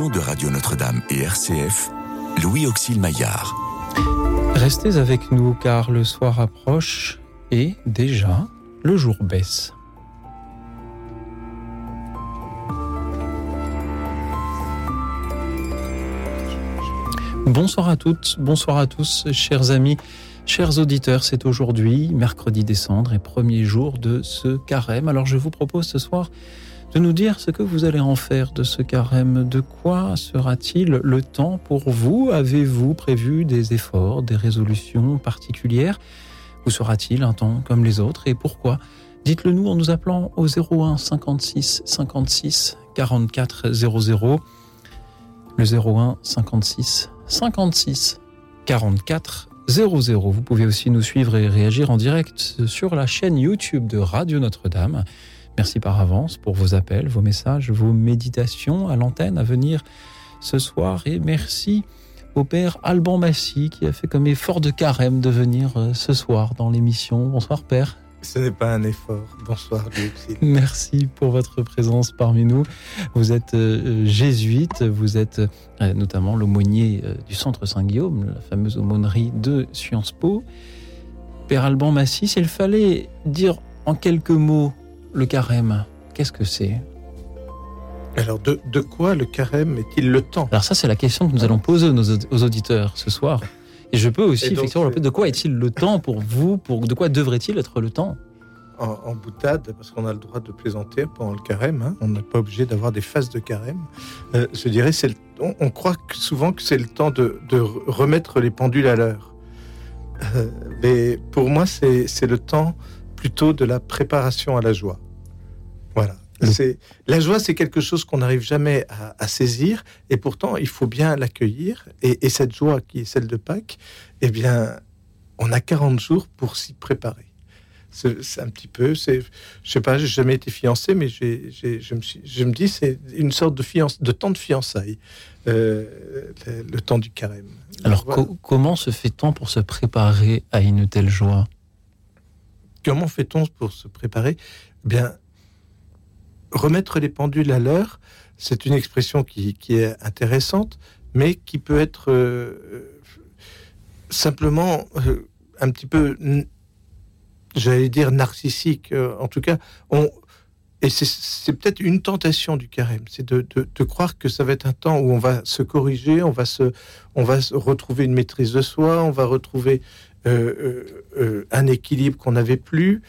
de Radio Notre-Dame et RCF, Louis Auxil Maillard. Restez avec nous car le soir approche et déjà le jour baisse. Bonsoir à toutes, bonsoir à tous, chers amis, chers auditeurs. C'est aujourd'hui, mercredi décembre et premier jour de ce carême. Alors je vous propose ce soir de nous dire ce que vous allez en faire de ce carême. De quoi sera-t-il le temps pour vous? Avez-vous prévu des efforts, des résolutions particulières? Ou sera-t-il un temps comme les autres? Et pourquoi? Dites-le nous en nous appelant au 01 56 56 44 00. Le 01 56 56 44 00. Vous pouvez aussi nous suivre et réagir en direct sur la chaîne YouTube de Radio Notre-Dame. Merci par avance pour vos appels, vos messages, vos méditations à l'antenne à venir ce soir. Et merci au père Alban Massy qui a fait comme effort de carême de venir euh, ce soir dans l'émission. Bonsoir père. Ce n'est pas un effort. Bonsoir, Luxine. Merci pour votre présence parmi nous. Vous êtes euh, jésuite, vous êtes euh, notamment l'aumônier euh, du Centre Saint-Guillaume, la fameuse aumônerie de Sciences Po. Père Alban Massy, s'il fallait dire en quelques mots le carême, qu'est-ce que c'est? Alors, de, de, quoi le carême est-il le temps? Alors ça, c'est la question que nous allons poser aux auditeurs ce soir. Et je peux aussi, donc, effectivement, de quoi est-il le temps pour vous pour, De quoi devrait-il être le temps? En, en, boutade, parce qu'on a le droit de plaisanter pendant le carême, hein, on n'est pas obligé d'avoir des phases de carême. Euh, je dirais, on, on, croit que souvent que c'est le temps de, de, remettre les pendules à l'heure. Euh, mais pour moi, c'est le temps plutôt de la préparation à la joie. Voilà. C'est la joie, c'est quelque chose qu'on n'arrive jamais à, à, saisir, et pourtant il faut bien l'accueillir. Et, et, cette joie qui est celle de Pâques, eh bien, on a 40 jours pour s'y préparer. C'est un petit peu, c'est, je sais pas, j'ai jamais été fiancé, mais je me suis, je me dis, c'est une sorte de temps de fiançailles, euh, le, le, temps du carême. Alors, voilà. co comment se fait-on pour se préparer à une telle joie? Comment fait-on pour se préparer? Eh Bien remettre les pendules à l'heure, c'est une expression qui, qui, est intéressante, mais qui peut être euh, simplement euh, un petit peu, j'allais dire narcissique. Euh, en tout cas, on, et c'est peut-être une tentation du carême, c'est de, de, croire que ça va être un temps où on va se corriger, on va se, on va retrouver une maîtrise de soi, on va retrouver un équilibre qu'on n'avait plus,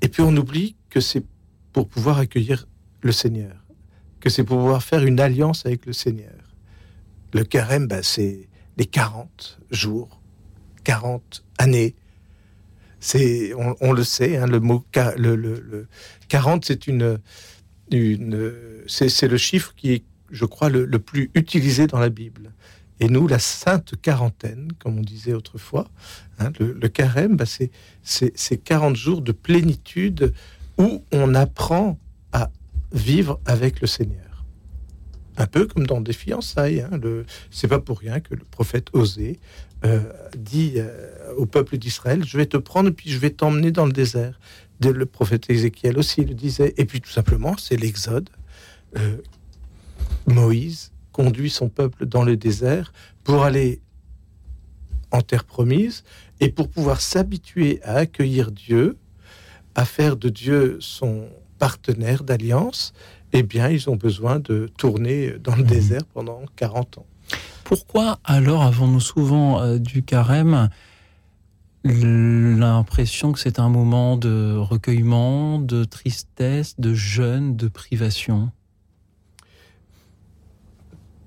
et puis on oublie que c'est pour pouvoir accueillir le Seigneur, que c'est pour pouvoir faire une alliance avec le Seigneur. Le carême, ben, c'est les 40 jours, 40 années. C'est, on, le sait, hein, le mot le, le, le 40, c'est une, une c'est le chiffre qui est, je crois, le, le, plus utilisé dans la Bible. Et nous, la sainte quarantaine, comme on disait autrefois, hein, le, carême, ben, c'est 40 jours de plénitude où on apprend à vivre avec le Seigneur. Un peu comme dans des fiançailles. Hein. C'est pas pour rien que le prophète Osée euh, dit euh, au peuple d'Israël Je vais te prendre, puis je vais t'emmener dans le désert. Le prophète Ézéchiel aussi le disait. Et puis tout simplement, c'est l'Exode. Euh, Moïse conduit son peuple dans le désert pour aller en terre promise et pour pouvoir s'habituer à accueillir Dieu, à faire de Dieu son partenaire d'alliance, eh bien, ils ont besoin de tourner dans le mmh. désert pendant 40 ans. Pourquoi alors avons-nous souvent euh, du carême l'impression que c'est un moment de recueillement, de tristesse, de jeûne, de privation?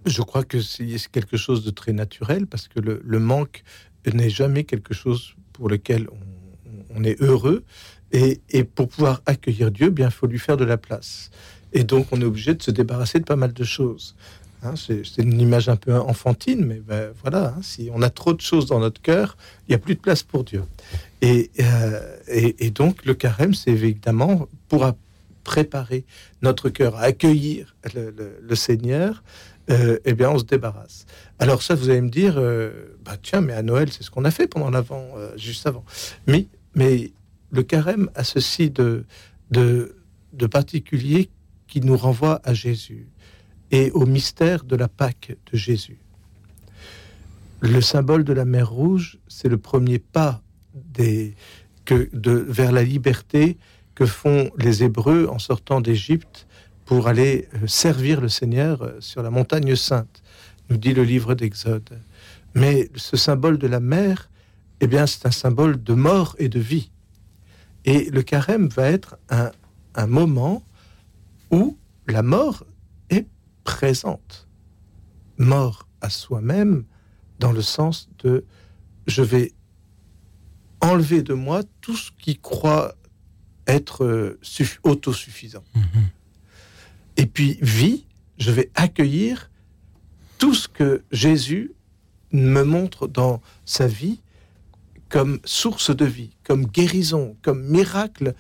Je crois que c'est quelque chose de très naturel parce que le, le manque n'est jamais quelque chose pour lequel on, on est heureux. Et, pour pouvoir accueillir Dieu, bien, faut lui faire de la place. Et donc, on est obligé de se débarrasser de pas mal de choses. Hein, c'est une image un peu enfantine, mais ben, voilà, hein, si on a trop de choses dans notre cœur, il n'y a plus de place pour Dieu. Et, euh, donc, le carême, c'est évidemment pour préparer notre cœur à accueillir le Seigneur. Euh, eh bien, on se débarrasse. Alors ça, vous allez me dire, euh, bah tiens, mais à Noël, c'est ce qu'on a fait pendant l'avant, euh, juste avant. Mais, mais le carême a ceci de, particulier qui nous renvoie à Jésus. et au mystère de la Pâque de Jésus. Le symbole de la mer Rouge, c'est le premier pas vers la liberté que font les Hébreux en sortant d'Égypte pour aller euh, servir le Seigneur euh, sur la montagne sainte, nous dit le livre d'Exode. Mais ce symbole de la mer, eh bien, c'est un symbole de mort et de vie. Et le carême va être un, un moment où la mort est présente. Mort à soi-même dans le sens de je vais enlever de moi tout ce qui croit être euh, autosuffisant. Mhm. Et puis, vie, je vais accueillir tout ce que Jésus me montre dans sa vie comme source de vie, comme guérison, comme miracle.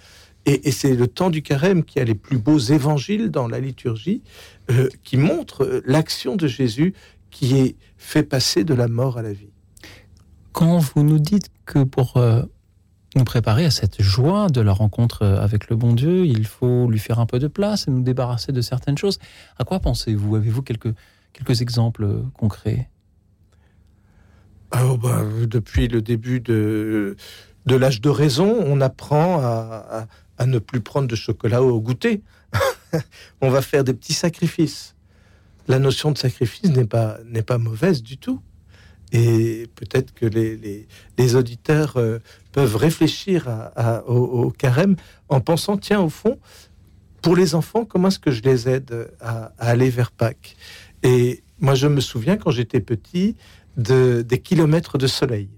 Et, c'est le temps du carême qui a les plus beaux évangiles dans la liturgie, euh, qui montre euh, l'action de Jésus qui est fait passer de la mort à la vie. Quand vous nous dites que pour euh, nous préparer à cette joie de la rencontre avec le bon Dieu, il faut lui faire un peu de place et nous débarrasser de certaines choses, à quoi pensez-vous? Avez-vous quelques, quelques exemples concrets? Bah, Depuis le début de, de l'âge de raison, on apprend à, à ne plus prendre de chocolat au goûter. on va faire des petits sacrifices. La notion de sacrifice n'est pas, n'est pas mauvaise du tout. Et peut-être que les, les, auditeurs euh, peuvent réfléchir au, carême en pensant, tiens, au fond, pour les enfants, comment est-ce que je les aide à, aller vers Pâques? Et moi, je me souviens quand j'étais petit de, des kilomètres de soleil.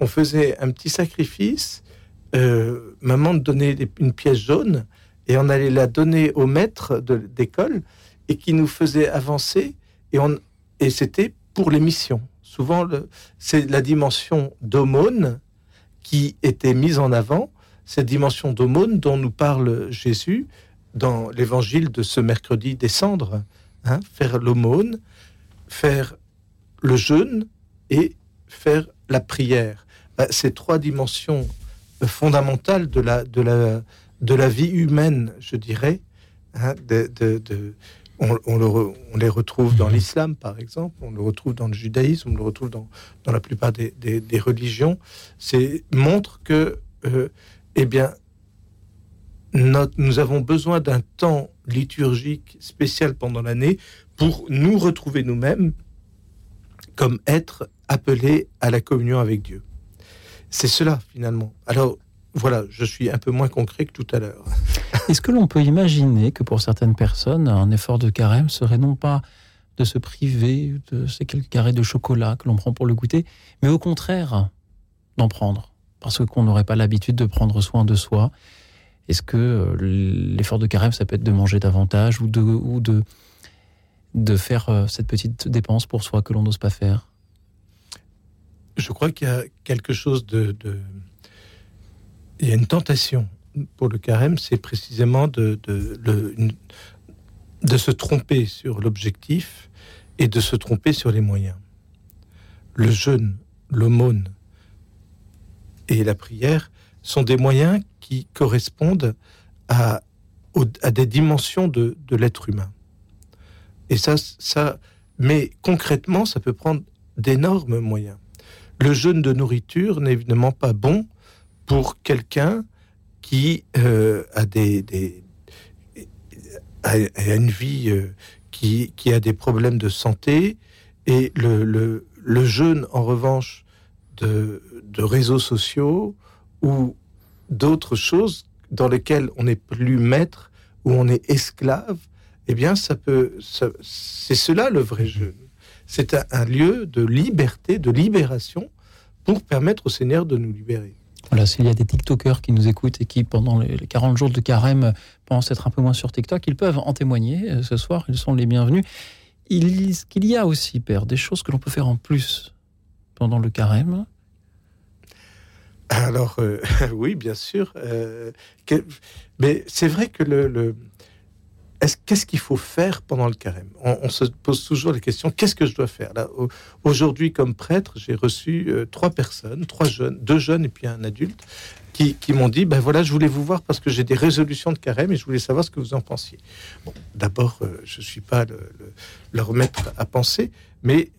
On faisait un petit sacrifice euh, maman donnait une pièce jaune et on allait la donner au maître d'école et qui nous faisait avancer et, on, et c'était pour les missions. Souvent, c'est la dimension d'aumône qui était mise en avant, cette dimension d'aumône dont nous parle Jésus dans l'évangile de ce mercredi des cendres. Hein, faire l'aumône, faire le jeûne et faire la prière. Bah, ces trois dimensions fondamentale de la, de la, de la vie humaine, je dirais. Hein, de, de, on, on, les retrouve dans mhm. l'islam, par exemple, on le retrouve dans le judaïsme, on le retrouve dans, dans la plupart des, des, religions. C'est montre que, euh, eh bien, notre, nous avons besoin d'un temps liturgique spécial pendant l'année pour nous retrouver nous-mêmes comme être appelés à la communion avec Dieu. C'est cela, finalement. Alors, voilà, je suis un peu moins concret que tout à l'heure. Est-ce que l'on peut imaginer que pour certaines personnes, un effort de carême serait non pas de se priver de ces quelques carrés de chocolat que l'on prend pour le goûter, mais au contraire d'en prendre, parce qu'on n'aurait pas l'habitude de prendre soin de soi. Est-ce que euh, l'effort de carême, ça peut être de manger davantage ou de, ou de, de faire euh, cette petite dépense pour soi que l'on n'ose pas faire? Je crois qu'il y a quelque chose de, Il y a une tentation pour le carême, c'est précisément de, de, de se tromper sur l'objectif et de se tromper sur les moyens. Le jeûne, l'aumône et la prière sont des moyens qui correspondent à, à des dimensions de, de l'être humain. Et ça, ça, mais concrètement, ça peut prendre d'énormes moyens. Le jeûne de nourriture n'est évidemment pas bon pour quelqu'un qui euh, a des, a, une vie euh, qui, qui, a des problèmes de santé et le, le, jeûne en revanche de, de réseaux sociaux ou d'autres choses dans lesquelles on n'est plus maître ou on est esclave, eh bien ça peut c'est cela le vrai jeûne. C'est un, lieu de liberté, de libération, pour permettre au Seigneur de nous libérer. Voilà, s'il y a des TikTokers qui nous écoutent et qui, pendant les 40 jours de carême, pensent être un peu moins sur TikTok, ils peuvent en témoigner euh, ce soir, ils sont les bienvenus. Il, qu'il y a aussi, Père, des choses que l'on peut faire en plus pendant le carême Alors, euh, oui, bien sûr. Euh, mais c'est vrai que le, qu'est-ce qu'il faut faire pendant le carême? On, se pose toujours la question qu'est-ce que je dois faire? Là Aujourd'hui, comme prêtre, j'ai reçu euh, trois personnes, trois jeunes, deux jeunes et puis un adulte. qui, m'ont dit, ben voilà, je voulais vous voir parce que j'ai des résolutions de carême et je voulais savoir ce que vous en pensiez. Bon, d'abord, euh, je suis pas le, leur maître à penser, mais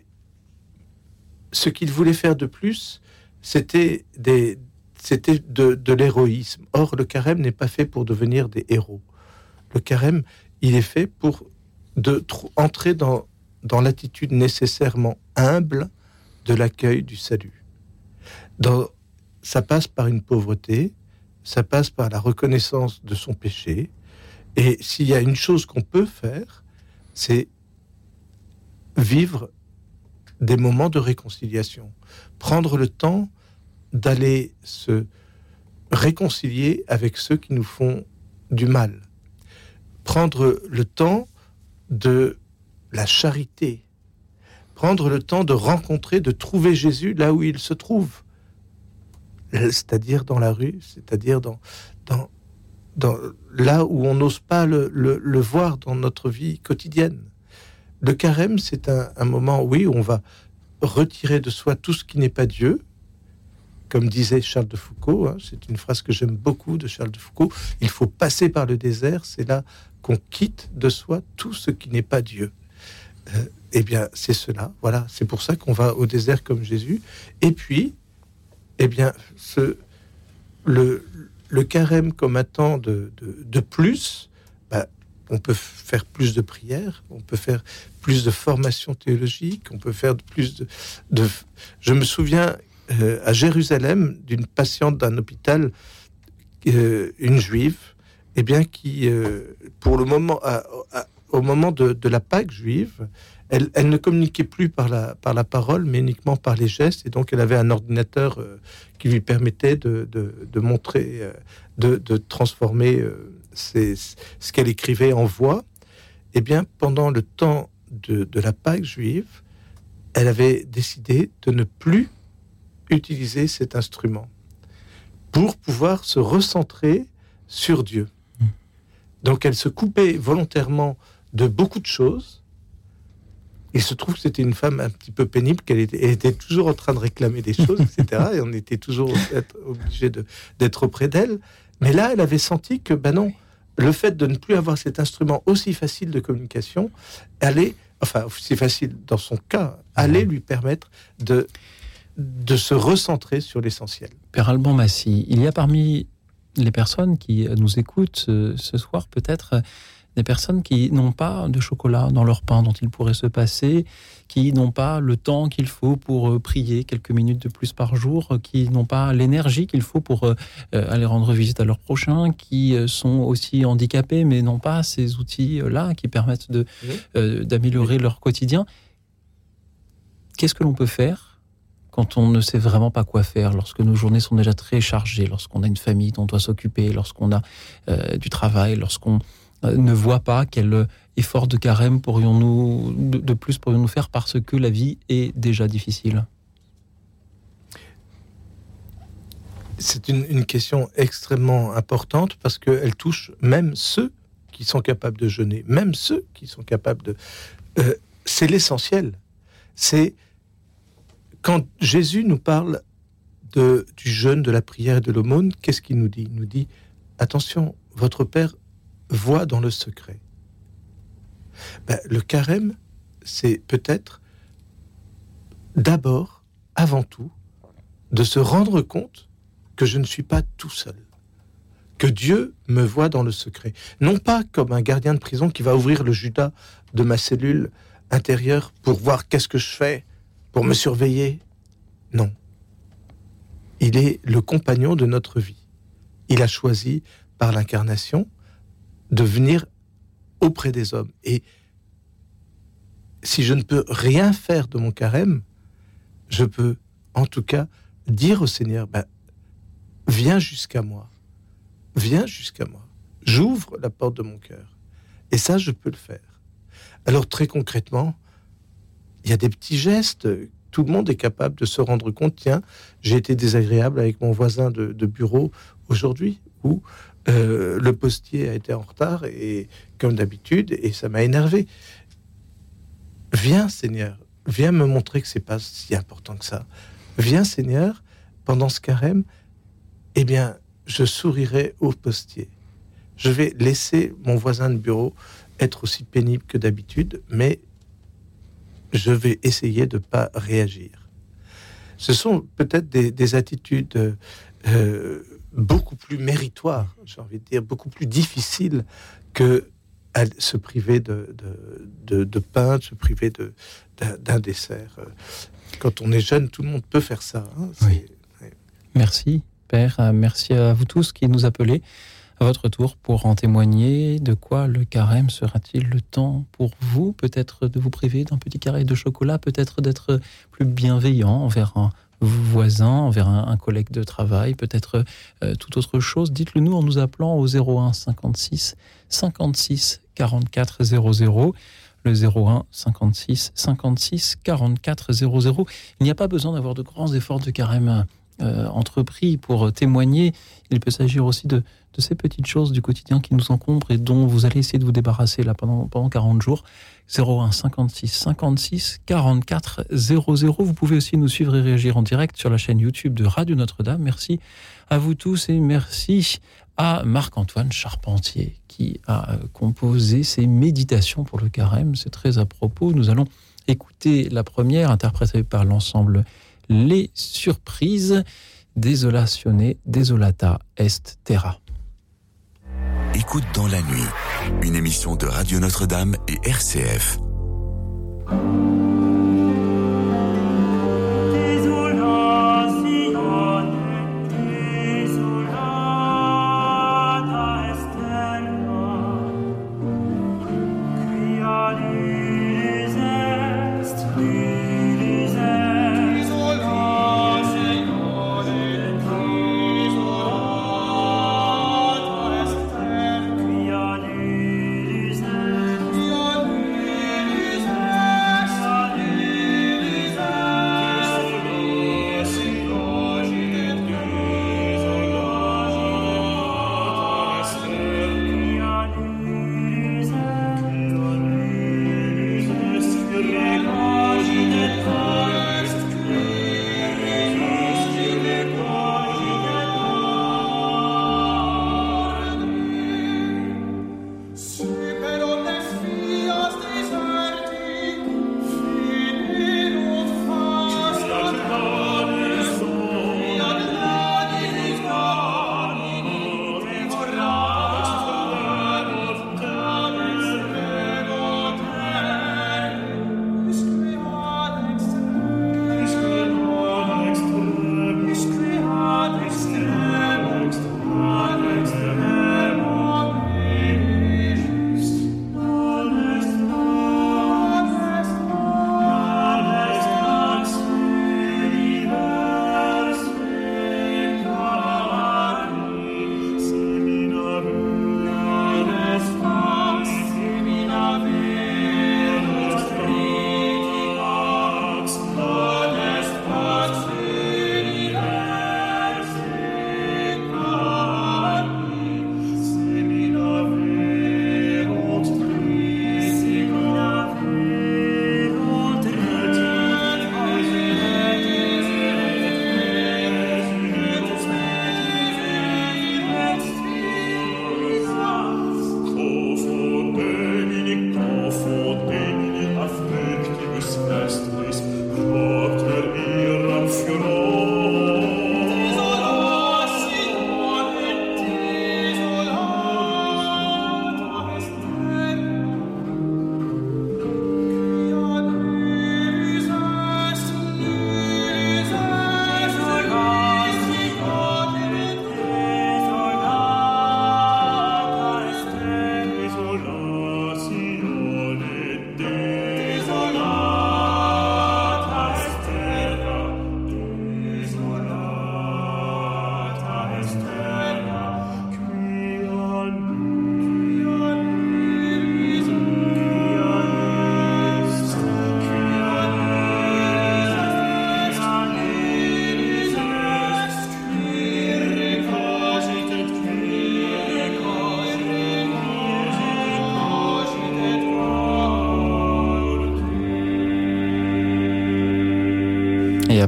ce qu'ils voulaient faire de plus, c'était de, de l'héroïsme. Or, le carême n'est pas fait pour devenir des héros. Le carême, il est fait pour entrer dans, l'attitude nécessairement humble de l'accueil du salut. Ça passe par une pauvreté, ça passe par la reconnaissance de son péché. Et s'il y a une chose qu'on peut faire, c'est vivre des moments de réconciliation, prendre le temps d'aller se réconcilier avec ceux qui nous font du mal, prendre le temps de la charité, prendre le temps de rencontrer, de trouver Jésus là où il se trouve, c'est-à-dire dans la rue, c'est-à-dire dans, dans, là où on n'ose pas le, le, voir dans notre vie quotidienne. Le carême, c'est un, un, moment, oui, où on va retirer de soi tout ce qui n'est pas Dieu, comme disait Charles de Foucault, hein, c'est une phrase que j'aime beaucoup de Charles de Foucault, il faut passer par le désert, c'est là qu'on quitte de soi tout ce qui n'est pas Dieu. Euh, eh bien, c'est cela, voilà, c'est pour ça qu'on va au désert comme Jésus. Et puis, eh bien, ce, le, carême comme temps de, de, plus, bah, on peut faire plus de prières, on peut faire plus de formation théologique, on peut faire plus de... de je me souviens euh, à Jérusalem d'une patiente d'un hôpital, euh, une juive, eh bien, qui, euh, pour le moment, au moment de, de, la Pâque juive, elle, ne communiquait plus par la, par la parole, mais uniquement par les gestes. Et donc, elle avait un ordinateur qui lui permettait de, de, montrer, de, de, transformer ce qu'elle écrivait en voix. Eh bien, pendant le temps de, la Pâque juive, elle avait décidé de ne plus utiliser cet instrument pour pouvoir se recentrer sur Dieu. Donc, elle se coupait volontairement de beaucoup de choses il se trouve que c'était une femme un petit peu pénible, qu'elle était, toujours en train de réclamer des choses, etc. et on était toujours obligé d'être auprès d'elle. Mais là, elle avait senti que, ben non, le fait de ne plus avoir cet instrument aussi facile de communication allait, enfin, aussi facile dans son cas, allait lui permettre de, de se recentrer sur l'essentiel. Père Alban Massy, il y a parmi les personnes qui nous écoutent euh, ce soir peut-être des personnes qui n'ont pas de chocolat dans leur pain dont il pourrait se passer, qui n'ont pas le temps qu'il faut pour euh, prier quelques minutes de plus par jour, qui n'ont pas l'énergie qu'il faut pour euh, aller rendre visite à leurs prochains, qui sont aussi handicapés mais n'ont pas ces outils-là qui permettent d'améliorer leur quotidien. Qu'est-ce que l'on peut faire quand on ne sait vraiment pas quoi faire, lorsque nos journées sont déjà très chargées, lorsqu'on a une famille dont on doit s'occuper, lorsqu'on a du travail, lorsqu'on euh, ne voit pas quel effort de carême pourrions-nous de, plus pourrions-nous faire parce que la vie est déjà difficile? C'est une, question extrêmement importante parce qu'elle touche même ceux qui sont capables de jeûner, même ceux qui sont capables de... Euh, c'est l'essentiel. C'est quand Jésus nous parle du jeûne, de la prière et de l'aumône, qu'est-ce qu'il nous dit? Il nous dit, attention, votre Père voit dans le secret. Ben, le carême, c'est peut-être d'abord, avant tout, de se rendre compte que je ne suis pas tout seul, que Dieu me voit dans le secret. Non pas comme un gardien de prison qui va ouvrir le Judas de ma cellule intérieure pour voir qu'est-ce que je fais, pour me surveiller. Non. Il est le compagnon de notre vie. Il a choisi par l'incarnation de venir auprès des hommes. Et si je ne peux rien faire de mon carême, je peux en tout cas dire au Seigneur, ben, viens jusqu'à moi, viens jusqu'à moi, j'ouvre la porte de mon cœur. Et ça, je peux le faire. Alors très concrètement, il y a des petits gestes. Tout le monde est capable de se rendre compte, tiens, j'ai été désagréable avec mon voisin de, bureau aujourd'hui, ou euh, le postier a été en retard et comme d'habitude et ça m'a énervé. Viens Seigneur, viens me montrer que c'est pas si important que ça. Viens Seigneur, pendant ce carême, eh bien je sourirai au postier. Je vais laisser mon voisin de bureau être aussi pénible que d'habitude, mais je vais essayer de ne pas réagir. Ce sont peut-être des, attitudes euh, beaucoup plus méritoires, j'ai envie de dire, beaucoup plus difficiles que se priver de, de, pain, se priver d'un dessert. Quand on est jeune, tout le monde peut faire ça. Hein, Merci, Père. Merci à vous tous qui nous appelez votre tour pour en témoigner. De quoi le carême sera-t-il le temps pour vous? Peut-être de vous priver d'un petit carré de chocolat, peut-être d'être plus bienveillant envers un voisin, envers un, collègue de travail, peut-être euh, toute autre chose. Dites-le nous en nous appelant au 01 56 56 44 00 le 01 56 56 44 00. Il n'y a pas besoin d'avoir de grands efforts de carême euh, entrepris pour témoigner. Il peut s'agir aussi de, ces petites choses du quotidien qui nous encombrent et dont vous allez essayer de vous débarrasser là pendant, pendant 40 jours. 01 56 56 44 00. Vous pouvez aussi nous suivre et réagir en direct sur la chaîne YouTube de Radio Notre-Dame. Merci à vous tous et merci à Marc-Antoine Charpentier qui a euh, composé ces méditations pour le carême. C'est très à propos. Nous allons écouter la première interprétée par l'ensemble Les Surprises. Désolatione, desolata est terra. Écoute dans la nuit, une émission de Radio Notre-Dame et RCF.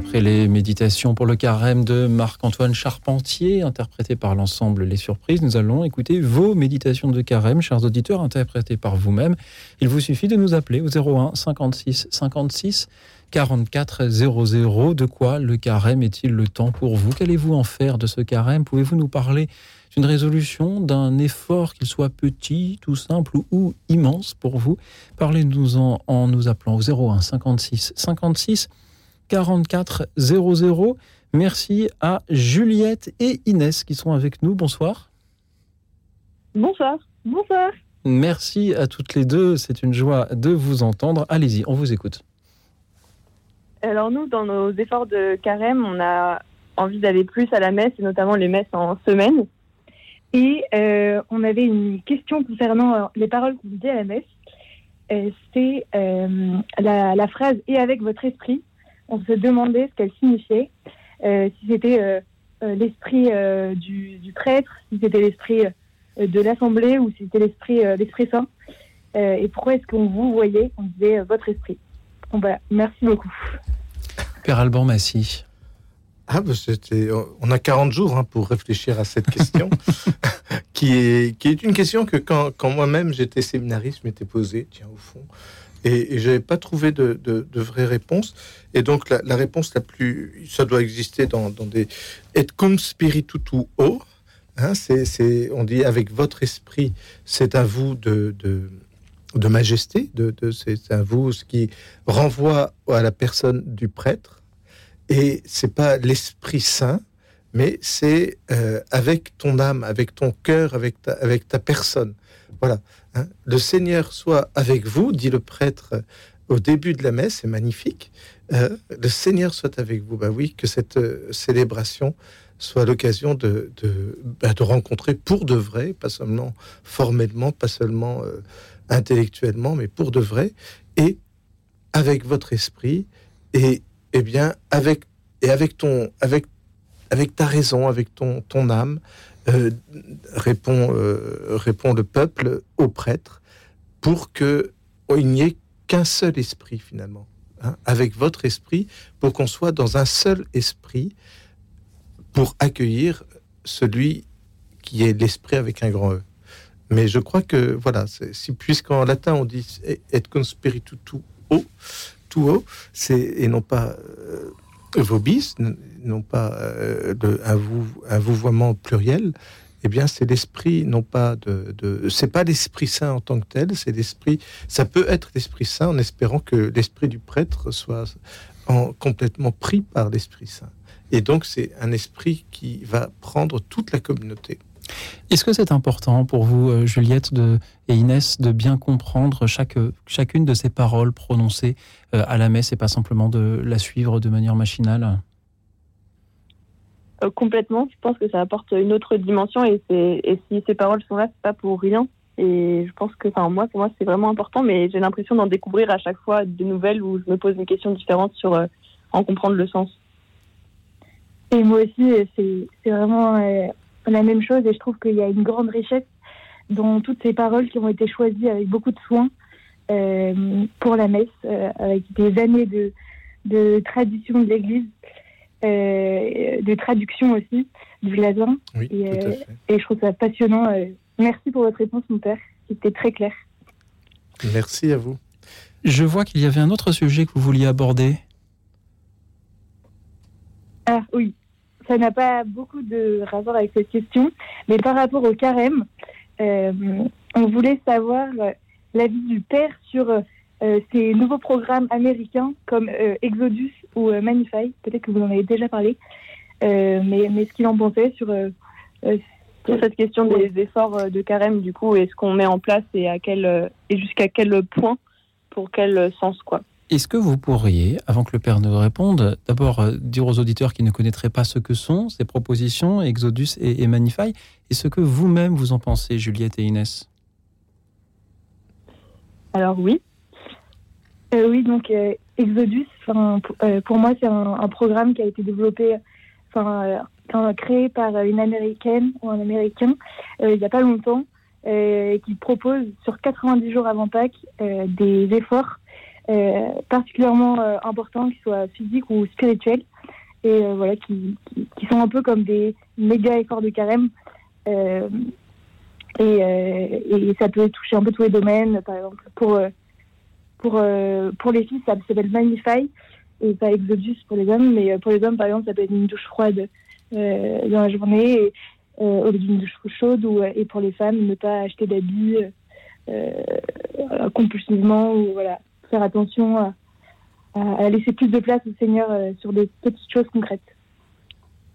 Après les méditations pour le carême de Marc-Antoine Charpentier, interprété par l'ensemble Les Surprises, nous allons écouter vos méditations de carême, chers auditeurs, interprétées par vous-même. Il vous suffit de nous appeler au 01 56 56 44 00. De quoi le carême est-il le temps pour vous? Qu'allez-vous en faire de ce carême? Pouvez-vous nous parler d'une résolution, d'un effort, qu'il soit petit, tout simple ou immense pour vous? Parlez-nous-en en nous appelant au 01 56 56 44 00. Merci à Juliette et Inès qui sont avec nous. Bonsoir. Bonsoir. Bonsoir. Merci à toutes les deux. C'est une joie de vous entendre. Allez-y, on vous écoute. Alors nous, dans nos efforts de carême, on a envie d'aller plus à la messe, et notamment les messes en semaine. Et euh, on avait une question concernant euh, les paroles qu'on dit à la messe. Euh, c'est la, phrase « et avec votre esprit » on se demandait ce qu'elle signifiait, euh, si c'était euh, euh, l'esprit du, prêtre, si c'était l'esprit de l'assemblée ou si c'était l'esprit l'esprit saint. et pourquoi est-ce qu'on vous voyait On disait votre esprit? Bon, bah, merci beaucoup. Père Alban Massy. Ah, bah, on a 40 jours hein, pour réfléchir à cette question, qui, est, qui est une question que quand, quand moi-même j'étais séminariste, je m'étais posée, tiens, au fond, et, et j'avais pas trouvé de, de, de, vraie réponse. Et donc la, réponse la plus, ça doit exister dans, des et cum spiritu o. Hein, c'est, on dit avec votre esprit, c'est à vous de, de, majesté, de, c'est à vous ce qui renvoie à la personne du prêtre. Et c'est pas l'Esprit Saint, mais c'est euh, avec ton âme, avec ton cœur, avec avec ta personne. Voilà. Hein. Le Seigneur soit avec vous, dit le prêtre au début de la messe, c'est magnifique. Euh, le Seigneur soit avec vous. Bah oui, que cette euh, célébration soit l'occasion de, de, bah, de, rencontrer pour de vrai, pas seulement formellement, pas seulement euh, intellectuellement, mais pour de vrai, et avec votre esprit, et, et bien avec et avec ton avec avec ta raison, avec ton ton âme, euh, répond, euh, répond le peuple au prêtre pour que oh, il n'y ait qu'un seul esprit finalement, hein, avec votre esprit, pour qu'on soit dans un seul esprit pour accueillir celui qui est l'esprit avec un grand E. Mais je crois que voilà, si puisqu'en latin on dit et conspiritu tu o, tout haut, et non pas euh, vobis, non pas euh, de, un, vou, vouvoiement pluriel, eh bien, c'est l'esprit, non pas de, de c'est pas l'esprit saint en tant que tel, c'est l'esprit. Ça peut être l'esprit saint en espérant que l'esprit du prêtre soit en, complètement pris par l'esprit saint. Et donc, c'est un esprit qui va prendre toute la communauté. Est-ce que c'est important pour vous, euh, Juliette et Inès, de bien comprendre chaque, chacune de ces paroles prononcées euh, à la messe et pas simplement de la suivre de manière machinale? Euh, Complètement. Je pense que ça apporte une autre dimension et, et si ces paroles sont là, c'est pas pour rien. Et je pense que, enfin, moi, pour moi, c'est vraiment important, mais j'ai l'impression d'en découvrir à chaque fois de nouvelles où je me pose une question différente sur en comprendre le sens. Et moi aussi, c'est vraiment la même chose et je trouve qu'il y a une grande richesse dans toutes ces paroles qui ont été choisies avec beaucoup de soin euh, pour la messe, euh, avec des années de, de tradition de l'Église, euh, de traduction aussi du latin. et, et, je trouve ça passionnant. merci pour votre réponse, mon père. C'était très clair. Merci à vous. Je vois qu'il y avait un autre sujet que vous vouliez aborder. Ah oui ça n'a pas beaucoup de rapport avec cette question, mais par rapport au carême, euh, on voulait savoir euh, l'avis du père sur euh, ces nouveaux programmes américains comme Exodus ou Manify. Peut-être que vous en avez déjà parlé, mais, mais ce qu'il en pensait sur, sur cette question des efforts de carême, du coup, et ce qu'on met en place et, à quel, et jusqu'à quel point, pour quel sens, quoi. Est-ce que vous pourriez, avant que le Père ne réponde, d'abord euh, dire aux auditeurs qui ne connaîtraient pas ce que sont ces propositions, Exodus et, Manify, et ce que vous-même vous en pensez, Juliette et Inès? Alors oui. Euh, oui, donc euh, Exodus, pour moi, c'est un, programme qui a été développé, enfin, créé par une Américaine ou un Américain il n'y a pas longtemps, qui propose sur 90 jours avant Pâques des efforts particulièrement importants, qu'ils soient physiques ou spirituels, et voilà, qui, sont un peu comme des méga efforts de carême. Et, et, ça peut toucher un peu tous les domaines. Par exemple, pour, pour, pour les filles, ça s'appelle Magnify et pas Exodus pour les hommes. Mais pour les hommes, par exemple, ça peut être une douche froide dans la journée. Et, euh, au lieu d'une douche chaude ou, et pour les femmes, ne pas acheter d'habits euh, compulsivement ou voilà, faire attention à, laisser plus de place au Seigneur euh, sur des petites choses concrètes.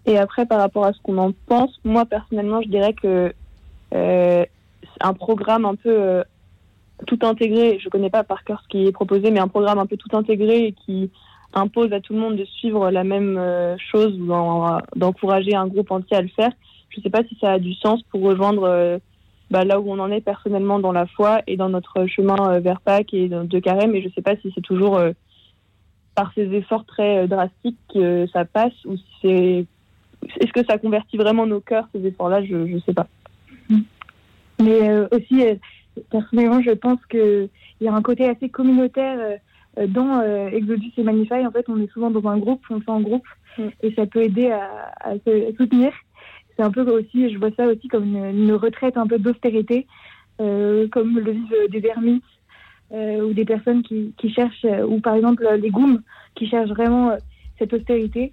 Et après, par rapport à ce qu'on en pense, moi personnellement, je dirais que euh, un programme un peu tout intégré, je ne connais pas par cœur ce qui est proposé, mais un programme un peu tout intégré et qui impose à tout le monde de suivre la même chose ou d'encourager un groupe entier à le faire, je ne sais pas si ça a du sens pour rejoindre euh, bah, là où on en est personnellement dans la foi et dans notre chemin euh, vers Pâques et de carême. Mais je ne sais pas si c'est toujours euh, par ces efforts très drastiques que ça passe ou si c'est. Est-ce que ça convertit vraiment nos cœurs, ces efforts-là? Je ne sais pas. Mais aussi, personnellement, je pense qu'il y a un côté assez communautaire dans Exodus et Manify. En fait, on est souvent dans un groupe, on le fait en groupe, mm. et ça peut aider à, à se soutenir c'est un peu aussi, je vois ça aussi comme une, retraite un peu d'austérité, euh, comme le vivent des ermites euh, ou des personnes qui, cherchent, euh, ou par exemple les goums, qui cherchent vraiment cette austérité.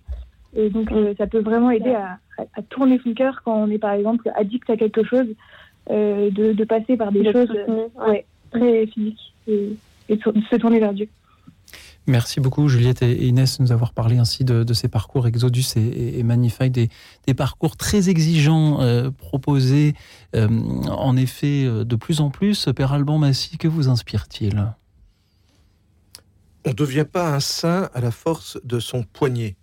Et donc ça peut vraiment aider à, tourner son cœur quand on est par exemple addict à quelque chose, de, passer par des choses très physiques et, et de se tourner vers Dieu. Merci beaucoup Juliette et Inès de nous avoir parlé ainsi de, ces parcours Exodus et, et Magnify, des, parcours très exigeants euh, proposés euh, en effet euh, de plus en plus. Père Alban Massy, que vous inspire-t-il? On ne devient pas un saint à la force de son poignet.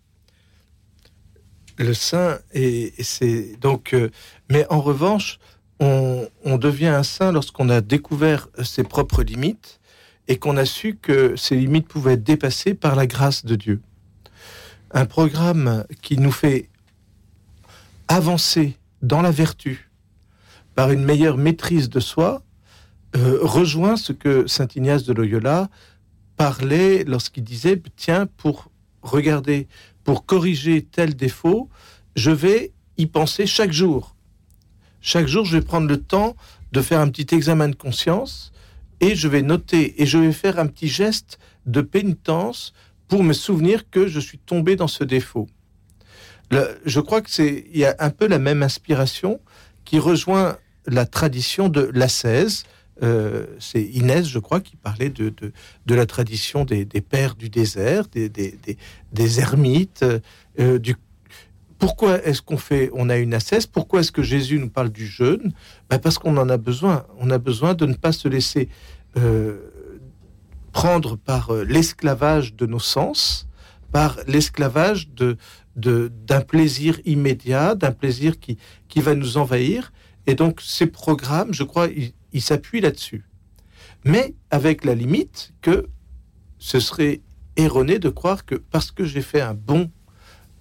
Le saint, et c'est donc. mais en revanche, on devient un saint lorsqu'on a découvert ses propres limites et qu'on a su que ces limites pouvaient être dépassées par la grâce de Dieu. Un programme qui nous fait avancer dans la vertu par une meilleure maîtrise de soi euh, rejoint ce que saint Ignace de Loyola parlait lorsqu'il disait tiens pour regarder pour corriger tel défaut je vais y penser chaque jour chaque jour je vais prendre le temps de faire un petit examen de conscience et je vais noter et je vais faire un petit geste de pénitence pour me souvenir que je suis tombé dans ce défaut. je crois que c'est il y a un peu la même inspiration qui rejoint la tradition de l'ascèse. Euh, c'est Inès, je crois, qui parlait de, de, la tradition des, pères du désert, des, des, ermites, euh, du pourquoi est-ce qu'on fait, on a une assesse Pourquoi est-ce que Jésus nous parle du jeûne? Ben Parce qu'on en a besoin. On a besoin de ne pas se laisser euh, prendre par euh, l'esclavage de nos sens, par l'esclavage d'un plaisir immédiat, d'un plaisir qui, qui va nous envahir. Et donc, ces programmes, je crois, ils s'appuient là-dessus. Mais avec la limite que ce serait erroné de croire que parce que j'ai fait un bon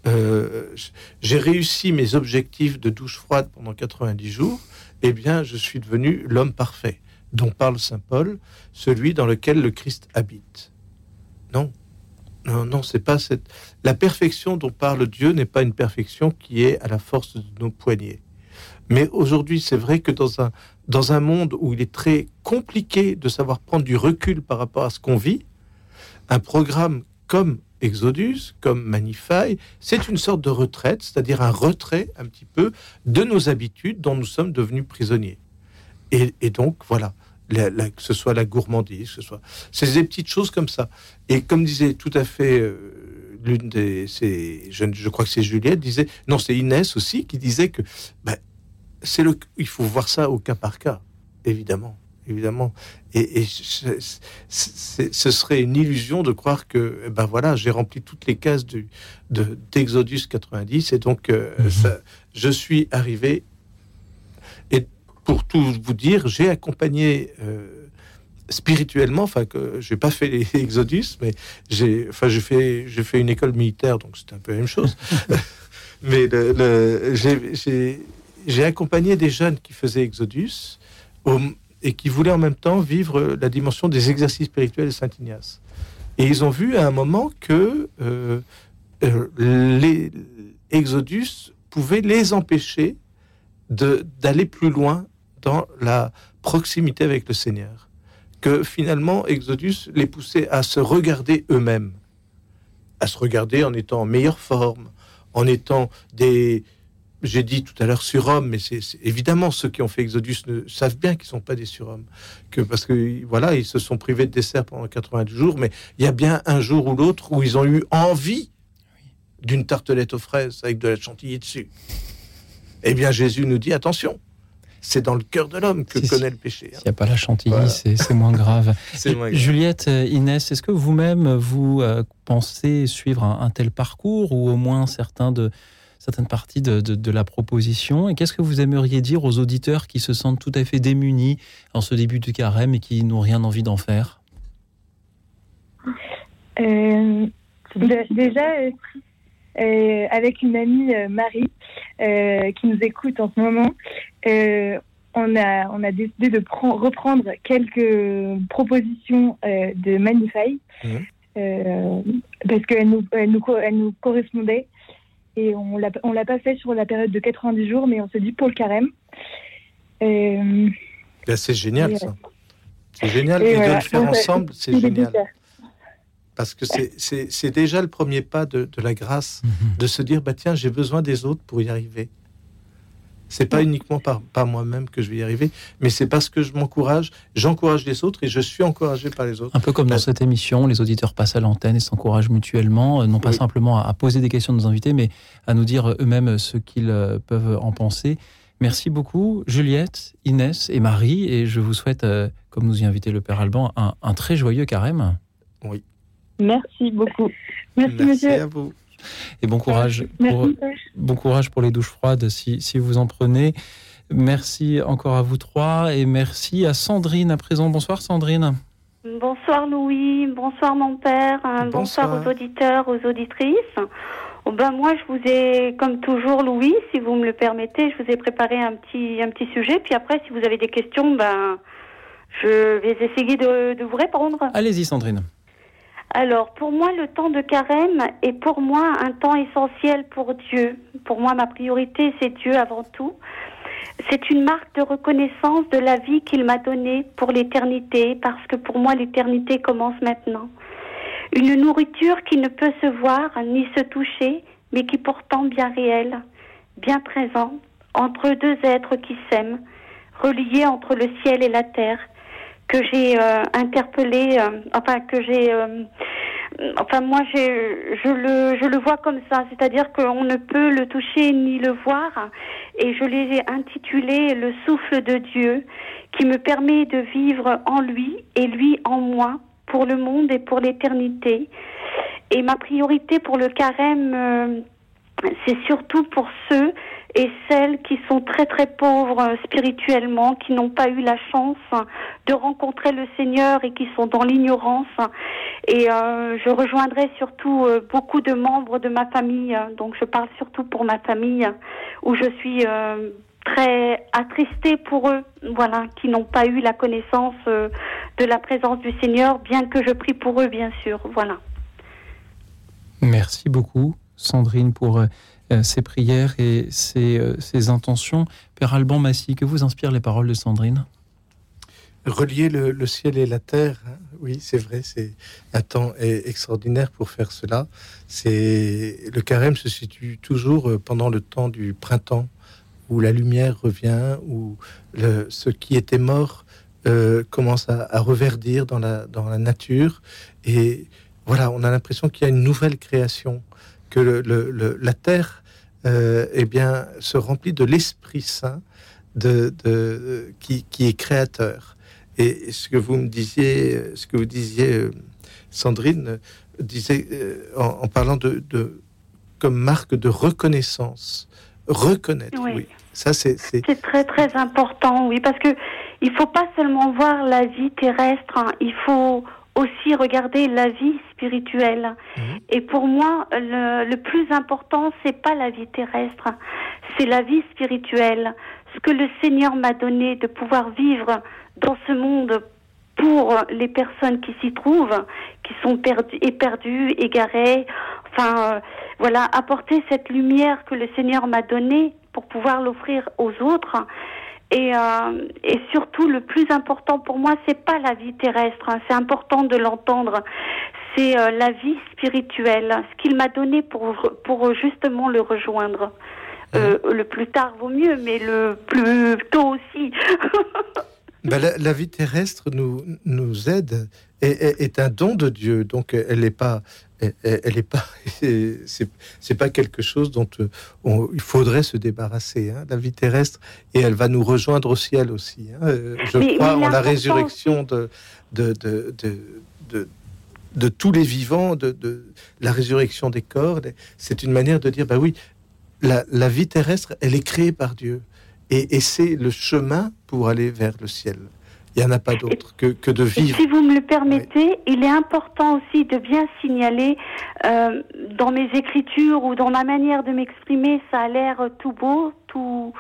euh, j'ai réussi mes objectifs de douche froide pendant 90 jours, eh bien, je suis devenu l'homme parfait dont parle saint Paul, celui dans lequel le Christ habite. Non, non, non, c'est pas cette. La perfection dont parle Dieu n'est pas une perfection qui est à la force de nos poignets. Mais aujourd'hui, c'est vrai que dans un, dans un monde où il est très compliqué de savoir prendre du recul par rapport à ce qu'on vit, un programme comme Exodus, comme Manify, c'est une sorte de retraite, c'est-à-dire un retrait un petit peu de nos habitudes dont nous sommes devenus prisonniers. Et, donc, voilà, que ce soit la gourmandise, que ce soit... C'est des petites choses comme ça. Et comme disait tout à fait euh, l'une des... Je, je, crois que c'est Juliette, disait... Non, c'est Inès aussi qui disait que ben, c'est le, il faut voir ça au cas par cas, évidemment évidemment. Et, ce serait une illusion de croire que, eh ben voilà, j'ai rempli toutes les cases du, de, d'Exodus 90 et donc euh, mhm. ça, je suis arrivé. Et pour tout vous dire, j'ai accompagné euh, spirituellement, enfin que j'ai pas fait les Exodus, mais j'ai, enfin j'ai fait, j'ai fait une école militaire, donc c'est un peu la même chose. mais le, j'ai, j'ai accompagné des jeunes qui faisaient Exodus au, et qui voulait en même temps vivre la dimension des exercices spirituels de Saint Ignace. Et ils ont vu à un moment que euh, euh, les Exodus pouvaient les empêcher d'aller plus loin dans la proximité avec le Seigneur. Que finalement, Exodus les poussait à se regarder eux-mêmes, à se regarder en étant en meilleure forme, en étant des, j'ai dit tout à l'heure surhommes, mais c'est évidemment ceux qui ont fait Exodus ne savent bien qu'ils sont pas des surhommes, que parce que voilà, ils se sont privés de dessert pendant 90 jours, mais il y a bien un jour ou l'autre où ils ont eu envie d'une tartelette aux fraises avec de la chantilly dessus. Eh bien, Jésus nous dit attention. C'est dans le cœur de l'homme que connaît le péché. S'il n'y a pas la chantilly, c'est moins grave. Juliette, euh, Inès, est-ce que vous-même, vous, euh, pensez suivre un, tel parcours ou au moins certains de, certaines parties de, la proposition. Et qu'est-ce que vous aimeriez dire aux auditeurs qui se sentent tout à fait démunis en ce début du carême et qui n'ont rien envie d'en faire? Euh, Déjà, euh, euh, avec une amie Marie qui nous écoute en ce moment, on a, on a décidé de reprendre quelques propositions de Manify. Mmh. parce qu'elles nous, nous, nous correspondaient et on l'a, l'a pas fait sur la période de 90 jours, mais on s'est dit pour le carême. Ben, c'est génial ça. C'est génial. Et, de le faire ensemble, c'est génial. Parce que c'est, déjà le premier pas de, la grâce, mhm. de se dire, bah tiens, j'ai besoin des autres pour y arriver. C'est pas uniquement par, par moi-même que je vais y arriver, mais c'est parce que je m'encourage, j'encourage les autres et je suis encouragé par les autres. Un peu comme dans cette émission, les auditeurs passent à l'antenne et s'encouragent mutuellement, euh, non pas simplement à, poser des questions à nos invités, mais à nous dire eux-mêmes ce qu'ils euh, peuvent en penser. Merci beaucoup, Juliette, Inès et Marie, et je vous souhaite, euh, comme nous y invitait le Père Alban, un, très joyeux carême. Oui. Merci beaucoup. Merci, Merci à vous. Et bon courage, pour, bon courage pour les douches froides si, si, vous en prenez. Merci encore à vous trois et merci à Sandrine à présent. Bonsoir Sandrine. Bonsoir Louis, bonsoir mon père, bonsoir, aux auditeurs, aux auditrices. Oh ben moi je vous ai, comme toujours Louis, si vous me le permettez, je vous ai préparé un petit, un petit sujet. Puis après, si vous avez des questions, ben je vais essayer de, de vous répondre. Allez-y Sandrine. Alors, pour moi, le temps de carême est pour moi un temps essentiel pour Dieu. Pour moi, ma priorité, c'est Dieu avant tout. C'est une marque de reconnaissance de la vie qu'il m'a donnée pour l'éternité, parce que pour moi, l'éternité commence maintenant. Une nourriture qui ne peut se voir ni se toucher, mais qui pourtant bien réelle, bien présente, entre deux êtres qui s'aiment, reliés entre le ciel et la terre, que j'ai euh, interpellé, euh, enfin que j'ai, euh, enfin moi je le, je le vois comme ça, c'est-à-dire qu'on ne peut le toucher ni le voir, et je l'ai intitulé le souffle de Dieu, qui me permet de vivre en lui et lui en moi pour le monde et pour l'éternité. Et ma priorité pour le carême, c'est surtout pour ceux et celles qui sont très très pauvres euh, spirituellement, qui n'ont pas eu la chance de rencontrer le Seigneur et qui sont dans l'ignorance. Et euh, je rejoindrai surtout euh, beaucoup de membres de ma famille, donc je parle surtout pour ma famille, où je suis très attristée pour eux, voilà, qui n'ont pas eu la connaissance de la présence du Seigneur, bien que je prie pour eux, bien sûr, voilà. Merci beaucoup, Sandrine, pour euh, ses prières et ses, euh, intentions. Père Alban Massy, que vous inspirent les paroles de Sandrine? Relier le, ciel et la terre, hein. oui, c'est vrai, c'est un temps extraordinaire pour faire cela. C'est le carême se situe toujours euh, pendant le temps du printemps, où la lumière revient, où ce qui était mort commence à, reverdir dans la nature. Et voilà, on a l'impression qu'il y a une nouvelle création que le, la terre euh, eh bien, se remplit de l'Esprit Saint de, de qui, qui, est créateur. Et ce que vous me disiez, ce que vous disiez, euh, Sandrine, disait euh, en, parlant de, de, comme marque de reconnaissance, reconnaître. Oui, ça c'est c'est très très important. Oui, parce que il faut pas seulement voir la vie terrestre. Hein. il faut aussi regarder la vie spirituelle. Mhm. Et pour moi, le, le plus important, c'est pas la vie terrestre, c'est la vie spirituelle. Ce que le Seigneur m'a donné de pouvoir vivre dans ce monde pour les personnes qui s'y trouvent, qui sont perdues, éperdues, égarées. Enfin, euh, voilà, apporter cette lumière que le Seigneur m'a donnée pour pouvoir l'offrir aux autres. Et, euh, et surtout, le plus important pour moi, c'est pas la vie terrestre. Hein. c'est important de l'entendre. C'est euh, la vie spirituelle, ce qu'il m'a donné pour pour justement le rejoindre. Euh, le plus tard vaut mieux, mais le plus tôt aussi. Ben, la, vie terrestre nous, nous aide et est, un don de Dieu, donc elle n'est pas, elle, est pas, c'est pas quelque chose dont euh, il faudrait se débarrasser. Hein, la vie terrestre et elle va nous rejoindre au ciel aussi. Hein. Euh, je crois en la résurrection de de, de, de, de, tous les vivants, de, la résurrection des corps. C'est une manière de dire, bah oui, la, la vie terrestre, elle est créée par Dieu. Et, c'est le chemin pour aller vers le ciel. Il n'y en a pas d'autre que, que, de vivre. si vous me le permettez, il est important aussi de bien signaler euh, dans mes écritures ou dans ma manière de m'exprimer, ça a l'air tout beau, tout,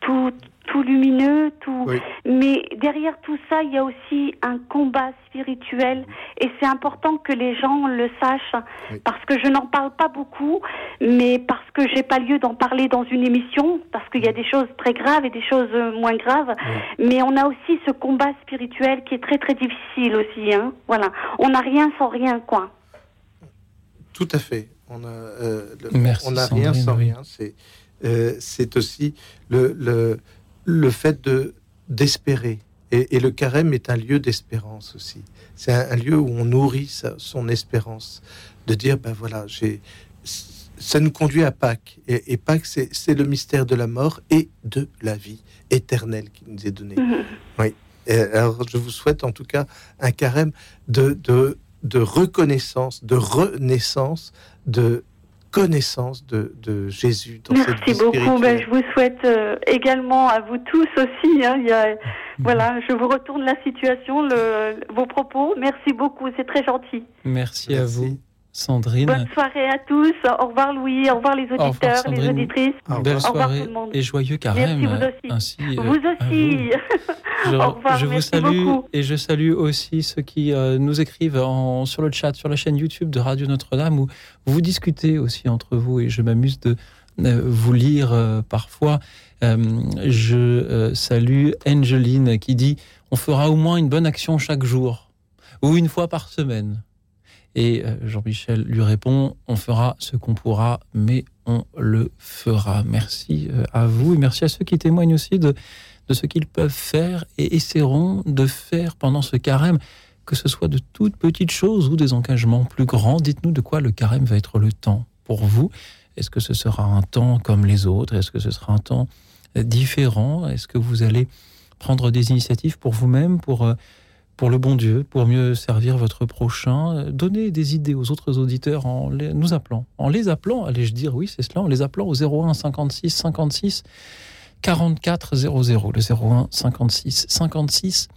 tout, tout lumineux, tout. Mais derrière tout ça, il y a aussi un combat spirituel, et c'est important que les gens le sachent, parce que je n'en parle pas beaucoup, mais parce que j'ai pas lieu d'en parler dans une émission, parce qu'il y a des choses très graves et des choses moins graves. Mais on a aussi ce combat spirituel qui est très très difficile aussi. Hein. Voilà, on n'a rien sans rien, quoi. Tout à fait. On a, euh, on n'a rien sans rien. C'est, euh, c'est aussi le, le le fait de d'espérer. Et, le carême est un lieu d'espérance aussi. C'est un, lieu où on nourrit son espérance, de dire ben voilà, j'ai ça nous conduit à Pâques. Et, Pâques, c'est le mystère de la mort et de la vie éternelle qui nous est donné. Mm-hmm. Oui. alors, je vous souhaite en tout cas un carême de, de, de reconnaissance, de renaissance, de connaissance de, de Jésus dans Merci cette vie beaucoup. Ben, je vous souhaite euh, également à vous tous aussi. Hein, il y a. Voilà, je vous retourne la situation, le, vos propos. Merci beaucoup, c'est très gentil. Merci, à vous. Sandrine. Bonne soirée à tous. Au revoir Louis. Au revoir les auditeurs, les auditrices. Belle soirée tout le monde. et joyeux carême. Merci vous aussi. Euh, vous aussi. Je, Au revoir, je vous salue et je salue aussi ceux qui euh, nous écrivent en, sur le chat, sur la chaîne YouTube de Radio Notre-Dame où vous discutez aussi entre vous et je m'amuse de euh, vous lire parfois. je salue Angeline qui dit on fera au moins une bonne action chaque jour ou une fois par semaine. Et euh, Jean-Michel lui répond, on fera ce qu'on pourra, mais on le fera. Merci euh, à vous et merci à ceux qui témoignent aussi de, ce qu'ils peuvent faire et essaieront de faire pendant ce carême, que ce soit de toutes petites choses ou des engagements plus grands. Dites-nous de quoi le carême va être le temps pour vous. Est-ce que ce sera un temps comme les autres? Est-ce que ce sera un temps euh, différent? Est-ce que vous allez prendre des initiatives pour vous-même, pour pour le bon Dieu, pour mieux servir votre prochain. Euh, Donnez des idées aux autres auditeurs en nous appelant. En les appelant, allez-je dire, oui, c'est cela, en les appelant au 01 56 56 44 00. Le 01 56 56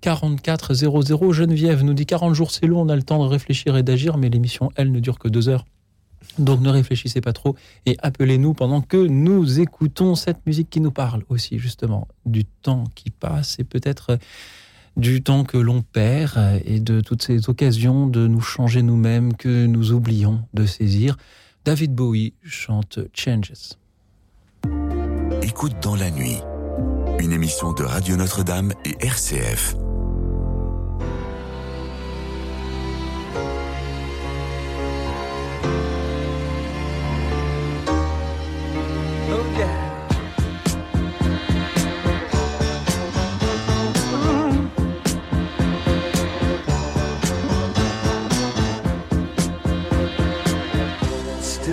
44 00. Geneviève nous dit 40 jours, c'est long, on a le temps de réfléchir et d'agir, mais l'émission, elle, ne dure que deux heures. Donc ne réfléchissez pas trop et appelez-nous pendant que nous écoutons cette musique qui nous parle aussi justement du temps qui passe et peut-être du temps que l'on perd et de toutes ces occasions de nous changer nous-mêmes que nous oublions de saisir. David Bowie chante Changes. Écoute dans la nuit, une émission de Radio Notre-Dame et RCF.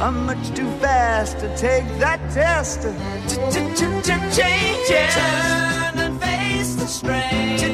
I'm much too fast to take that test. Changes. Turn and face the strain.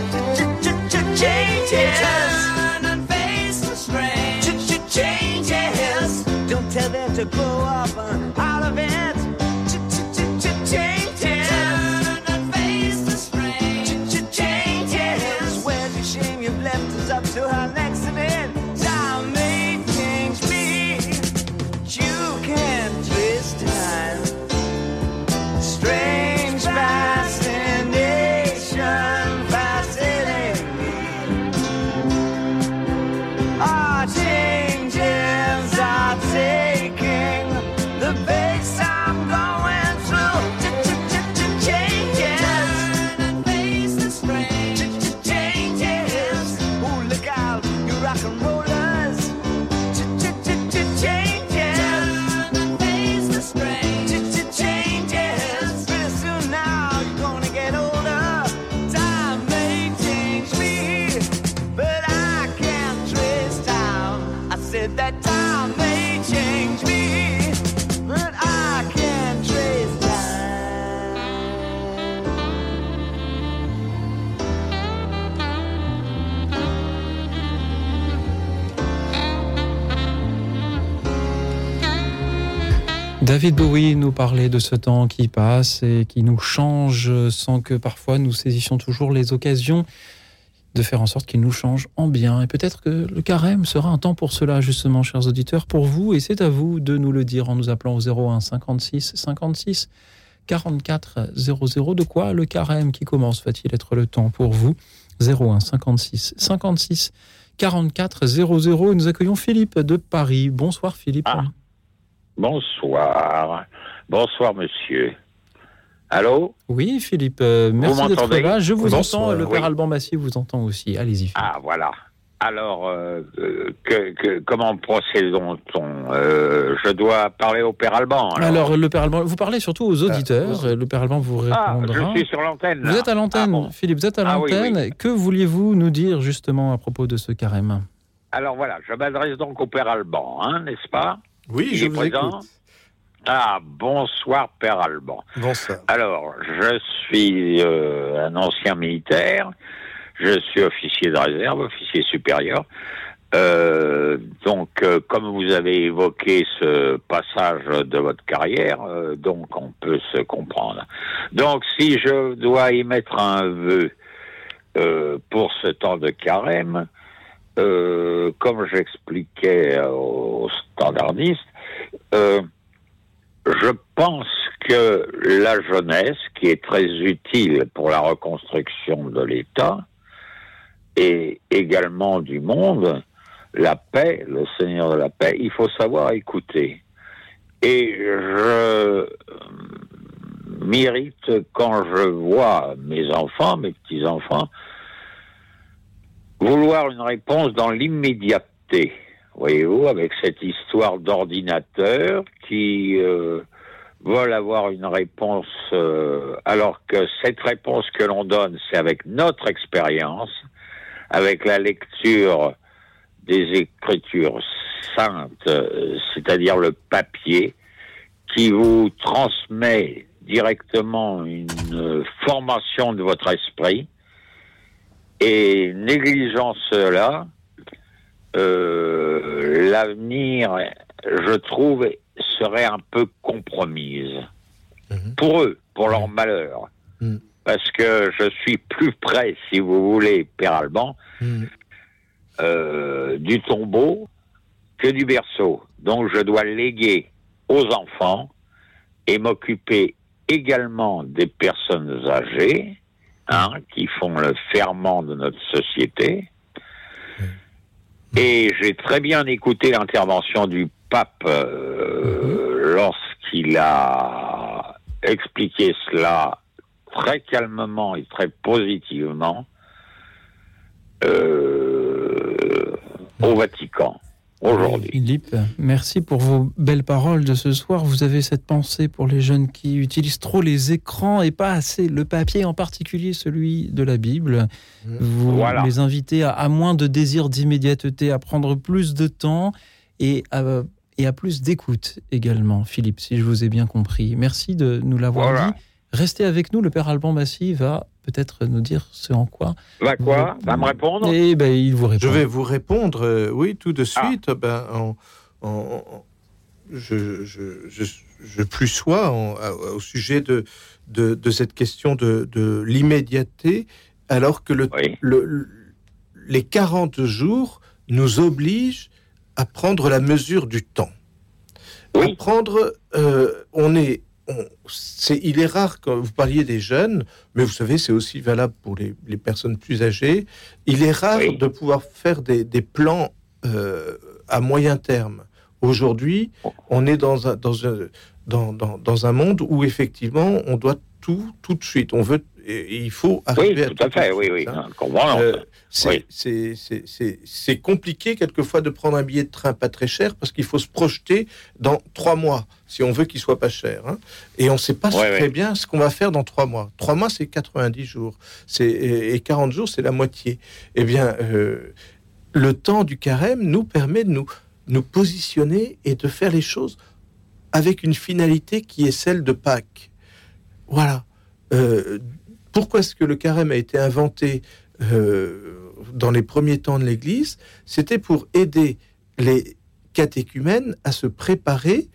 Changes. Turn and face the strange. Changes. Don't tell them to grow up uh, out of it. David Bowie nous parlait de ce temps qui passe et qui nous change sans que parfois nous saisissions toujours les occasions de faire en sorte qu'il nous change en bien. Et peut-être que le carême sera un temps pour cela, justement, chers auditeurs, pour vous. Et c'est à vous de nous le dire en nous appelant au 01 56 56 44 00. De quoi le carême qui commence va-t-il être le temps pour vous? 01 56 56 44 00. Et nous accueillons Philippe de Paris. Bonsoir Philippe. Ah. Bonsoir. Bonsoir, monsieur. Allô? Oui, Philippe, euh, merci d'être là. Je vous Bonsoir, entends, le oui. père Alban Massy vous entend aussi. Allez-y. Ah, voilà. Alors, euh, euh, que, que- comment procédons-on Euh, Je dois parler au père Alban. Alors, Alors, le père Alban, vous parlez surtout aux auditeurs. Le père Alban vous ah, répondra. je suis sur l'antenne. Vous êtes à l'antenne, Ah, bon. Philippe, vous êtes à Ah, oui, l'antenne. Que vouliez-vous nous dire justement à propos de ce carême? Alors voilà, je m'adresse donc au père Alban, hein, n'est-ce pas? Oui, je vous présent écoute. Ah, bonsoir, père Alban. Bonsoir. Alors, je suis euh, un ancien militaire, je suis officier de réserve, officier supérieur. Euh, donc, euh, comme vous avez évoqué ce passage de votre carrière, euh, donc on peut se comprendre. Donc, si je dois y mettre un vœu euh, pour ce temps de carême, euh, comme j'expliquais aux standardistes, euh, je pense que la jeunesse, qui est très utile pour la reconstruction de l'État et également du monde, la paix, le Seigneur de la paix, il faut savoir écouter. Et je m'irrite quand je vois mes enfants, mes petits-enfants, vouloir une réponse dans l'immédiateté voyez-vous, avec cette histoire d'ordinateur qui euh, veulent avoir une réponse, euh, alors que cette réponse que l'on donne, c'est avec notre expérience, avec la lecture des écritures saintes, euh, c'est-à-dire le papier, qui vous transmet directement une euh, formation de votre esprit, et négligeant cela, euh, l'avenir, je trouve, serait un peu compromise. Mhm. Pour eux, pour leur malheur. Mhm. parce que je suis plus près, si vous voulez, Père Alban, Hmm. euh, du tombeau que du berceau. Donc je dois léguer aux enfants et m'occuper également des personnes âgées hein, qui font le ferment de notre société. Et j'ai très bien écouté l'intervention du pape euh, lorsqu'il a expliqué cela très calmement et très positivement euh, au Vatican aujourd'hui. Philippe, merci pour vos belles paroles de ce soir. Vous avez cette pensée pour les jeunes qui utilisent trop les écrans et pas assez le papier, en particulier celui de la Bible. Vous Voilà. les invitez à, à moins de désir d'immédiateté, à prendre plus de temps et à, et à plus d'écoute également, Philippe, si je vous ai bien compris. Merci de nous l'avoir Voilà. dit. Restez avec nous, le Père Alban Massy va peut-être nous dire ce en quoi. Va quoi Va me répondre? Eh ben, il vous répond. Je vais vous répondre, euh, oui, tout de Ah. suite. Ben, en- en- en- je, je, je, je plus sois au sujet de, de, de cette question de, de l'immédiateté, alors que le, Oui. le- le- les 40 jours nous obligent à prendre la mesure du temps. Oui. À prendre, euh, on est, on- c'est, il est rare quand vous parliez des jeunes, mais vous savez, c'est aussi valable pour les, les personnes plus âgées. Il est rare Oui. de pouvoir faire des, des plans euh, à moyen terme. Aujourd'hui, on est dans un, dans, un, dans, dans, dans un monde où effectivement, on doit tout tout de suite. On veut, et, il faut Oui, arriver tout à tout fait, oui, oui. Euh, c'est Oui. compliqué quelquefois de prendre un billet de train pas très cher parce qu'il faut se projeter dans trois mois si on veut qu'il soit pas cher. hein. Et on ne sait pas très bien ce qu'on va faire dans trois mois. Trois mois, c'est 90 jours. Et 40 jours, c'est la moitié. Eh bien, euh, le temps du carême nous permet de nous, nous positionner et de faire les choses avec une finalité qui est celle de Pâques. Voilà. Pourquoi est-ce que le carême a été inventé euh, dans les premiers temps de l'Église? C'était pour aider les catéchumènes à se préparer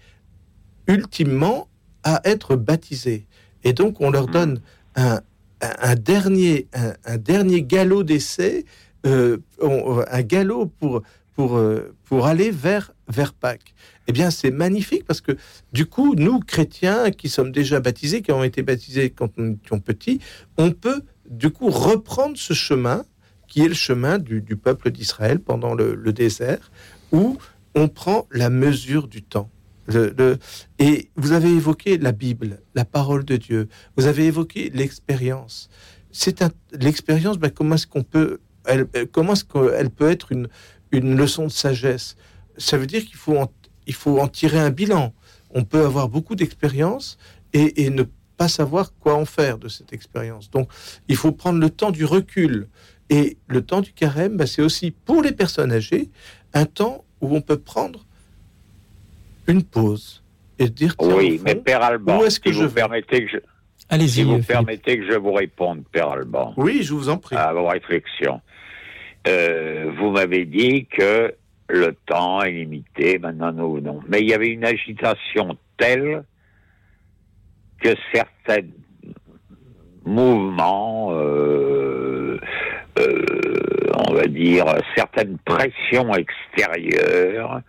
ultimement à être baptisés. Et donc on leur donne un, un- un dernier, un, un dernier galop d'essai, euh, un galop pour, pour, euh, pour aller vers, vers Pâques. Eh bien, c'est magnifique parce que du coup, nous, chrétiens, qui sommes déjà baptisés, qui avons été baptisés quand nous étions petits, on peut du coup reprendre ce chemin qui est le chemin du, du peuple d'Israël pendant le, désert, où on prend la mesure du temps. Le- et vous avez évoqué la Bible, la parole de Dieu. Vous avez évoqué l'expérience. C'est l'expérience. ben, comment est-ce qu'on peut, elle, euh, comment est-ce qu'elle peut être une, une leçon de sagesse Ça veut dire qu'il faut en, il faut en tirer un bilan. On peut avoir beaucoup d'expérience et, et ne pas savoir quoi en faire de cette expérience. Donc, il faut prendre le temps du recul. Et le temps du carême, ben, c'est aussi pour les personnes âgées un temps où on peut prendre une pause et dire tiens, Oui, au mais fond, Père Alban, où est-ce que si je vous vais permettez que je, Allez-y, si vous Philippe. permettez que je vous réponde, Père Alban, oui, je vous en prie. à vos réflexions. Euh, vous m'avez dit que le temps est limité, maintenant nous venons. Mais il y avait une agitation telle que certains mouvements, euh, euh, on va dire, certaines pressions extérieures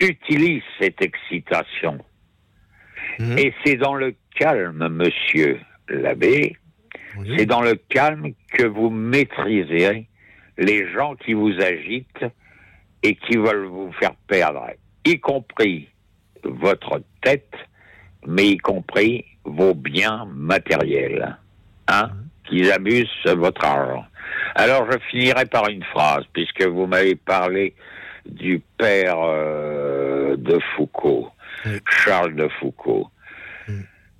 utilisent cette excitation. Mhm. Et c'est dans le calme, monsieur l'abbé, Oui. c'est dans le calme que vous maîtrisez les gens qui vous agitent et qui veulent vous faire perdre, y compris votre tête, mais y compris vos biens matériels, hein, qui amusent votre argent. Alors je finirai par une phrase, puisque vous m'avez parlé du père euh, de Foucault. Charles de Foucault.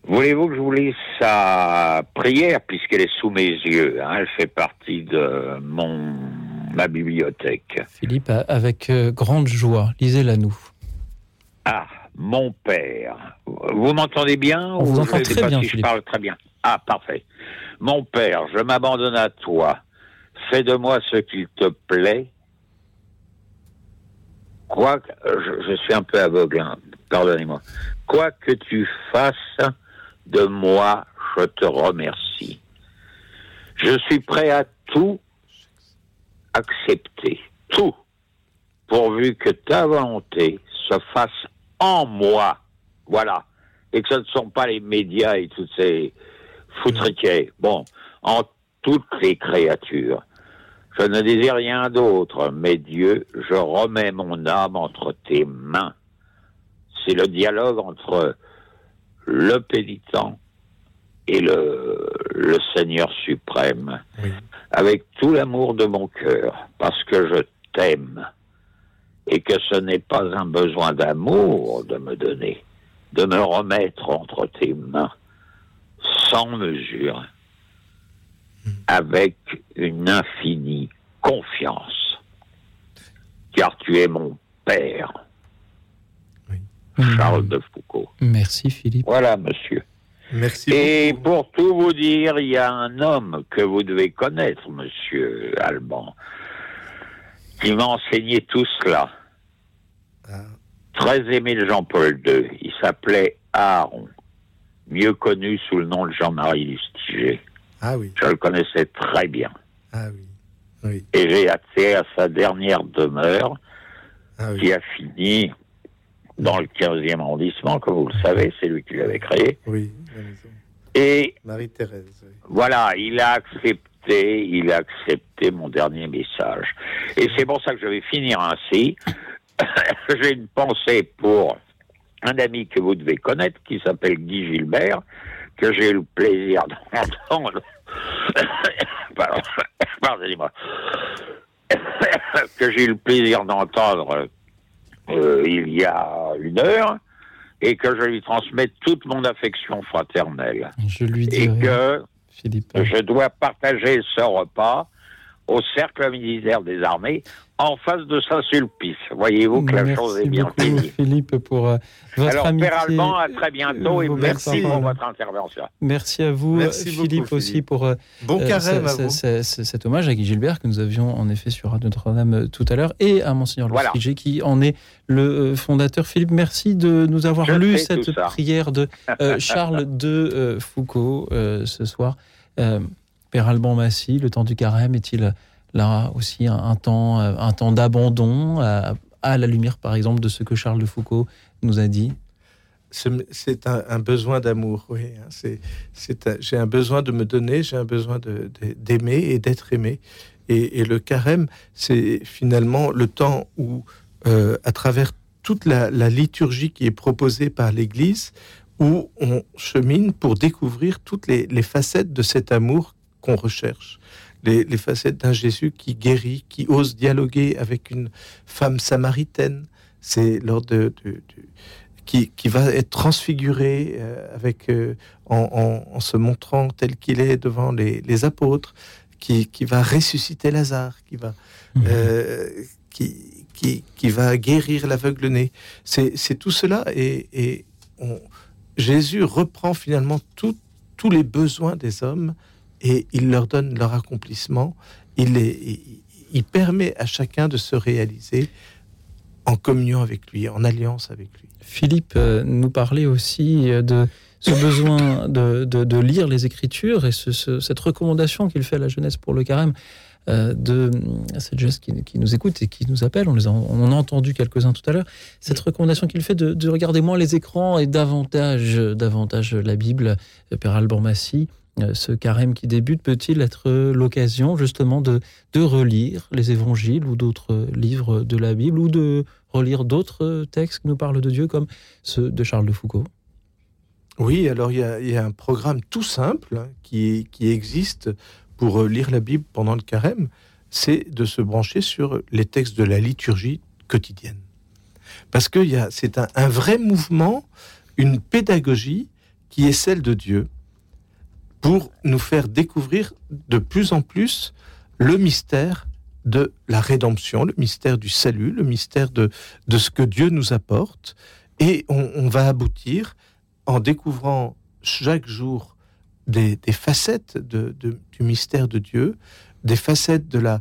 Voulez-vous que je vous lise sa prière, puisqu'elle est sous mes yeux hein, Elle fait partie de mon ma bibliothèque. Philippe, avec euh, grande joie, lisez-la nous. Ah, mon père. Vous m'entendez bien On vous ou entend très pas bien, si je parle très bien? Ah, parfait. Mon père, je m'abandonne à toi. Fais de moi ce qu'il te plaît. Quoi que, je, je suis un peu aveugle, hein, pardonnez-moi. Quoi que tu fasses de moi, je te remercie. Je suis prêt à tout accepter, tout, pourvu que ta volonté se fasse en moi. Voilà. Et que ce ne sont pas les médias et toutes ces foutriquets. Bon, en toutes les créatures. Je ne disais rien d'autre, mais Dieu, je remets mon âme entre tes mains. C'est le dialogue entre le pénitent et le, le Seigneur suprême, Oui. avec tout l'amour de mon cœur, parce que je t'aime, et que ce n'est pas un besoin d'amour de me donner, de me remettre entre tes mains, sans mesure, avec une infinie confiance, car tu es mon Père, Charles de Foucault. Merci Philippe. Voilà, monsieur. Merci Et beaucoup. pour tout vous dire, il y a un homme que vous devez connaître, monsieur Alban, qui m'a enseigné tout cela. Ah, Très aimé de Jean-Paul II. Il s'appelait Aaron, mieux connu sous le nom de Jean-Marie Lustiger. ah oui, Je le connaissais très bien. ah oui, oui, Et j'ai accès à sa dernière demeure, ah oui, qui a fini dans le 15e arrondissement, comme vous le savez, c'est lui qui l'avait créé. oui. Et Marie-Thérèse. oui. Voilà, il a accepté, il a accepté mon dernier message. Et c'est pour ça que je vais finir ainsi. J'ai une pensée pour un ami que vous devez connaître qui s'appelle Guy Gilbert, que j'ai eu le plaisir d'entendre. Pardon, Pardonnez-moi. que j'ai eu le plaisir d'entendre euh, il y a une heure et que je lui transmets toute mon affection fraternelle. Je lui Et dirai, que Philippe. je dois partager ce repas au cercle militaire des armées en face de Saint-Sulpice. Voyez-vous que la chose est bien beaucoup, finie. Philippe, pour euh, votre Alors, amitié. Père Alban, à très bientôt et Vos merci pour votre intervention. Merci à vous, Merci Philippe, beaucoup, aussi, pour euh, Bon euh, ce- ce- ce- cet hommage à Guy Gilbert que nous avions en effet sur Radio Notre-Dame euh, tout à l'heure et à Monseigneur Voilà. Lustiger qui en est le euh, fondateur. Philippe, merci de nous avoir Je lu cette prière de euh, Charles de euh, Foucault euh, ce soir. Euh, Père Alban Massy, le temps du carême est-il là aussi un, temps, euh, un temps d'abandon à, à la lumière, par exemple, de ce que Charles de Foucault nous a dit? C'est- un, besoin d'amour, oui. hein. J'ai un besoin de me donner, j'ai un besoin d'aimer et d'être aimé. Et, le carême, c'est finalement le temps où, euh, à travers toute la, liturgie qui est proposée par l'Église, où on chemine pour découvrir toutes les facettes de cet amour qu'on recherche. Les, les facettes d'un Jésus qui guérit, qui ose dialoguer avec une femme samaritaine. C'est lors de, de- de- qui, qui va être transfiguré euh, avec, euh, en, en- en se montrant tel qu'il est devant les, les apôtres, qui, qui va ressusciter Lazare, qui va, euh, qui, qui, qui va guérir l'aveugle-né. C'est c'est tout cela et, et on- Jésus reprend finalement tout- tous les besoins des hommes et il leur donne leur accomplissement. Il, les, il, permet à chacun de se réaliser en communion avec lui, en alliance avec lui. Philippe euh, nous parlait aussi euh, de ce besoin de, de- de lire les Écritures et ce- ce- cette recommandation qu'il fait à la jeunesse pour le carême euh, de à cette jeunesse qui, qui nous écoute et qui nous appelle. On, les a, on en a entendu quelques-uns tout à l'heure. Cette recommandation qu'il fait de, de regarder moins les écrans et davantage, davantage la Bible. Euh, Père Alban Massy, ce carême qui débute peut-il être l'occasion justement de, de relire les évangiles ou d'autres livres de la Bible ou de relire d'autres textes qui nous parlent de Dieu comme ceux de Charles de Foucault? Oui, alors il y a, un programme tout simple qui, qui existe pour euh, lire la Bible pendant le carême, c'est de se brancher sur les textes de la liturgie quotidienne. Parce que c'est un vrai mouvement, une pédagogie qui est celle de Dieu pour nous faire découvrir de plus en plus le mystère de la rédemption, le mystère du salut, le mystère de, de ce que Dieu nous apporte. Et on, va aboutir en découvrant chaque jour des, facettes du mystère de Dieu, des facettes de la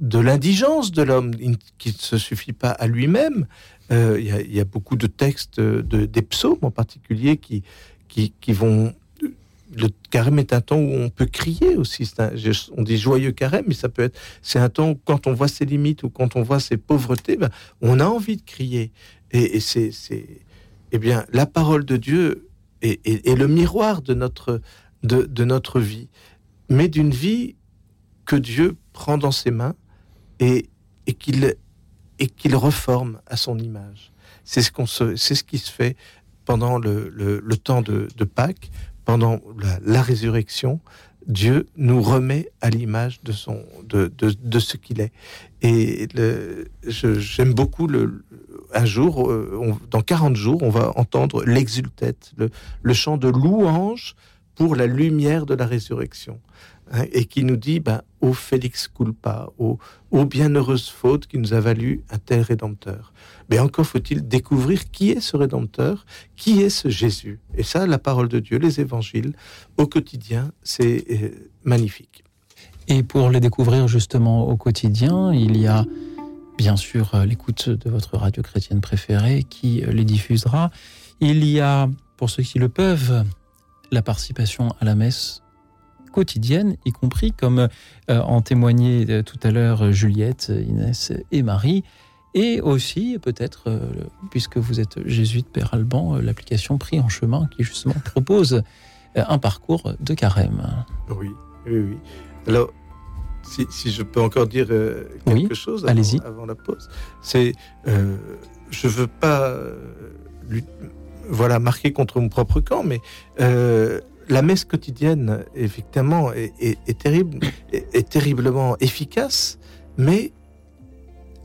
de l'indigence de l'homme qui ne se suffit pas à lui-même. Euh, Il y, a- beaucoup de textes de, des psaumes en particulier qui, qui vont le carême est un temps où on peut crier aussi. on dit joyeux carême, mais ça peut être. C'est un temps où, quand on voit ses limites ou quand on voit ses pauvretés, ben, on a envie de crier. Et, c'est, eh bien, la parole de Dieu est, le miroir de notre, de, notre vie, mais d'une vie que Dieu prend dans ses mains et, et qu'il et qu'il reforme à son image. C'est ce qu'on c'est ce qui se fait pendant le, le, temps de, de, Pâques, pendant la, résurrection, Dieu nous remet à l'image de, son, de, de, ce qu'il est. Et j'aime beaucoup le, un jour, euh, dans 40 jours, on va entendre l'exultète, le, le chant de louange pour la lumière de la résurrection. Hein, et qui nous dit ben, Ô Félix culpa, ô, ô bienheureuse faute qui nous a valu un tel rédempteur. Mais encore faut-il découvrir qui est ce rédempteur, qui est ce Jésus. Et ça, la parole de Dieu, les évangiles, au quotidien, c'est euh, magnifique. Et pour les découvrir justement au quotidien, il y a bien sûr euh, l'écoute de votre radio chrétienne préférée qui euh, les diffusera. Il y a, pour ceux qui le peuvent, la participation à la messe quotidienne, y compris comme euh, en témoignaient euh, tout à l'heure euh, Juliette, Inès et Marie. Et aussi, peut-être, puisque vous êtes jésuite Père Alban, l'application Pris en chemin qui justement propose un parcours de carême. Oui, oui, oui. Alors, si, je peux encore dire quelque chose avant, avant, la pause, c'est je veux pas voilà marquer contre mon propre camp, mais la messe quotidienne, effectivement, est, terrible, est, terriblement efficace, mais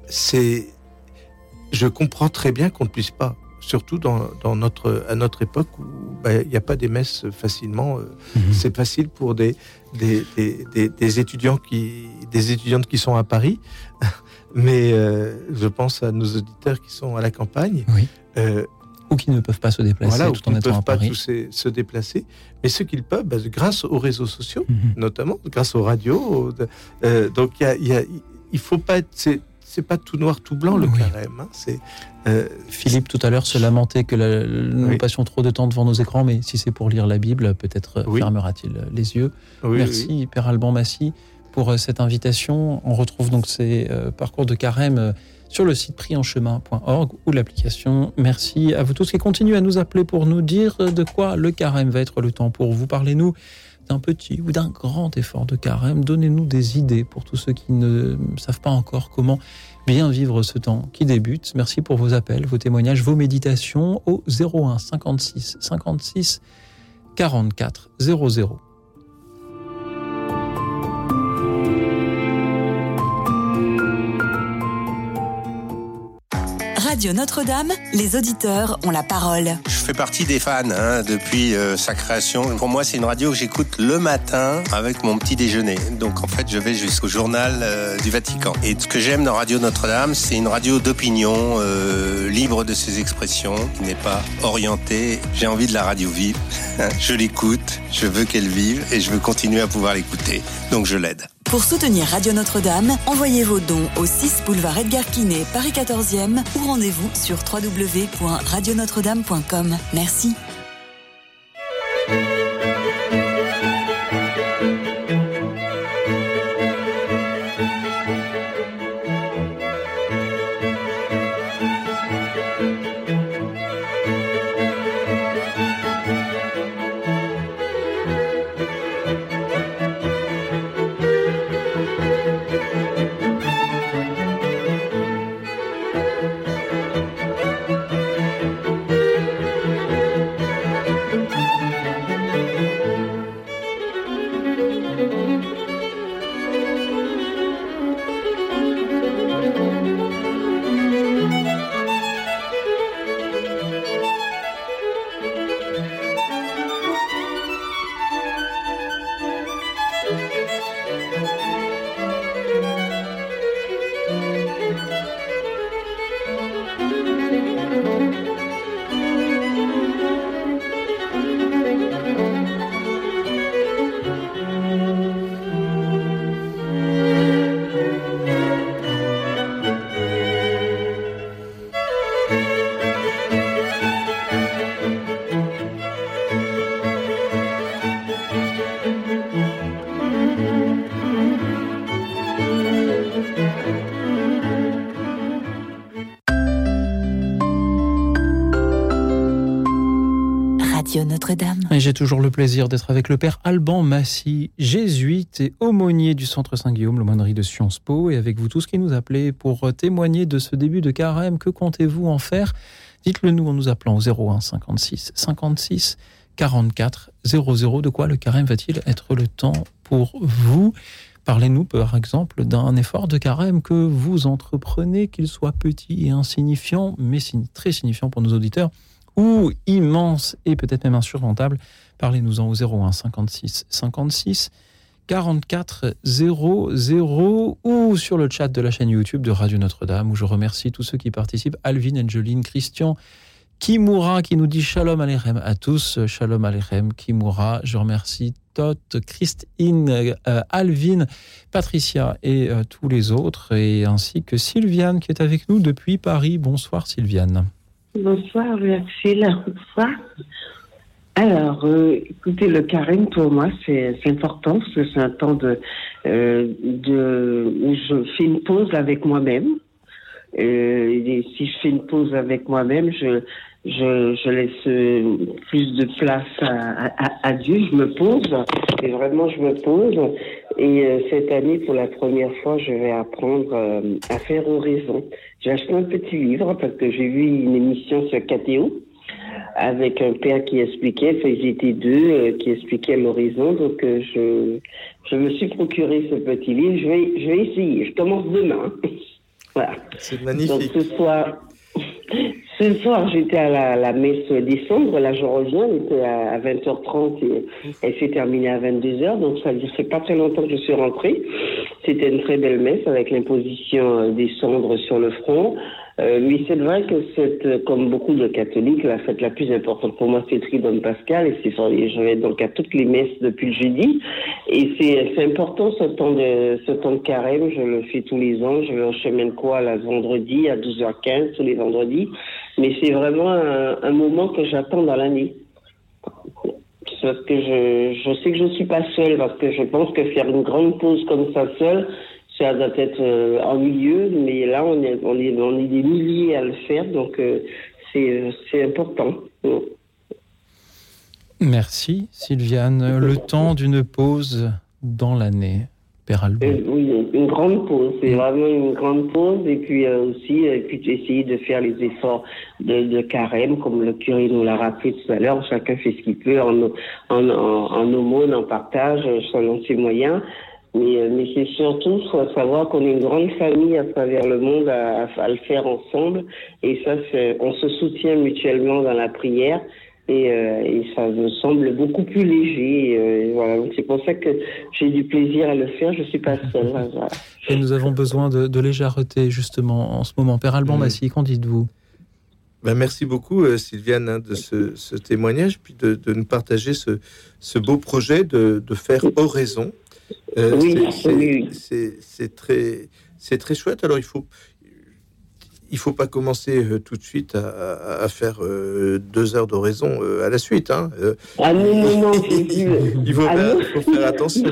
c'est, je comprends très bien qu'on ne puisse pas, surtout dans, notre, à notre époque où bah, il n'y a pas des messes facilement. Euh, mhm. C'est facile pour des des, étudiants qui, des étudiantes qui sont à Paris, mais euh, je pense à nos auditeurs qui sont à la campagne. Oui. Euh, ou qui ne peuvent pas se déplacer voilà, tout en étant à Paris. Tous se déplacer, mais ce qu'ils peuvent, bah, grâce aux réseaux sociaux, mhm. notamment, grâce aux radios. Euh, donc il y a, il faut pas être, c'est pas tout noir tout blanc le carême. Hein, c'est euh, Philippe tout à l'heure se lamentait que nous passions trop de temps devant nos écrans, mais si c'est pour lire la Bible, peut-être fermera-t-il les yeux. Merci Père Alban Massy pour euh, cette invitation. On retrouve donc ces parcours de carême sur le site prienchemin.org ou l'application. Merci à vous tous qui continuez à nous appeler pour nous dire de quoi le carême va être le temps pour vous. Parlez-nous d'un petit ou d'un grand effort de carême. Donnez-nous des idées pour tous ceux qui ne savent pas encore comment bien vivre ce temps qui débute. Merci pour vos appels, vos témoignages, vos méditations au 01 56 56 44 00. Radio Notre-Dame, les auditeurs ont la parole. Je fais partie des fans hein, depuis euh, sa création. Pour moi, c'est une radio que j'écoute le matin avec mon petit déjeuner. Donc en fait, je vais jusqu'au journal euh, du Vatican. Et ce que j'aime dans Radio Notre-Dame, c'est une radio d'opinion, euh, libre de ses expressions, qui n'est pas orientée. J'ai envie de la radio vive. je l'écoute, je veux qu'elle vive et je veux continuer à pouvoir l'écouter. Donc je l'aide. Pour soutenir Radio Notre-Dame, envoyez vos dons au 6 boulevard Edgar Quinet, Paris 14e ou rendez-vous sur www.radionotre-dame.com. Merci. J'ai toujours le plaisir d'être avec le père Alban Massy, jésuite et aumônier du Centre Saint-Guillaume, l'aumônerie de Sciences Po, et avec vous tous qui nous appelez pour témoigner de ce début de carême. Que comptez-vous en faire? Dites-le nous en nous appelant au 01 56 56 44 00. De quoi le carême va-t-il être le temps pour vous? Parlez-nous par exemple d'un effort de carême que vous entreprenez, qu'il soit petit et insignifiant, mais très signifiant pour nos auditeurs ou immense et peut-être même insurmontable, parlez-nous-en au 01 56 56 44 00 ou sur le chat de la chaîne YouTube de Radio Notre-Dame où je remercie tous ceux qui participent, Alvin, Angeline, Christian, Kimura qui nous dit Shalom Alechem à tous, Shalom Alechem, Kimura, je remercie Tot, Christine, euh, Alvin, Patricia et euh, tous les autres, et ainsi que Sylviane qui est avec nous depuis Paris. Bonsoir Sylviane. Bonsoir, merci. Bonsoir. Alors, euh, écoutez, le carême pour moi c'est important parce que c'est un temps de, euh, de où je fais une pause avec moi-même. Euh, si je fais une pause avec moi-même, je, je, je, laisse plus de place à, à, à, Dieu, je me pose, et vraiment je me pose. Et euh, cette année, pour la première fois, je vais apprendre euh, à faire oraison. J'ai acheté un petit livre parce que j'ai vu une émission sur KTO avec un père qui expliquait, enfin ils étaient deux, euh, qui expliquaient l'horizon. Donc je, je me suis procuré ce petit livre. Je vais, je vais essayer. Je commence demain. voilà. C'est magnifique. Donc ce soir, ce soir, j'étais à la, messe décembre. Là, je reviens. Elle était à, 20h30 et elle s'est terminée à 22h. Donc, ça ne fait pas très longtemps que je suis rentrée. C'était une très belle messe avec l'imposition des cendres sur le front. Euh, mais c'est vrai que c'est, comme beaucoup de catholiques, la fête la plus importante pour moi, c'est Tridon Pascal. Et c'est, je vais donc à toutes les messes depuis le jeudi. Et c'est, important ce temps de, ce temps de carême. Je le fais tous les ans. Je vais au chemin de croix le vendredi à 12h15, tous les vendredis. Mais c'est vraiment un, moment que j'attends dans l'année. Parce que je, sais que je ne suis pas seule, parce que je pense que faire une grande pause comme ça seule, ça doit être euh, ennuyeux, mais là, on est, des milliers à le faire, donc euh, c'est important. Merci, Sylviane. Le temps d'une pause dans l'année, Père Albon. Euh, oui, une grande pause. C'est vraiment une grande pause. Et puis euh, aussi, et puis essayer de faire les efforts de, de, carême, comme le curé nous l'a rappelé tout à l'heure. Chacun fait ce qu'il peut en, en, en, en aumône, en partage, selon ses moyens. Mais, mais c'est surtout, faut savoir qu'on est une grande famille à travers le monde à, à, le faire ensemble. Et ça, on se soutient mutuellement dans la prière. Et, euh, et, ça me semble beaucoup plus léger. Euh, voilà. C'est pour ça que j'ai du plaisir à le faire. Je suis pas seule. Voilà. Et nous avons besoin de, de, légèreté justement en ce moment. Père Alban mmh. Massy, qu'en dites-vous? Ben merci beaucoup euh, Sylviane hein, de ce, ce, témoignage, puis de, de nous partager ce, ce, beau projet de, de faire oraison. Euh, oui, c'est très, c'est très chouette. Alors il faut, il faut pas commencer euh, tout de suite à, à faire euh, deux heures d'oraison euh, à la suite. Hein. ah non, non, non, il faut, ah, faire, non. faut faire attention.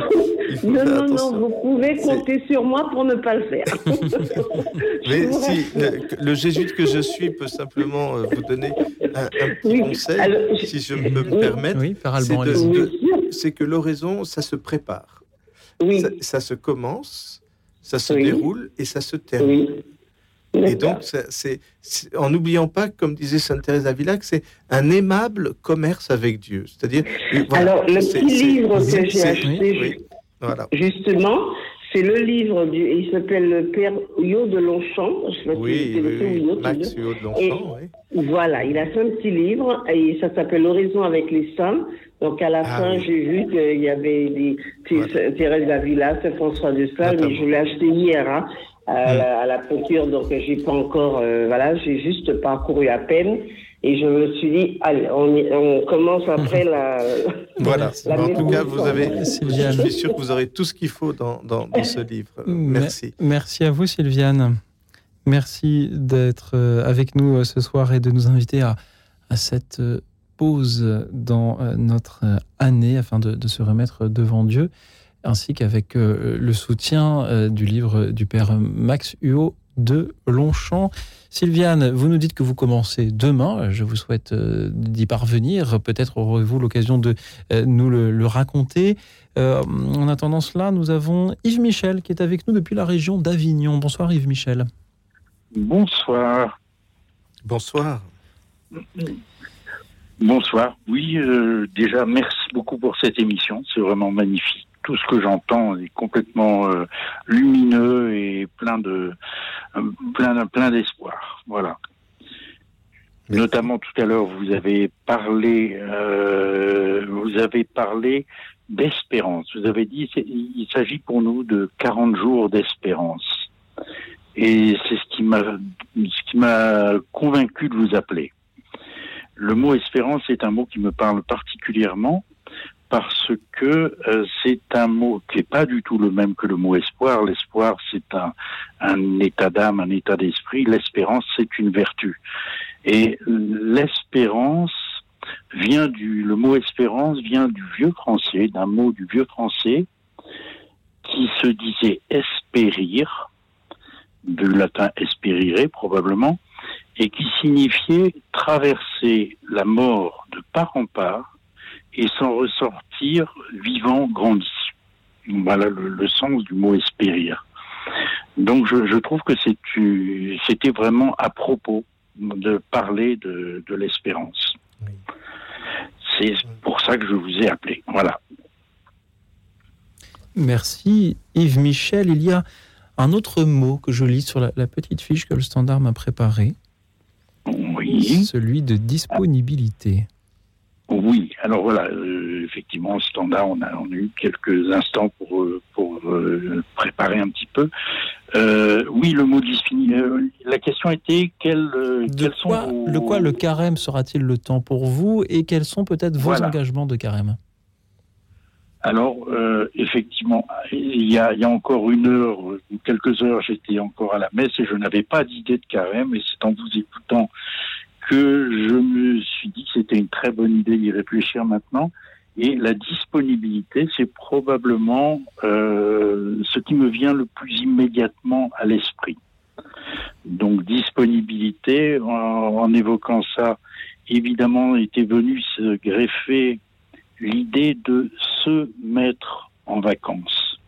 Faut non, faire non, attention. non, vous pouvez compter sur moi pour ne pas le faire. Mais si le, le, jésuite que je suis peut simplement vous donner un, un petit oui. conseil, Alors, si je peux me permettre, oui, c'est que l'oraison, ça se prépare. Oui. Ça, ça, se commence, ça se oui. déroule et ça se termine. Et donc, c'est en n'oubliant pas, comme disait Sainte Thérèse d'Avila, que c'est un aimable commerce avec Dieu. C'est-à-dire. Voilà, Alors, le petit livre que j'ai acheté, oui, voilà. justement, c'est le livre du. Il s'appelle Le Père Huyot de Longchamp. Je sais pas oui, si oui, oui, Huyot, Max Huyot de Longchamp, oui. Voilà, il a fait un petit livre et ça s'appelle L'horizon avec les saints. Donc à la ah, fin, oui. j'ai vu qu'il y avait des voilà. Thérèse d'Avila, Saint François de Sales, mais je l'ai acheté hier. Hein à, mmh. la, à la procure, donc j'ai pas encore, euh, voilà, j'ai juste parcouru à peine. Et je me suis dit, allez, on, on commence après la. Voilà. La en tout cas, vous avez. Sylviane. Je suis sûr que vous aurez tout ce qu'il faut dans, dans, dans, ce livre. Merci. Merci à vous, Sylviane. Merci d'être euh, avec nous euh, ce soir et de nous inviter à, à cette pause dans notre année afin de, de se remettre devant Dieu ainsi qu'avec euh, le soutien euh, du livre du père Max Huot de Longchamp. Sylviane, vous nous dites que vous commencez demain. Je vous souhaite euh, d'y parvenir. Peut-être aurez-vous l'occasion de euh, nous le, raconter. Euh, en attendant cela, nous avons Yves Michel qui est avec nous depuis la région d'Avignon. Bonsoir Yves Michel. Bonsoir. Bonsoir. Bonsoir. Oui, déjà, merci beaucoup pour cette émission. C'est vraiment magnifique tout ce que j'entends est complètement euh, lumineux et plein de euh, plein plein d'espoir. Voilà. Notamment tout à l'heure, vous avez parlé, euh, vous avez parlé d'espérance. Vous avez dit il s'agit pour nous de 40 jours d'espérance. Et c'est ce qui m'a ce qui m'a convaincu de vous appeler. Le mot espérance est un mot qui me parle particulièrement parce que euh, c'est un mot qui n'est pas du tout le même que le mot espoir. L'espoir, c'est un, état d'âme, un état d'esprit. L'espérance, c'est une vertu. Et l'espérance vient du, le mot espérance vient du vieux français, d'un mot du vieux français qui se disait espérir, du latin espérire probablement, et qui signifiait traverser la mort de part en part et s'en ressortir vivant, grandi. Voilà le, sens du mot espérir. Donc je, trouve que c'était vraiment à propos de parler de, l'espérance. C'est pour ça que je vous ai appelé. Voilà. Merci Yves Michel. Il y a un autre mot que je lis sur la, la petite fiche que le standard m'a préparée. Oui. Celui de disponibilité. Oui, alors voilà, euh, effectivement, standard, on a, on a eu quelques instants pour, euh, pour euh, préparer un petit peu. oui, le mot disponible. la question était quel, quels sont le quoi le carême sera-t-il le temps pour vous et quels sont peut-être vos engagements de carême? Alors, effectivement, il y, a, il y, a, encore une heure ou quelques heures, j'étais encore à la messe et je n'avais pas d'idée de carême. Et c'est en vous écoutant que je me suis dit que c'était une très bonne idée d'y réfléchir maintenant. Et la disponibilité, c'est probablement euh, ce qui me vient le plus immédiatement à l'esprit. Donc disponibilité, en, évoquant ça, évidemment était venue se greffer l'idée de se mettre en vacances.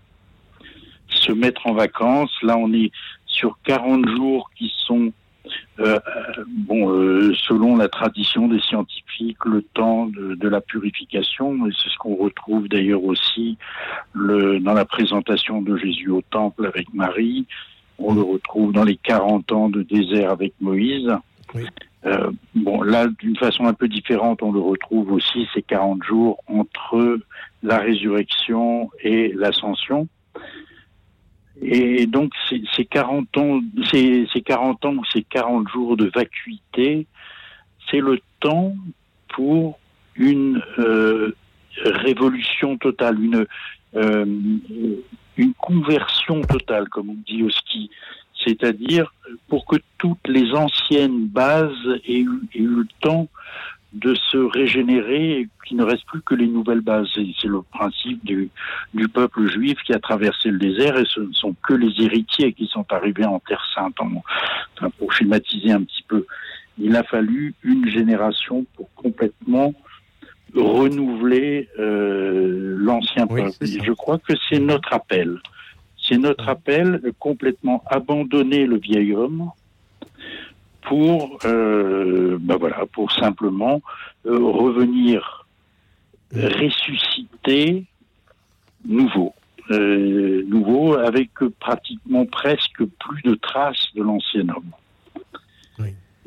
Se mettre en vacances, là on est sur 40 jours qui sont euh, bon, euh, selon la tradition des scientifiques, le temps de, la purification, et c'est ce qu'on retrouve d'ailleurs aussi le, dans la présentation de Jésus au temple avec Marie, on le retrouve dans les 40 ans de désert avec Moïse. Euh, bon, là, d'une façon un peu différente, on le retrouve aussi ces 40 jours entre la résurrection et l'ascension. Et donc, ces, 40 ans, ces, 40 ans ou ces 40 jours de vacuité, c'est le temps pour une euh, révolution totale, une, euh, une conversion totale, comme on dit au ski. C'est-à-dire pour que toutes les anciennes bases aient eu, aient eu le temps de se régénérer et qu'il ne reste plus que les nouvelles bases. C'est le principe du, du, peuple juif qui a traversé le désert et ce ne sont que les héritiers qui sont arrivés en Terre Sainte. enfin, pour schématiser un petit peu, il a fallu une génération pour complètement renouveler euh, l'ancien peuple. je crois que c'est notre appel. C'est notre appel de complètement abandonner le vieil homme pour, ben voilà, pour simplement euh, revenir ressusciter nouveau, euh, nouveau avec pratiquement presque plus de traces de l'ancien homme.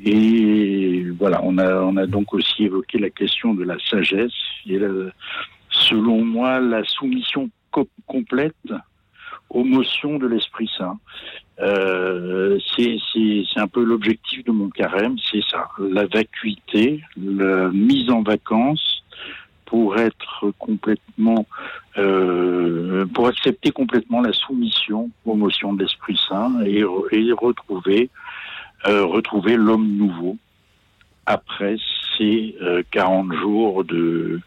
Et voilà, on a, on a donc aussi évoqué la question de la sagesse et selon moi la soumission complète aux motions de l'Esprit Saint. Euh, c'est un peu l'objectif de mon carême, c'est ça, la vacuité, la mise en vacances pour être complètement, euh, pour accepter complètement la soumission aux motions de l'Esprit Saint et, retrouver, euh, retrouver l'homme nouveau après ces 40 jours de,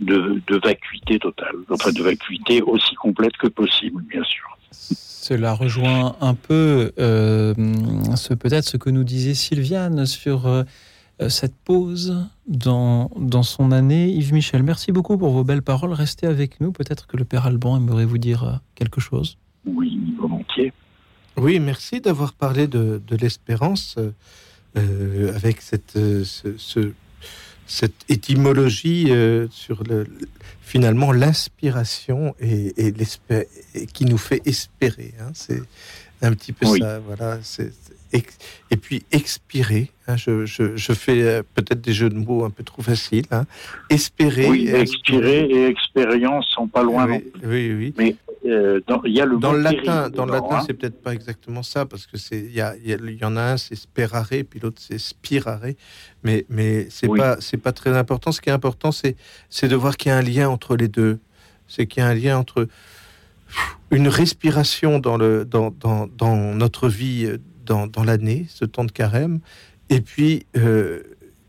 de, de vacuité totale, enfin de vacuité aussi complète que possible, bien sûr. Cela rejoint un peu euh, ce peut-être ce que nous disait Sylviane sur euh, cette pause dans, dans son année. Yves Michel, merci beaucoup pour vos belles paroles. Restez avec nous. Peut-être que le Père Alban aimerait vous dire euh, quelque chose. Oui, volontiers. Oui, merci d'avoir parlé de, de l'espérance euh, avec cette, euh, ce- ce- cette étymologie euh, sur le, finalement l'inspiration et, et et qui nous fait espérer. hein. C'est un petit peu Oui. ça, voilà. c'est- et puis expirer. hein. je, je- je fais peut-être des jeux de mots un peu trop faciles. hein. Espérer. Oui, expirer et expérience sont pas loin. non? Oui, oui, oui. Mais euh, dans- il y a le Dans mot le latin, dans le latin, c'est peut-être pas exactement ça parce que c'est il y, en a un c'est sperare puis l'autre c'est spirare, mais mais c'est Oui. pas c'est pas très important. Ce qui est important c'est c'est de voir qu'il y a un lien entre les deux. C'est qu'il y a un lien entre une respiration dans le dans dans, dans notre vie dans, dans l'année, ce temps de carême, et puis euh,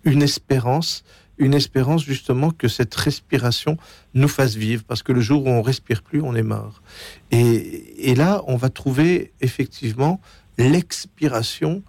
une espérance une espérance justement que cette respiration nous fasse vivre, parce que le jour où on respire plus, on est mort. Et, là, on va trouver effectivement l'expiration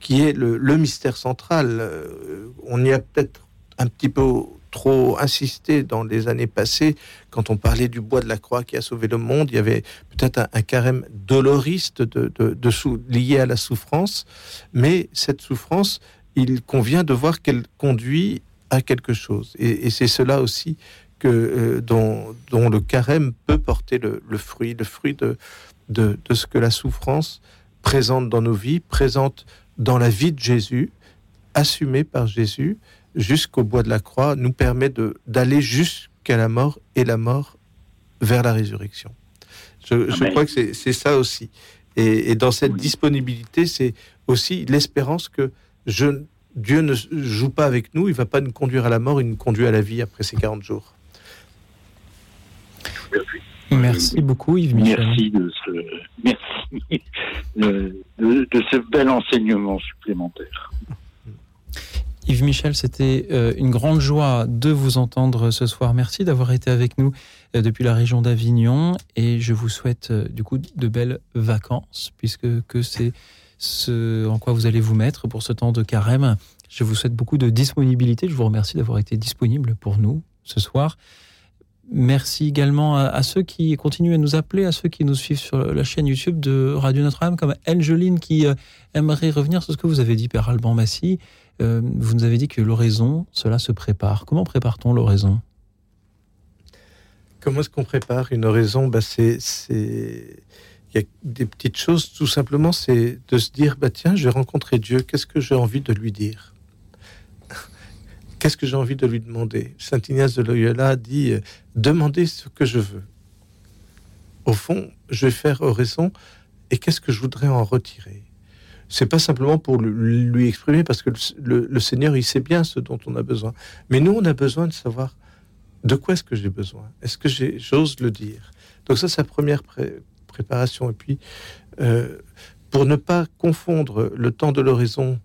qui est le, mystère central. Euh, on y a peut-être un petit peu trop insisté dans les années passées quand on parlait du bois de la croix qui a sauvé le monde. Il y avait peut-être un, carême doloriste de, de, lié à la souffrance, mais cette souffrance, il convient de voir qu'elle conduit à quelque chose. Et, et c'est cela aussi que, euh, dont, dont le carême peut porter le, le fruit, le fruit de, de, de ce que la souffrance présente dans nos vies, présente dans la vie de Jésus, assumée par Jésus jusqu'au bois de la croix, nous permet de- d'aller jusqu'à la mort et la mort vers la résurrection. Je, crois que c'est c'est ça aussi. Et, et dans cette disponibilité, c'est aussi l'espérance que je, Dieu ne joue pas avec nous, il va pas nous conduire à la mort, il nous conduit à la vie après ces 40 jours. Merci beaucoup, Yves Michel. Merci de ce, merci de, de- de ce bel enseignement supplémentaire. Yves Michel, c'était euh, une grande joie de vous entendre ce soir. Merci d'avoir été avec nous euh, depuis la région d'Avignon et je vous souhaite euh, du coup de belles vacances puisque que c'est ce en quoi vous allez vous mettre pour ce temps de carême. Je vous souhaite beaucoup de disponibilité. Je vous remercie d'avoir été disponible pour nous ce soir. Merci également à, ceux qui continuent à nous appeler, à ceux qui nous suivent sur la chaîne YouTube de Radio Notre-Dame, comme Angeline qui euh, aimerait revenir sur ce que vous avez dit, Père Alban Massy. Euh, vous nous avez dit que l'oraison, cela se prépare. Comment prépare-t-on l'oraison? Comment est-ce qu'on prépare une oraison? Bah c'est... Il y a des petites choses, tout simplement, c'est de se dire, bah tiens, je vais rencontrer Dieu, qu'est-ce que j'ai envie de lui dire? Qu'est-ce que j'ai envie de lui demander? Saint Ignace de Loyola dit, euh, demandez ce que je veux. Au fond, je vais faire oraison, et qu'est-ce que je voudrais en retirer? C'est pas simplement pour lui, exprimer, parce que le, le- Seigneur, il sait bien ce dont on a besoin. Mais nous, on a besoin de savoir de quoi est-ce que j'ai besoin? Est-ce que j'ai- j'ose le dire? Donc ça, c'est la première préparation. Et puis, euh, pour ne pas confondre le temps de l'oraison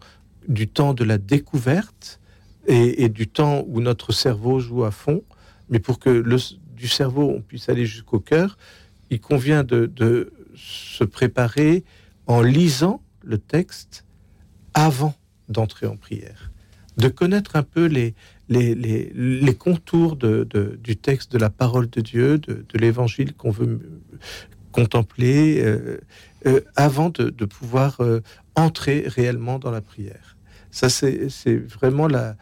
du temps de la découverte et, du temps où notre cerveau joue à fond, mais pour que le, du cerveau, on puisse aller jusqu'au cœur, il convient de, se préparer en lisant le texte avant d'entrer en prière, de connaître un peu les, contours du texte, de la parole de Dieu, de, l'évangile qu'on veut contempler, euh, euh, avant de, pouvoir euh, entrer réellement dans la prière. Ça, c'est vraiment la,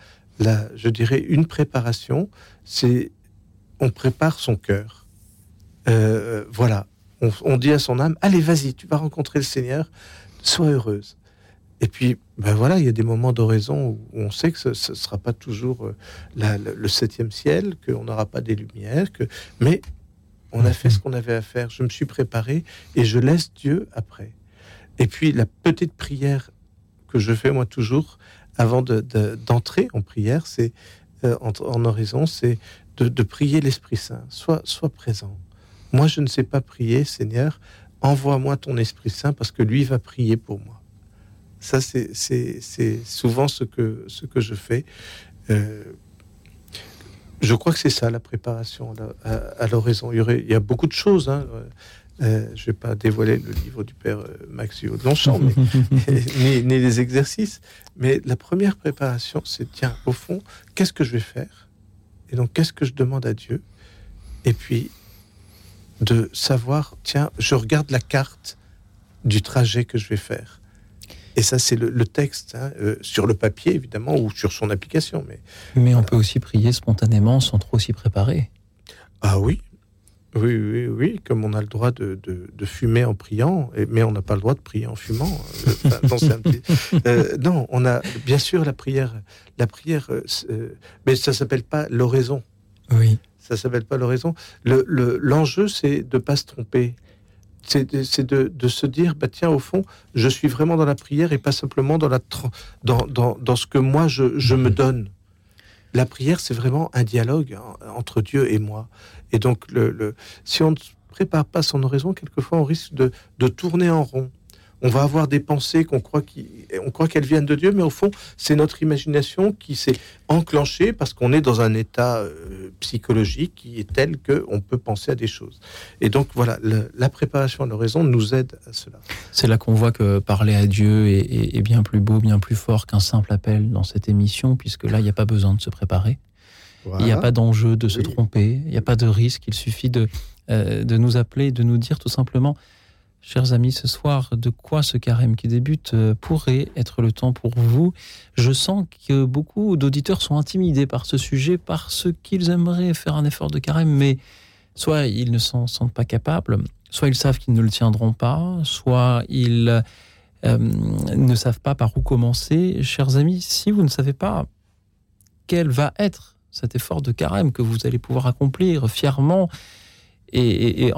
je dirais, une préparation. C'est on prépare son cœur. Voilà. On, dit à son âme, allez, vas-y, tu vas rencontrer le Seigneur, sois heureuse. Et puis, ben voilà, il y a des moments d'oraison où on sait que ce ne sera pas toujours le septième ciel, qu'on n'aura pas des lumières, que... mais on a fait ce qu'on avait à faire. Je me suis préparé et je laisse Dieu après. Et puis, la petite prière que je fais moi toujours avant de- de- d'entrer en prière, c'est euh, en, en oraison, c'est de, de prier l'Esprit Saint. Sois, sois présent. Moi, je ne sais pas prier, Seigneur. Envoie-moi ton Esprit Saint parce que lui va prier pour moi. Ça, c'est- souvent ce que, ce que je fais. Euh, je crois que c'est ça la préparation à à, à l'oraison. Il y, aurait, il y a beaucoup de choses. hein. Euh, je ne vais pas dévoiler le livre du père euh, Maxio de Longchamp, mais, ni, ni les exercices. Mais la première préparation, c'est tiens, au fond, qu'est-ce que je vais faire? Et donc, qu'est-ce que je demande à Dieu? Et puis, de savoir, tiens, je regarde la carte du trajet que je vais faire. Et ça, c'est le, le texte, hein, euh, sur le papier, évidemment, ou sur son application. Mais, Mais on peut aussi prier spontanément sans trop s'y préparer. ah oui, oui, oui, oui, comme on a le droit de, de- de fumer en priant, mais on n'a pas le droit de prier en fumant. Euh, enfin, non, c'est un petit- euh, non, on a bien sûr la prière, la prière, euh, euh, mais ça s'appelle pas l'oraison. Oui. Ça s'appelle pas l'oraison. Le- le- L'enjeu, c'est de pas se tromper. C'est de, se dire, bah tiens, au fond, je suis vraiment dans la prière et pas simplement dans, la, dans, dans, dans ce que moi je, je me donne. La prière, c'est vraiment un dialogue entre Dieu et moi. Et donc, le, le- si on ne prépare pas son oraison, quelquefois, on risque de, de tourner en rond. On va avoir des pensées qu'on croit croit qu'elles viennent de Dieu, mais au fond, c'est notre imagination qui s'est enclenchée parce qu'on est dans un état euh, psychologique qui est tel que on peut penser à des choses. Et donc voilà, le- la préparation à l'oraison nous aide à cela. C'est là qu'on voit que parler à Dieu est, est- est bien plus beau, bien plus fort qu'un simple appel dans cette émission, puisque là, il n'y a pas besoin de se préparer. Il n'y a pas d'enjeu de se Oui. tromper, il n'y a pas de risque, il suffit de, euh, de nous appeler, de nous dire tout simplement, chers amis, ce soir, de quoi ce carême qui débute euh, pourrait être le temps pour vous? Je sens que beaucoup d'auditeurs sont intimidés par ce sujet parce qu'ils aimeraient faire un effort de carême, mais soit ils ne s'en sentent pas capables, soit ils savent qu'ils ne le tiendront pas, soit ils euh, ne savent pas par où commencer. Chers amis, si vous ne savez pas quel va être cet effort de carême que vous allez pouvoir accomplir fièrement et,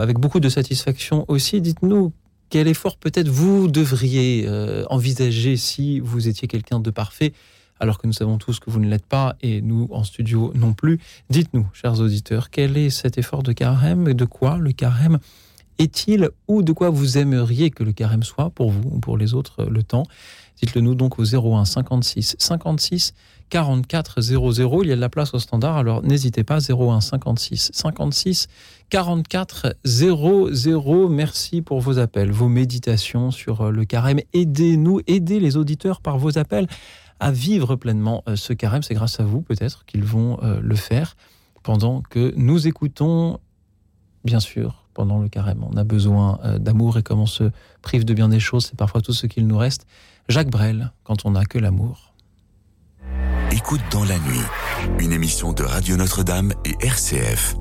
avec beaucoup de satisfaction aussi, dites-nous quel effort peut-être vous devriez euh, envisager si vous étiez quelqu'un de parfait, alors que nous savons tous que vous ne l'êtes pas et nous en studio non plus. Dites-nous, chers auditeurs, quel est cet effort de carême et de quoi le carême est-il ou de quoi vous aimeriez que le carême soit pour vous ou pour les autres euh, le temps? Dites-le nous donc au 01 56 56 44 00. Il y a de la place au standard, alors n'hésitez pas. 01 56 56 44 00. Merci pour vos appels, vos méditations sur euh, le carême. Aidez-nous, aidez les auditeurs par vos appels à vivre pleinement euh, ce carême. C'est grâce à vous peut-être qu'ils vont euh, le faire pendant que nous écoutons, bien sûr, pendant le carême. On a besoin d'amour et comme on se prive de bien des choses, c'est parfois tout ce qu'il nous reste. Jacques Brel, quand on n'a que l'amour. Écoute dans la nuit, une émission de Radio Notre-Dame et RCF.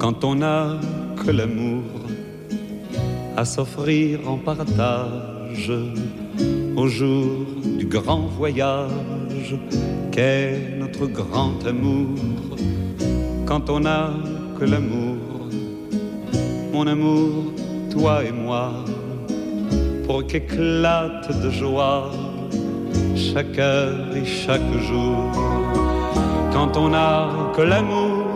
quand on n'a que l'amour à s'offrir en partage au jour du grand voyage qu'est notre grand amour. Quand on n'a que l'amour, mon amour, toi et moi, pour qu'éclate de joie chaque heure et chaque jour. Quand on n'a que l'amour,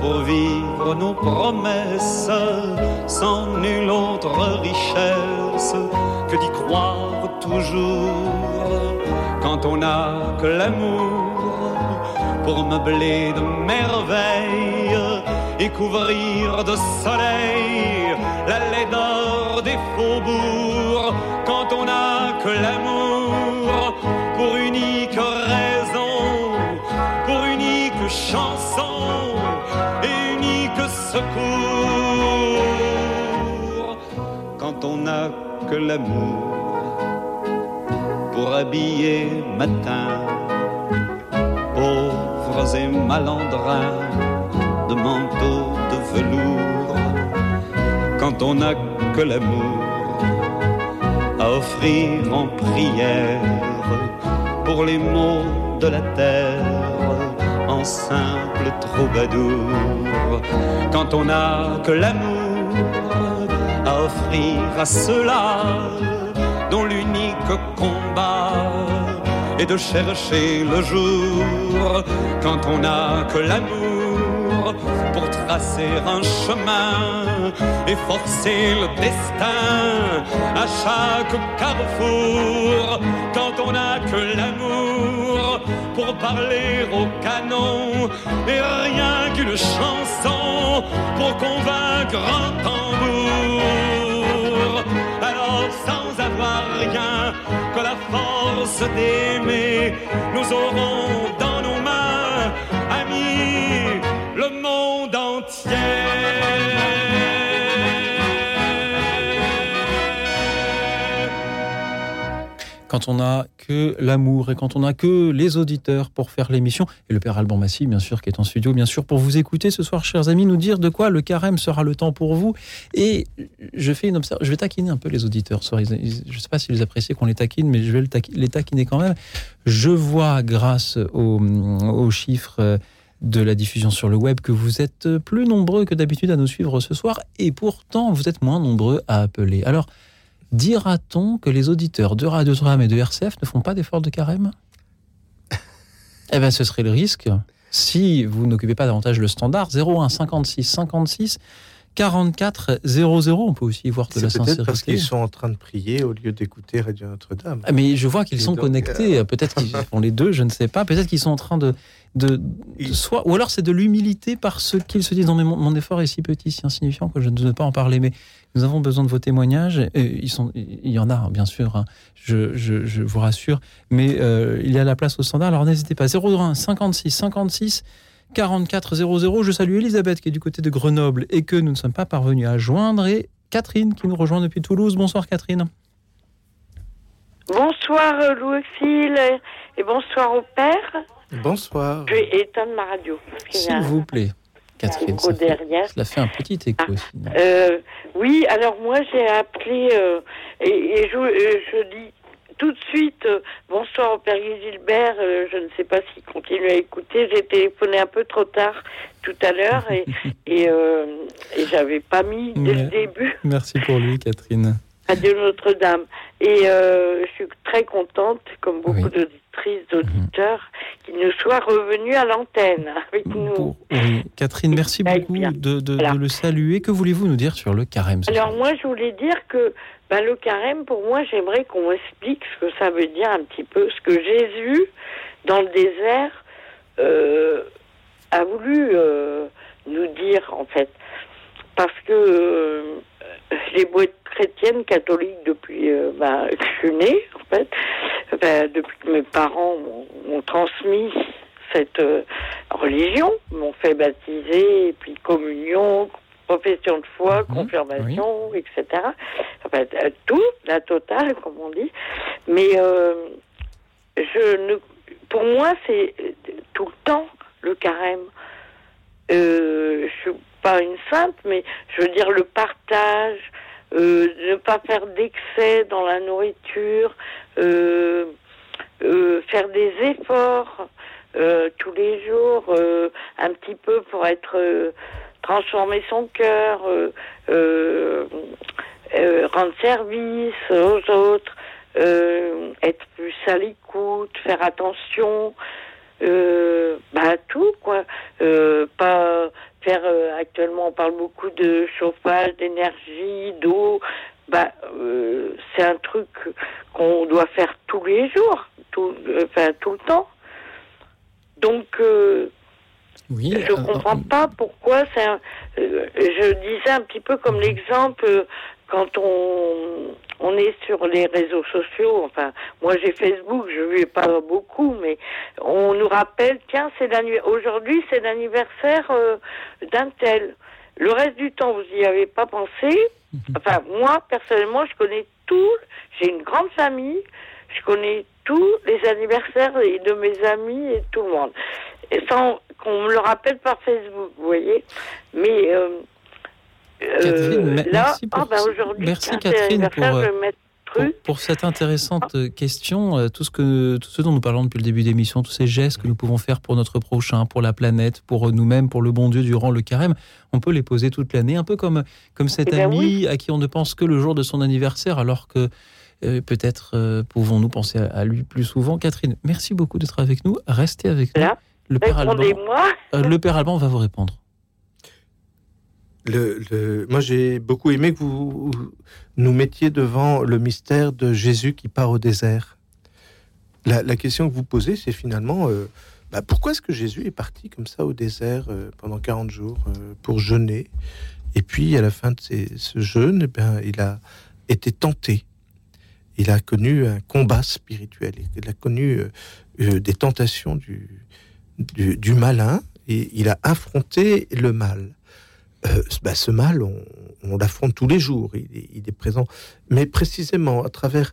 pour vivre nos promesses sans nulle autre richesse que d'y croire toujours. Quand on n'a que l'amour pour meubler de merveilles et couvrir de soleil la laideur des faubourgs. Quand on n'a que l'amour pour unique raison, pour unique chanson et unique secours. Quand on n'a que l'amour pour habiller matin, pauvres et malandrins de manteaux de velours. Quand on n'a que l'amour à offrir en prière pour les maux de la terre en simple troubadour. Quand on n'a que l'amour à offrir à ceux-là dont l'unique combat est de chercher le jour. Quand on n'a que l'amour tracer un chemin et forcer le destin à chaque carrefour quand on n'a que l'amour pour parler au canon et rien qu'une chanson pour convaincre un tambour. Alors sans avoir rien que la force d'aimer, nous aurons dans nos mains, amis, le monde Quand on n'a que l'amour et quand on n'a que les auditeurs pour faire l'émission, et le père Alban Massy, bien sûr, qui est en studio, bien sûr, pour vous écouter ce soir, chers amis, nous dire de quoi le carême sera le temps pour vous. Et je fais une observation, je vais taquiner un peu les auditeurs. Je ne sais pas s'ils apprécient qu'on les taquine, mais je vais les taquiner quand même. Je vois, grâce aux, aux chiffres euh, de la diffusion sur le web, que vous êtes plus nombreux que d'habitude à nous suivre ce soir, et pourtant vous êtes moins nombreux à appeler. Alors, dira-t-on que les auditeurs de Radio Tram et de RCF ne font pas d'efforts de carême? Eh bien, ce serait le risque. Si vous n'occupez pas davantage le standard, 01 56 56 44 00, on peut aussi voir C'est la peut-être sincérité. parce qu'ils sont en train de prier au lieu d'écouter Radio Notre-Dame. Ah, mais je vois qu'ils sont connectés. euh, Peut-être qu'ils font les deux, je ne sais pas. Peut-être qu'ils sont en train de, de, soit, ou alors c'est de l'humilité parce qu'ils se disent non mais mon, effort est si petit, si insignifiant que je ne veux pas en parler. Mais nous avons besoin de vos témoignages. Il y en a hein, bien sûr. hein. je, vous rassure. Mais euh, il y a la place au standard. Alors n'hésitez pas. 01 56 56 44 00. Je salue Elisabeth qui est du côté de Grenoble et que nous ne sommes pas parvenus à joindre et Catherine qui nous rejoint depuis Toulouse. Bonsoir Catherine. Bonsoir Louis-Phil et bonsoir au père. Bonsoir. Je vais éteindre ma radio. a S'il vous plaît, Catherine. Ça, fait- cela fait un petit écho aussi. Euh, oui, alors moi j'ai appelé euh, et, et je, euh, je dis tout de suite euh, bonsoir au père Gilbert. euh, je ne sais pas s'il continue à écouter. J'ai téléphoné un peu trop tard tout à l'heure et, et, euh, et j'avais pas mis dès le début Merci pour lui, Catherine. Radio Notre-Dame. Et je suis très contente, comme beaucoup d'auditrices, d'auditeurs, qu'il nous soit revenu à l'antenne avec nous. Oui, Catherine, merci beaucoup de, de- de le saluer. Que voulez-vous nous dire sur le carême Alors moi, je voulais dire que ben, le carême, pour moi, j'aimerais qu'on m'explique ce que ça veut dire un petit peu, ce que Jésus, dans le désert, euh, a voulu euh, nous dire, en fait. Parce que euh, j'ai beau être chrétienne, catholique depuis euh, ben, que je suis née, en fait, ben, depuis que mes parents m'ont- transmis cette religion, m'ont fait baptiser, et puis communion, profession de foi, confirmation, etc. Enfin, euh, tout, la totale, comme on dit. Mais euh, je ne, pour moi, c'est tout le temps le carême. Euh, je suis pas une sainte, mais je veux dire le partage, euh, ne pas faire d'excès dans la nourriture, euh, euh, faire des efforts tous les jours, un petit peu pour être transformer son cœur, euh, euh, euh, rendre service aux autres, être plus à l'écoute, faire attention, euh, bah tout quoi, pas faire actuellement on parle beaucoup de chauffage, d'énergie, d'eau, bah c'est un truc qu'on doit faire tous les jours, tout, enfin tout le temps. Donc Oui, je comprends pas pourquoi un- euh, je disais un petit peu comme l'exemple euh, quand on on est sur les réseaux sociaux. Enfin moi j'ai Facebook je lui ai pas beaucoup mais on nous rappelle tiens c'est aujourd'hui c'est l'anniversaire euh, d'un tel. Le reste du temps vous y avez pas pensé? Enfin moi personnellement je connais tout j'ai une grande famille je connais tous les anniversaires de mes amis et tout le monde sans qu'on me le rappelle par Facebook, vous voyez. Mais euh, euh, Catherine, me- là, merci ah ben aujourd'hui, merci, Catherine, pour, euh, Pour, pour cette intéressante euh, question, euh, tout ce, que, tout ce dont nous parlons depuis le début d'émission, tous ces gestes que nous pouvons faire pour notre prochain, pour la planète, pour nous-mêmes, pour le bon Dieu durant le carême, on peut les poser toute l'année, un peu comme, comme cet Eh ben ami oui. à qui on ne pense que le jour de son anniversaire, alors que euh, peut-être euh, pouvons-nous penser à, à lui plus souvent. Catherine, merci beaucoup d'être avec nous. Restez avec nous. Le Père Alban, Répondez-moi. euh, le Père Alban va vous répondre. le, le- moi, j'ai beaucoup aimé que vous nous mettiez devant le mystère de Jésus qui part au désert. La, la question que vous posez, c'est finalement euh, bah, pourquoi est-ce que Jésus est parti comme ça au désert euh, pendant 40 jours euh, pour jeûner? Et puis, à la fin de ces- ce jeûne, eh bien, il a été tenté. Il a connu un combat spirituel. Il a connu euh, euh, des tentations du, du, malin et il a affronté le mal. Euh, bah, ce mal, on, on l'affronte tous les jours, il est, présent. Mais précisément, à travers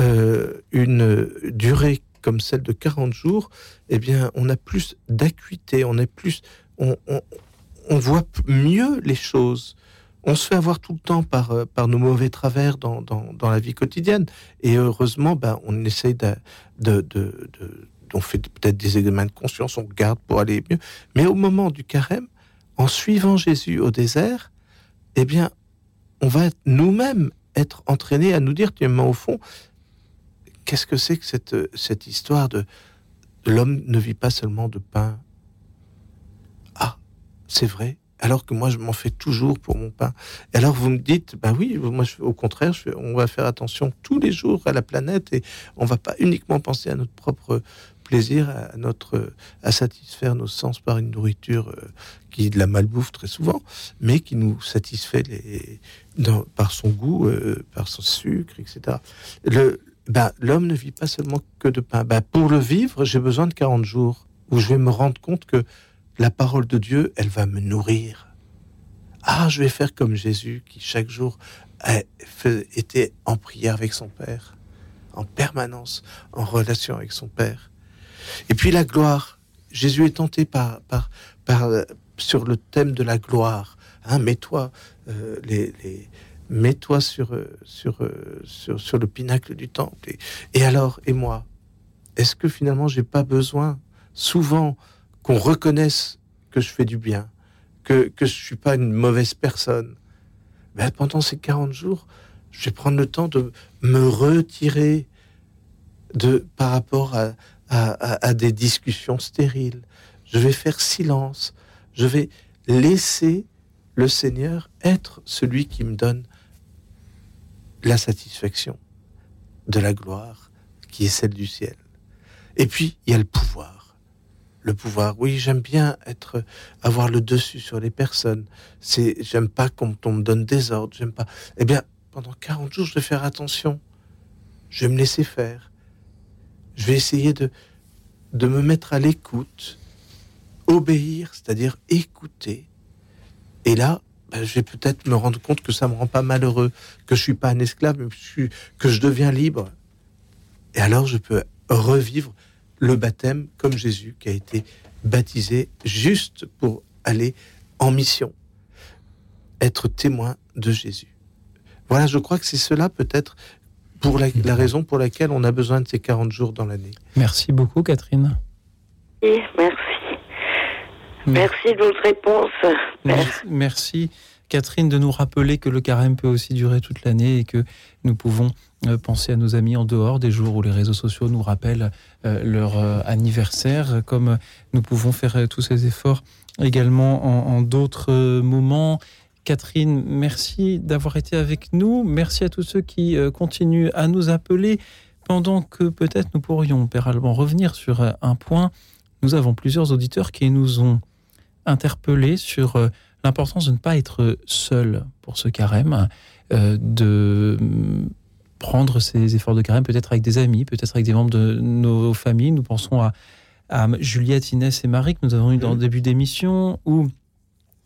euh, une durée comme celle de 40 jours, eh bien, on a plus d'acuité, on est plus, on, voit mieux les choses. On se fait avoir tout le temps par, euh, nos mauvais travers dans, la vie quotidienne. Et heureusement, ben, on essaye de- on fait peut-être des examens de conscience, on regarde pour aller mieux. Mais au moment du carême, en suivant Jésus au désert, eh bien, on va nous-mêmes être entraînés à nous dire, tiens, au fond, qu'est-ce que c'est que cette, cette histoire de, l'homme ne vit pas seulement de pain? Ah, c'est vrai. Alors que moi, je m'en fais toujours pour mon pain. Alors, vous me dites, bah oui, moi, au contraire, on va faire attention tous les jours à la planète et on va pas uniquement penser à notre propre à notre, satisfaire nos sens par une nourriture euh, qui de la malbouffe très souvent, mais qui nous satisfait les, dans- par son goût, euh, par son sucre, etc. Le, ben, l'homme ne vit pas seulement que de pain. Ben, pour le vivre, j'ai besoin de 40 jours où je vais me rendre compte que la parole de Dieu, elle va me nourrir. Ah, je vais faire comme Jésus qui chaque jour était en prière avec son Père, en permanence, en relation avec son Père. Et puis la gloire. Jésus est tenté par, par, par, euh, sur le thème de la gloire. Hein, mets-toi euh, les, les- mets-toi sur, euh, sur, sur, sur le pinacle du temple. Et, et alors, et moi Est-ce que finalement, j'ai pas besoin souvent qu'on reconnaisse que je fais du bien, que, que je suis pas une mauvaise personne? Ben, Pendant ces 40 jours, je vais prendre le temps de me retirer de, par rapport à, à, des discussions stériles. Je vais faire silence. Je vais laisser le Seigneur être celui qui me donne la satisfaction de la gloire qui est celle du ciel. Et puis, il y a le pouvoir. Le pouvoir, oui, j'aime bien être, avoir le dessus sur les personnes. C'est, j'aime pas qu'on on me donne des ordres, j'aime pas. Eh bien, pendant 40 jours, je vais faire attention. Je vais me laisser faire. Je vais essayer de, de me mettre à l'écoute, obéir, c'est-à-dire écouter. Et là, ben, je vais peut-être me rendre compte que ça me rend pas malheureux, que je suis pas un esclave, mais je, suis- que je deviens libre. Et alors, je peux revivre le baptême comme Jésus qui a été baptisé juste pour aller en mission, être témoin de Jésus. Voilà, je crois que c'est cela peut-être pour la, la raison pour laquelle on a besoin de ces 40 jours dans l'année. Merci beaucoup, Catherine. Et merci. Merci de votre réponse. Merci, merci, Catherine, de nous rappeler que le carême peut aussi durer toute l'année et que nous pouvons euh, penser à nos amis en dehors des jours où les réseaux sociaux nous rappellent euh, leur euh, anniversaire, comme nous pouvons faire tous ces efforts également en, en d'autres moments. Catherine, merci d'avoir été avec nous. Merci à tous ceux qui euh, continuent à nous appeler. Pendant que peut-être nous pourrions, Père Alban, revenir sur euh, un point, nous avons plusieurs auditeurs qui nous ont interpellés sur euh, l'importance de ne pas être seul pour ce carême, de mm, prendre ces efforts de carême peut-être avec des amis, peut-être avec des membres de nos familles. Nous pensons à, à Juliette, Inès et Marie que nous avons eu dans le début d'émission, ou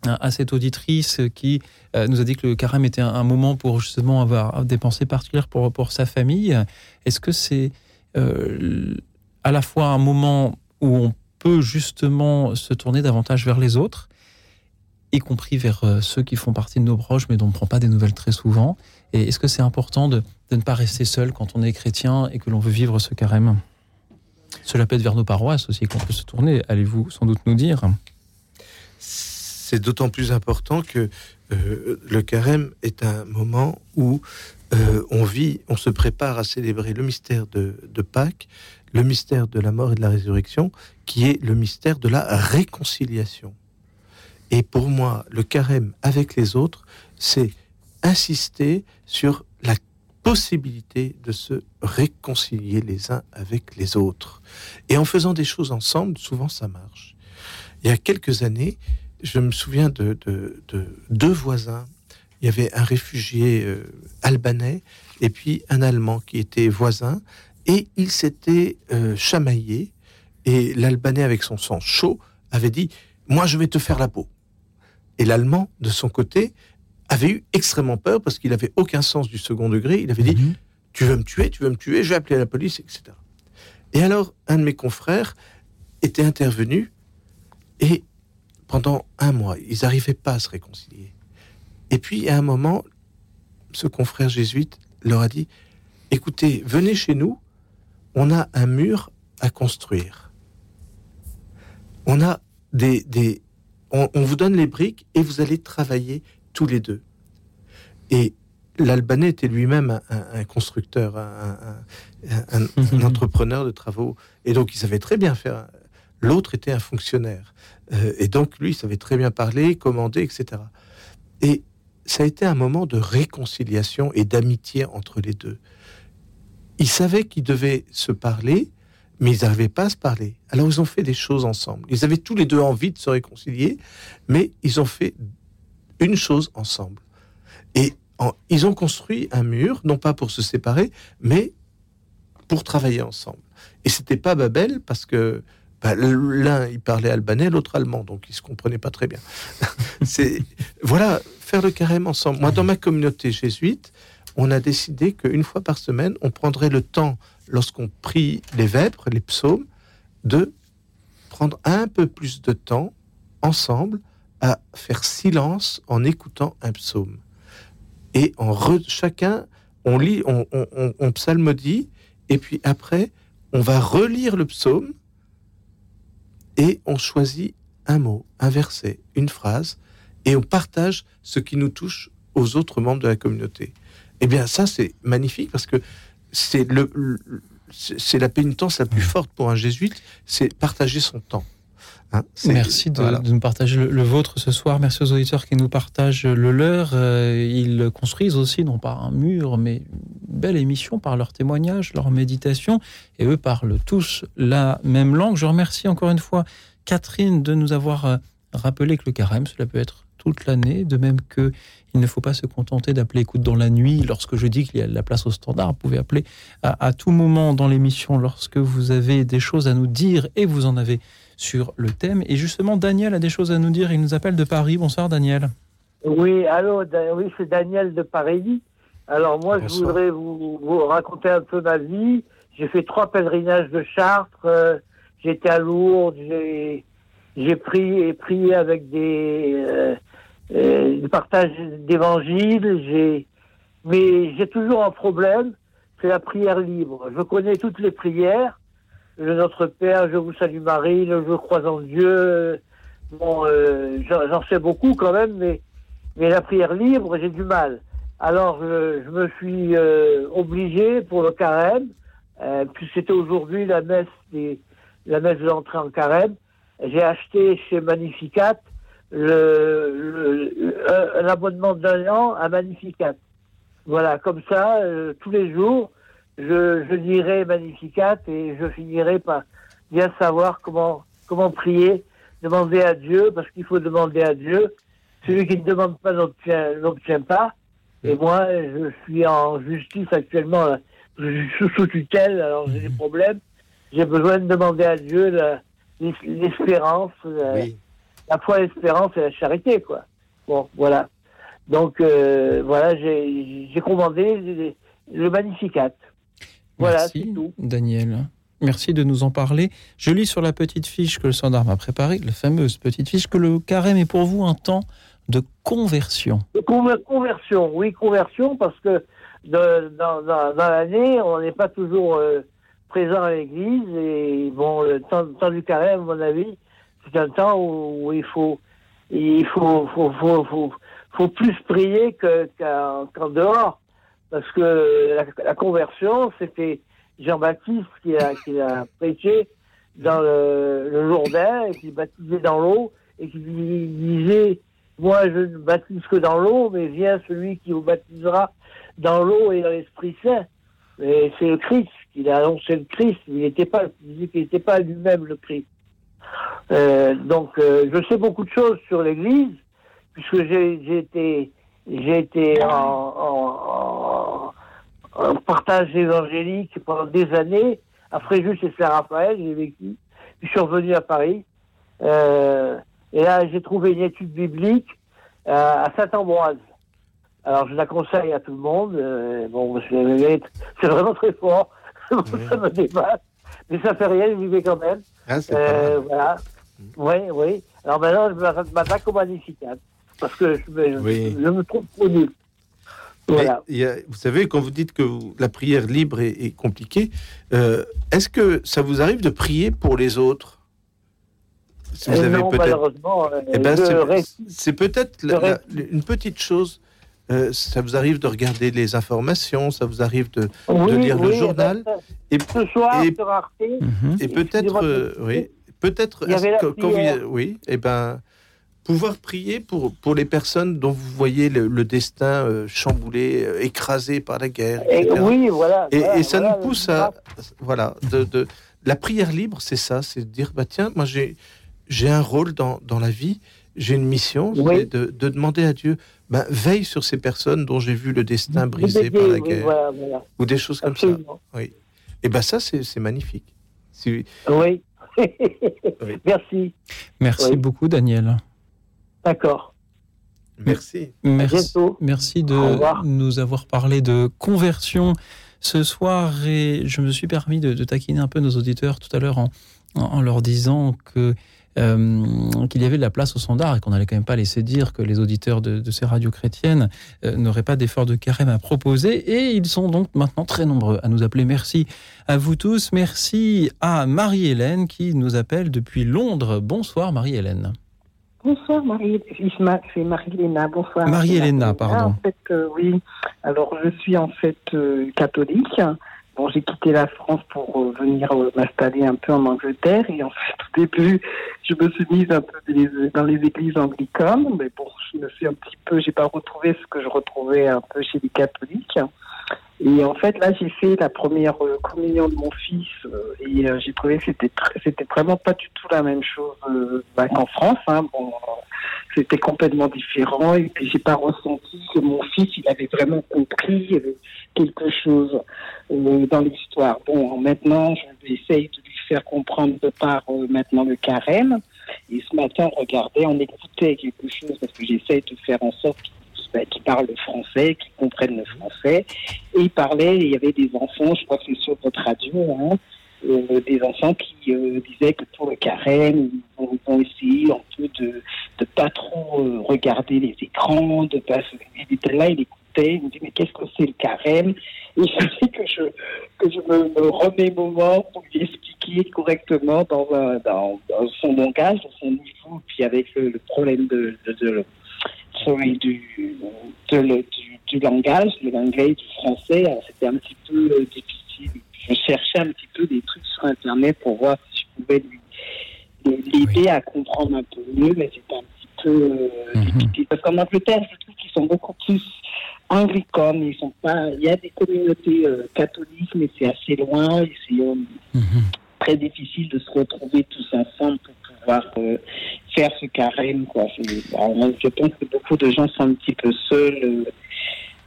à cette auditrice qui euh, nous a dit que le carême était un, un moment pour justement avoir des pensées particulières pour, pour sa famille. Est-ce que c'est euh, à la fois un moment où on peut justement se tourner davantage vers les autres, y compris vers euh, ceux qui font partie de nos proches mais dont on ne prend pas des nouvelles très souvent? Et est-ce que c'est important de, de ne pas rester seul quand on est chrétien et que l'on veut vivre ce carême? Cela peut être vers nos paroisses aussi qu'on peut se tourner, allez-vous sans doute nous dire c'est d'autant plus important que euh, le carême est un moment où euh, on vit, on se prépare à célébrer le mystère de, de Pâques, le mystère de la mort et de la résurrection, qui est le mystère de la réconciliation. Et pour moi, le carême avec les autres, c'est insister sur la possibilité de se réconcilier les uns avec les autres. Et en faisant des choses ensemble, souvent ça marche. Il y a quelques années, je me souviens de, de- de deux voisins. Il y avait un réfugié euh, albanais et puis un Allemand qui était voisin. Et ils s'étaient euh, chamaillés. Et l'Albanais, avec son sang chaud, avait dit Moi, je vais te faire la peau. Et l'Allemand, de son côté, avait eu extrêmement peur parce qu'il avait aucun sens du second degré. Il avait dit Tu veux me tuer, tu veux me tuer, je vais appeler la police, etc. Et alors, un de mes confrères était intervenu et pendant un mois, ils n'arrivaient pas à se réconcilier. Et puis, à un moment, ce confrère jésuite leur a dit Écoutez, venez chez nous, on a un mur à construire. On a des. des on, on vous donne les briques et vous allez travailler tous les deux. Et l'Albanais était lui-même un, un- un constructeur, un, un- un- un entrepreneur de travaux. Et donc, il savait très bien faire. L'autre était un fonctionnaire. Euh, et donc, lui, il savait très bien parler, commander, etc. Et ça a été un moment de réconciliation et d'amitié entre les deux. Ils savaient qu'ils devaient se parler, mais ils n'arrivaient pas à se parler. Alors, ils ont fait des choses ensemble. Ils avaient tous les deux envie de se réconcilier, mais ils ont fait une chose ensemble. Et ils ont construit un mur, non pas pour se séparer, mais pour travailler ensemble. Et c'était pas Babel parce que bah, l'un il parlait albanais, l'autre allemand, donc ils se comprenaient pas très bien. C'est voilà, faire le carême ensemble. Moi, dans ma communauté jésuite, on a décidé qu'une fois par semaine, on prendrait le temps, lorsqu'on prie les vêpres, les psaumes, de prendre un peu plus de temps ensemble à faire silence en écoutant un psaume. Et en re- chacun, on lit, on, on- on- on psalmodie, et puis après, on va relire le psaume et on choisit un mot, un verset, une phrase, et on partage ce qui nous touche aux autres membres de la communauté. Eh bien, ça, c'est magnifique parce que c'est le, le- c'est c'est la pénitence la plus forte pour un jésuite, c'est partager son temps. Hein, c'est- Merci de, voilà. de nous partager le, le vôtre ce soir. Merci aux auditeurs qui nous partagent le leur. Euh, ils construisent aussi, non pas un mur, mais une belle émission par leurs témoignages, leurs méditations. Et eux parlent tous la même langue. Je remercie encore une fois Catherine de nous avoir euh, rappelé que le carême, cela peut être toute l'année, de même que il ne faut pas se contenter d'appeler écoute dans la nuit. Lorsque je dis qu'il y a de la place au standard, vous pouvez appeler à, à tout moment dans l'émission lorsque vous avez des choses à nous dire et vous en avez sur le thème. Et justement, Daniel a des choses à nous dire. Il nous appelle de Paris. Bonsoir, Daniel. Oui, allô, oui, c'est Daniel de Paris. Alors moi, je voudrais vous, vous raconter un peu ma vie. J'ai fait trois pèlerinages de Chartres. euh, J'étais à Lourdes. J'ai j'ai prié, prié avec des, euh, euh, des partages d'évangiles. J'ai mais j'ai toujours un problème, c'est la prière libre. Je connais toutes les prières. Le Notre Père, je vous salue Marie, le Je crois en Dieu. Bon, euh, j'en sais beaucoup quand même, mais mais la prière libre, j'ai du mal. Alors, je, je me suis euh, obligé pour le carême, euh, puis c'était aujourd'hui la messe des, la messe de l'entrée en carême. J'ai acheté chez Magnificat le, le- un abonnement d'un an à Magnificat. Voilà, comme ça, euh, tous les jours, je, je lirai Magnificat et je finirai par bien savoir comment, comment prier, demander à Dieu, parce qu'il faut demander à Dieu. Celui qui ne demande pas n'obtient n'obtient pas. Et moi, je suis en justice actuellement. Je suis sous, sous tutelle, alors j'ai des problèmes. J'ai besoin de demander à Dieu l'espérance, la, la foi, l'espérance et la charité, quoi. Bon, voilà. Donc, euh, voilà, j'ai commandé le Magnificat. Voilà, c'est Merci, tout. Daniel. Merci de nous en parler. Je lis sur la petite fiche que le standard m'a préparée, la fameuse petite fiche, que le carême est pour vous un temps de conversion. Conver- Conversion, oui, conversion, parce que de- dans, dans- dans l'année, on n'est pas toujours euh, présent à l'église. Et bon, le temps, le temps du carême, à mon avis, c'est un temps où, où il faut, il faut, faut, faut, faut, plus prier que- qu'en qu'en dehors. Parce que la, la conversion, c'était Jean-Baptiste qui a, prêché dans le, Jourdain, et qui baptisait dans l'eau, et qui disait Moi, je ne baptise que dans l'eau, mais viens celui qui vous baptisera dans l'eau et dans l'Esprit Saint. Mais c'est le Christ, il a annoncé le Christ, il n'était pas, il n'était pas lui-même le Christ. Euh, donc, euh, je sais beaucoup de choses sur l'Église, puisque j'ai été, j'ai été en- en partage évangélique pendant des années. À Fréjus et Saint-Raphaël, j'ai vécu. Puis je suis revenu à Paris. Euh, et là, j'ai trouvé une étude biblique euh, à Saint-Ambroise. Alors, je la conseille à tout le monde. Euh, bon, c'est c'est vraiment très fort. ça me dépasse. Mais ça fait rien, j'y vais quand même. Ah, Euh, voilà. Oui, oui. Alors maintenant, je m'attaque au Magnificat. Parce que je me, Oui. je me trouve trop nul. Mais Voilà. il y a- vous savez, quand vous dites que vous- la prière libre est, est compliquée, euh, est-ce que ça vous arrive de prier pour les autres? Si vous Euh, avez non, peut-être- malheureusement, euh, Eh ben, c'est- peut-être une petite chose. Euh, ça vous arrive de regarder les informations, ça vous arrive de, de Oui, lire le journal. eh ben, Et, ce soir, et- sur Arte, et peut-être, euh, oui, peut-être, vous, oui, et ben, pouvoir prier pour pour les personnes dont vous voyez le, le destin euh, chamboulé, euh, écrasé par la guerre. Et etc. oui, voilà, Et, voilà, et ça voilà, nous pousse à, voilà, de, de la prière libre, c'est ça, c'est de dire, bah tiens, moi j'ai j'ai un rôle dans dans la vie, j'ai une mission, Oui. c'est de, de demander à Dieu, ben, veille sur ces personnes dont j'ai vu le destin brisé par la oui, guerre, voilà, voilà. ou des choses comme Absolument. ça. Oui. Et ben ça, c'est c'est magnifique. Si- Oui. Merci. Merci Oui. beaucoup, Daniel. D'accord. Merci. Merci, de nous avoir parlé de conversion ce soir. Et je me suis permis de, de taquiner un peu nos auditeurs tout à l'heure en, en- en leur disant que euh, qu'il y avait de la place au standard et qu'on n'allait quand même pas laisser dire que les auditeurs de, de ces radios chrétiennes euh, n'auraient pas d'effort de carême à proposer. Et ils sont donc maintenant très nombreux à nous appeler. Merci à vous tous. Merci à Marie-Hélène qui nous appelle depuis Londres. Bonsoir Marie-Hélène. Bonsoir Marie, c'est Marie-Léna, bonsoir. Marie-Hélène, pardon. En fait, euh, oui. Alors, je suis en fait euh, catholique. Bon, j'ai quitté la France pour euh, venir euh, m'installer un peu en Angleterre. Et en fait, au début, je me suis mise un peu dans les, dans les églises anglicanes. Mais bon, je me suis un petit peu, j'ai pas retrouvé ce que je retrouvais un peu chez les catholiques. Et en fait, là, j'ai fait la première euh, communion de mon fils euh, et euh, j'ai trouvé que c'était c'était vraiment pas du tout la même chose bah, qu'en France. Hein. Bon, c'était complètement différent et puis j'ai pas ressenti que mon fils, il avait vraiment compris quelque chose dans l'histoire. Bon, maintenant, je essaye de lui faire comprendre de par maintenant le carême. Et ce matin, on regardait, on écoutait quelque chose parce que j'essaye de faire en sorte qu'il bah, qu'il parle le français, qu'il comprenne le français. Et il parlait, il y avait des enfants, je crois que c'est sur votre radio, hein, euh, des enfants qui euh, disaient que pour le carême, ils vont, ils vont essayer un peu de de pas trop euh, regarder les écrans, de pas se... Il était là, il écoutait, il me dit mais qu'est-ce que c'est le carême? Et sais que je que je me, me remets moment pour lui expliquer correctement dans, dans, son langage, dans son niveau, puis avec le, problème de- du, de le- du, du langage, de l'anglais, du français. Alors, C'était un petit peu euh, difficile. Je cherchais un petit peu des trucs sur Internet pour voir si je pouvais lui l'aider à comprendre un peu mieux, mais c'était un petit peu euh, difficile. Parce qu'en Angleterre, je trouve qu'ils sont beaucoup plus anglicanes. Ils sont pas. Il y a des communautés euh, catholiques, mais c'est assez loin et c'est euh, très difficile de se retrouver tous ensemble pour euh, faire ce carême. Quoi. Je pense que beaucoup de gens sont un petit peu seuls, euh,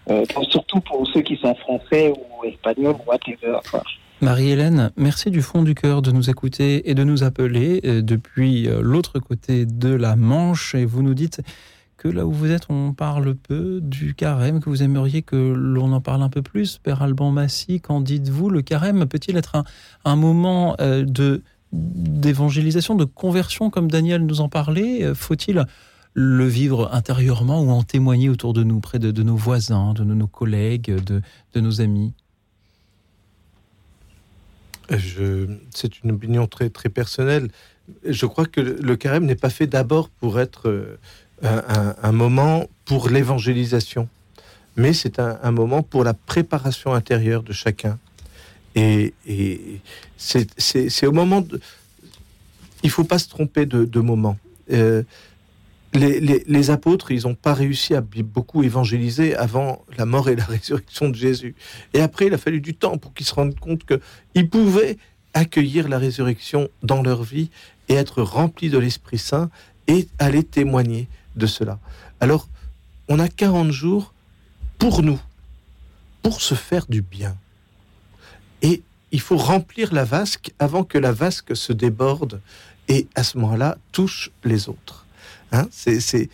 euh, surtout pour ceux qui sont français ou espagnols ou whatever. Quoi. Marie-Hélène, merci du fond du cœur de nous écouter et de nous appeler depuis l'autre côté de la Manche. Et vous nous dites que là où vous êtes, on parle peu du carême, que vous aimeriez que l'on en parle un peu plus. Père Alban Massy, qu'en dites-vous? Le carême peut-il être un, moment de d'évangélisation, de conversion, comme Daniel nous en parlait Euh, Faut-il le vivre intérieurement ou en témoigner autour de nous, près de, nos voisins, de nos, collègues, de, de nos amis? C'est une opinion très, très personnelle. Je crois que le, carême n'est pas fait d'abord pour être euh, un, moment pour l'évangélisation, mais c'est un moment pour la préparation intérieure de chacun. Et, c'est, au moment de... Il faut pas se tromper de, de moment. euh, les, les- les apôtres, ils n'ont pas réussi à beaucoup évangéliser avant la mort et la résurrection de Jésus. Et après, il a fallu du temps pour qu'ils se rendent compte qu'ils pouvaient accueillir la résurrection dans leur vie et être remplis de l'Esprit Saint et aller témoigner de cela. Alors, on a 40 jours pour nous, pour se faire du bien. Et il faut remplir la vasque avant que la vasque se déborde et à ce moment-là touche les autres. Hein, c'est-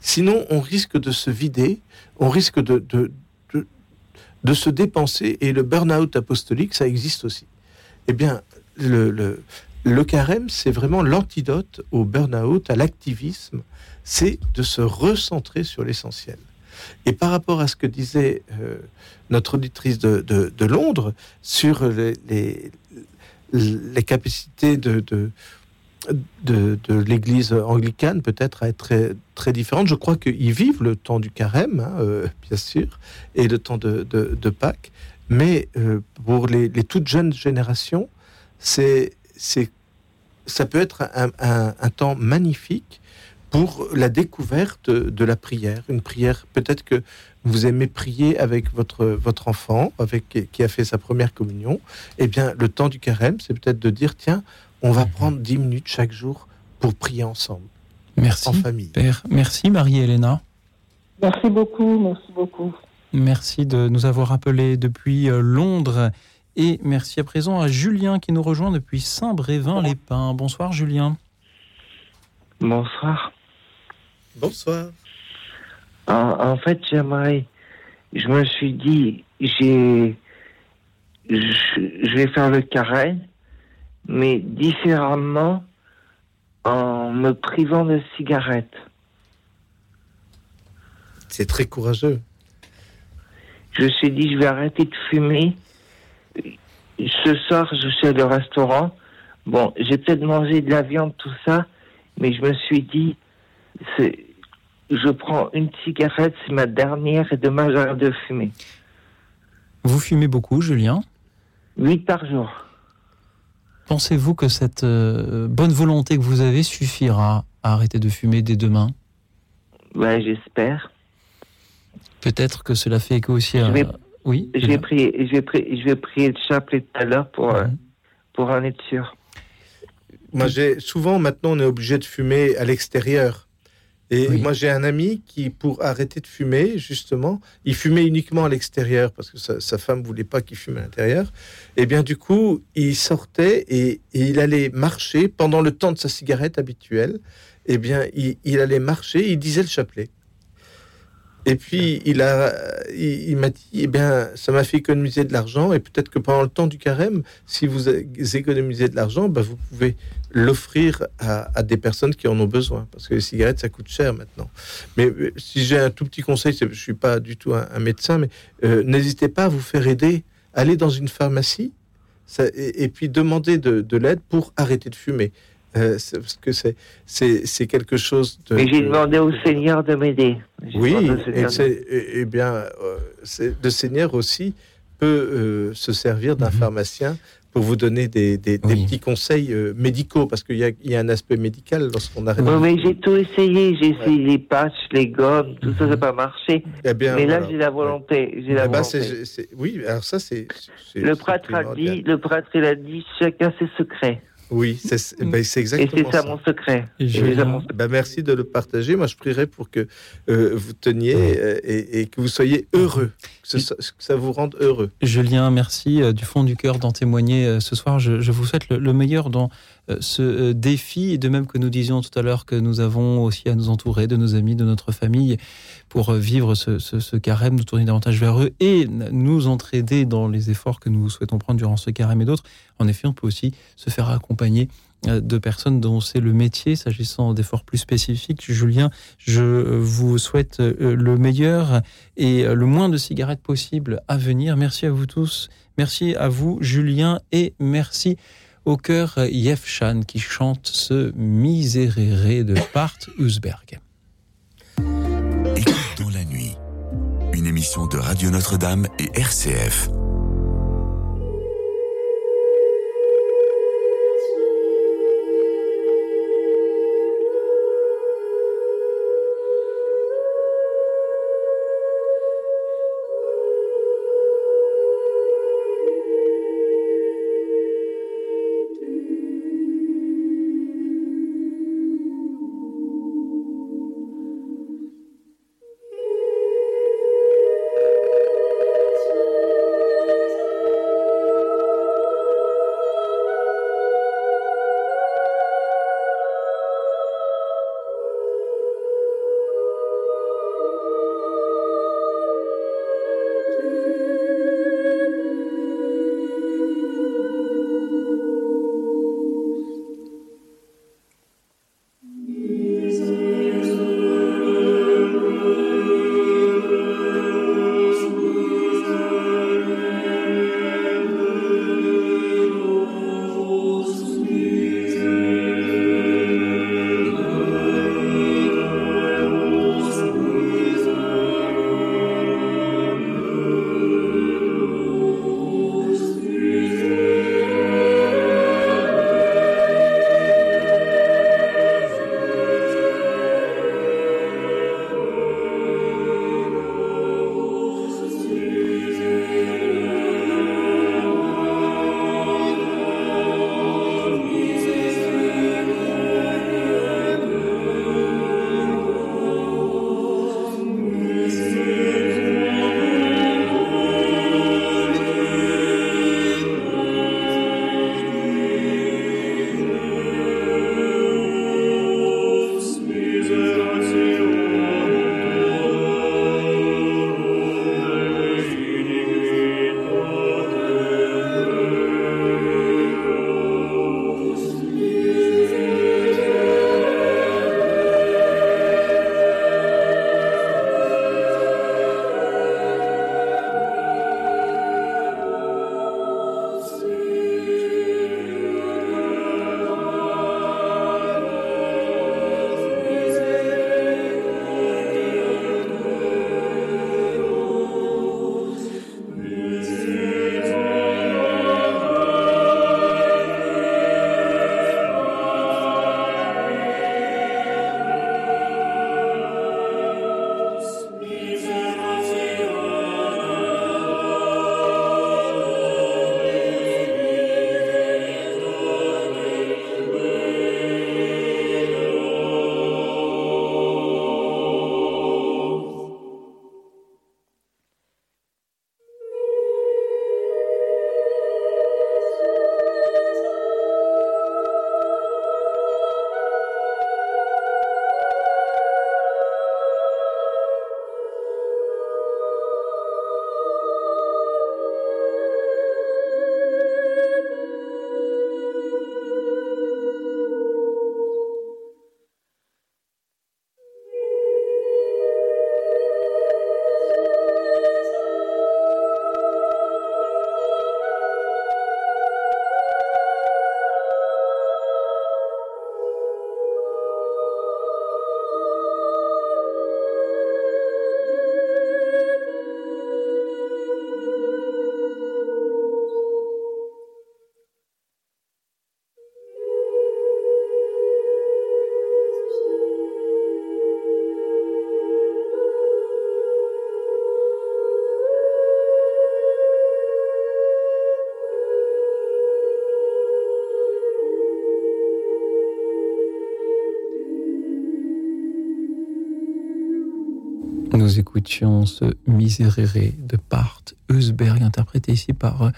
Sinon, on risque de se vider, on risque de, de, de, de se dépenser et le burn-out apostolique, ça existe aussi. Eh bien, le, le, le carême, c'est vraiment l'antidote au burn-out, à l'activisme, c'est de se recentrer sur l'essentiel. Et par rapport à ce que disait euh, notre auditrice de, Londres sur les, capacités de, l'Église anglicane, peut-être à être très, différentes, je crois qu'ils vivent le temps du carême, hein, euh, bien sûr, et le temps de, Pâques, mais euh, pour les, toutes jeunes générations, c'est, ça peut être un temps magnifique pour la découverte de la prière. Une prière, peut-être que vous aimez prier avec votre, votre enfant, avec, qui a fait sa première communion. Eh bien, le temps du carême, c'est peut-être de dire, tiens, on va prendre 10 minutes chaque jour pour prier ensemble. Merci, En famille. Père. Merci, Marie-Hélène. Merci beaucoup, merci beaucoup. Merci de nous avoir appelés depuis euh, Londres. Et merci à présent à Julien qui nous rejoint depuis Saint-Brévin-les-Pins. Bonsoir, Julien. Bonsoir. Bonsoir. En, en fait, j'aimerais. Je me suis dit, j'ai. Je, vais faire le carré, mais différemment en me privant de cigarettes. C'est très courageux. Je me suis dit, je vais arrêter de fumer. Ce soir, je suis allé au restaurant. Bon, j'ai peut-être mangé de la viande, tout ça, mais je me suis dit, c'est, je prends une cigarette, c'est ma dernière, et demain j'arrête de fumer. Vous fumez beaucoup, Julien. Huit par jour. Pensez-vous que cette euh, bonne volonté que vous avez suffira à arrêter de fumer dès demain? Ouais, j'espère. Peut-être que cela fait écho aussi à... Je vais- Oui Je vais prier, je vais prier, je vais prier le chapelet tout à l'heure pour, euh, pour en être sûr. Moi, j'ai souvent maintenant, on est obligé de fumer à l'extérieur. Et moi, j'ai un ami qui, pour arrêter de fumer, justement, il fumait uniquement à l'extérieur parce que sa, sa femme voulait pas qu'il fume à l'intérieur. Et bien, du coup, il sortait et, et il allait marcher pendant le temps de sa cigarette habituelle. Eh bien, il, il allait marcher, il disait le chapelet. Et puis, il a, il, il m'a dit, eh bien, ça m'a fait économiser de l'argent. Et peut-être que pendant le temps du carême, si vous économisez de l'argent, ben, vous pouvez l'offrir à, à des personnes qui en ont besoin. Parce que les cigarettes, ça coûte cher maintenant. Mais euh, si j'ai un tout petit conseil, je suis pas du tout un, un médecin, mais euh, n'hésitez pas à vous faire aider. Allez dans une pharmacie ça- et, et puis demandez de, de l'aide pour arrêter de fumer. Euh, c'est- parce que c'est c'est c'est quelque chose de. Mais j'ai de- demandé au Seigneur de m'aider. J'ai oui, et, c'est- et- et bien, euh, c'est- le Seigneur aussi peut euh, se servir d'un pharmacien pour vous donner des, des- des petits conseils euh, médicaux, parce qu'il y a, il y a un aspect médical lorsqu'on arrête. Oui, mais j'ai tout essayé. J'ai essayé les patchs, les gommes, tout ça, ça n'a pas marché. Eh bien, mais là, voilà. j'ai la volonté. J'ai la Ah bah, volonté. c'est- c'est- oui, alors ça, c'est. Le prêtre a dit, le prêtre il a dit, chacun ses secrets. Oui, c'est c'est- ben, c'est exactement Et c'est ça, mon secret. Et Et mon Ben, merci de le partager. Moi, je prierai pour que euh, vous teniez euh, et, et que vous soyez heureux, que, ce soit- que ça vous rende heureux. Julien, merci euh, du fond du cœur d'en témoigner euh, ce soir. Je, je vous souhaite le, le meilleur dans euh, ce euh, défi, et de même que nous disions tout à l'heure que nous avons aussi à nous entourer de nos amis, de notre famille, pour euh, vivre ce, carême, nous tourner davantage vers eux et nous entraider dans les efforts que nous souhaitons prendre durant ce carême et d'autres. En effet, on peut aussi se faire accompagner euh, de personnes dont c'est le métier, s'agissant d'efforts plus spécifiques. Julien, je vous souhaite euh, le meilleur et le moins de cigarettes possible à venir. Merci à vous tous. Merci à vous, Julien, et merci au cœur Yef Chan qui chante ce Miserere de Part Usberg. Émission de Radio Notre-Dame et RCF. Nous écoutions ce Miserere de Part Eusberg, interprété ici par euh,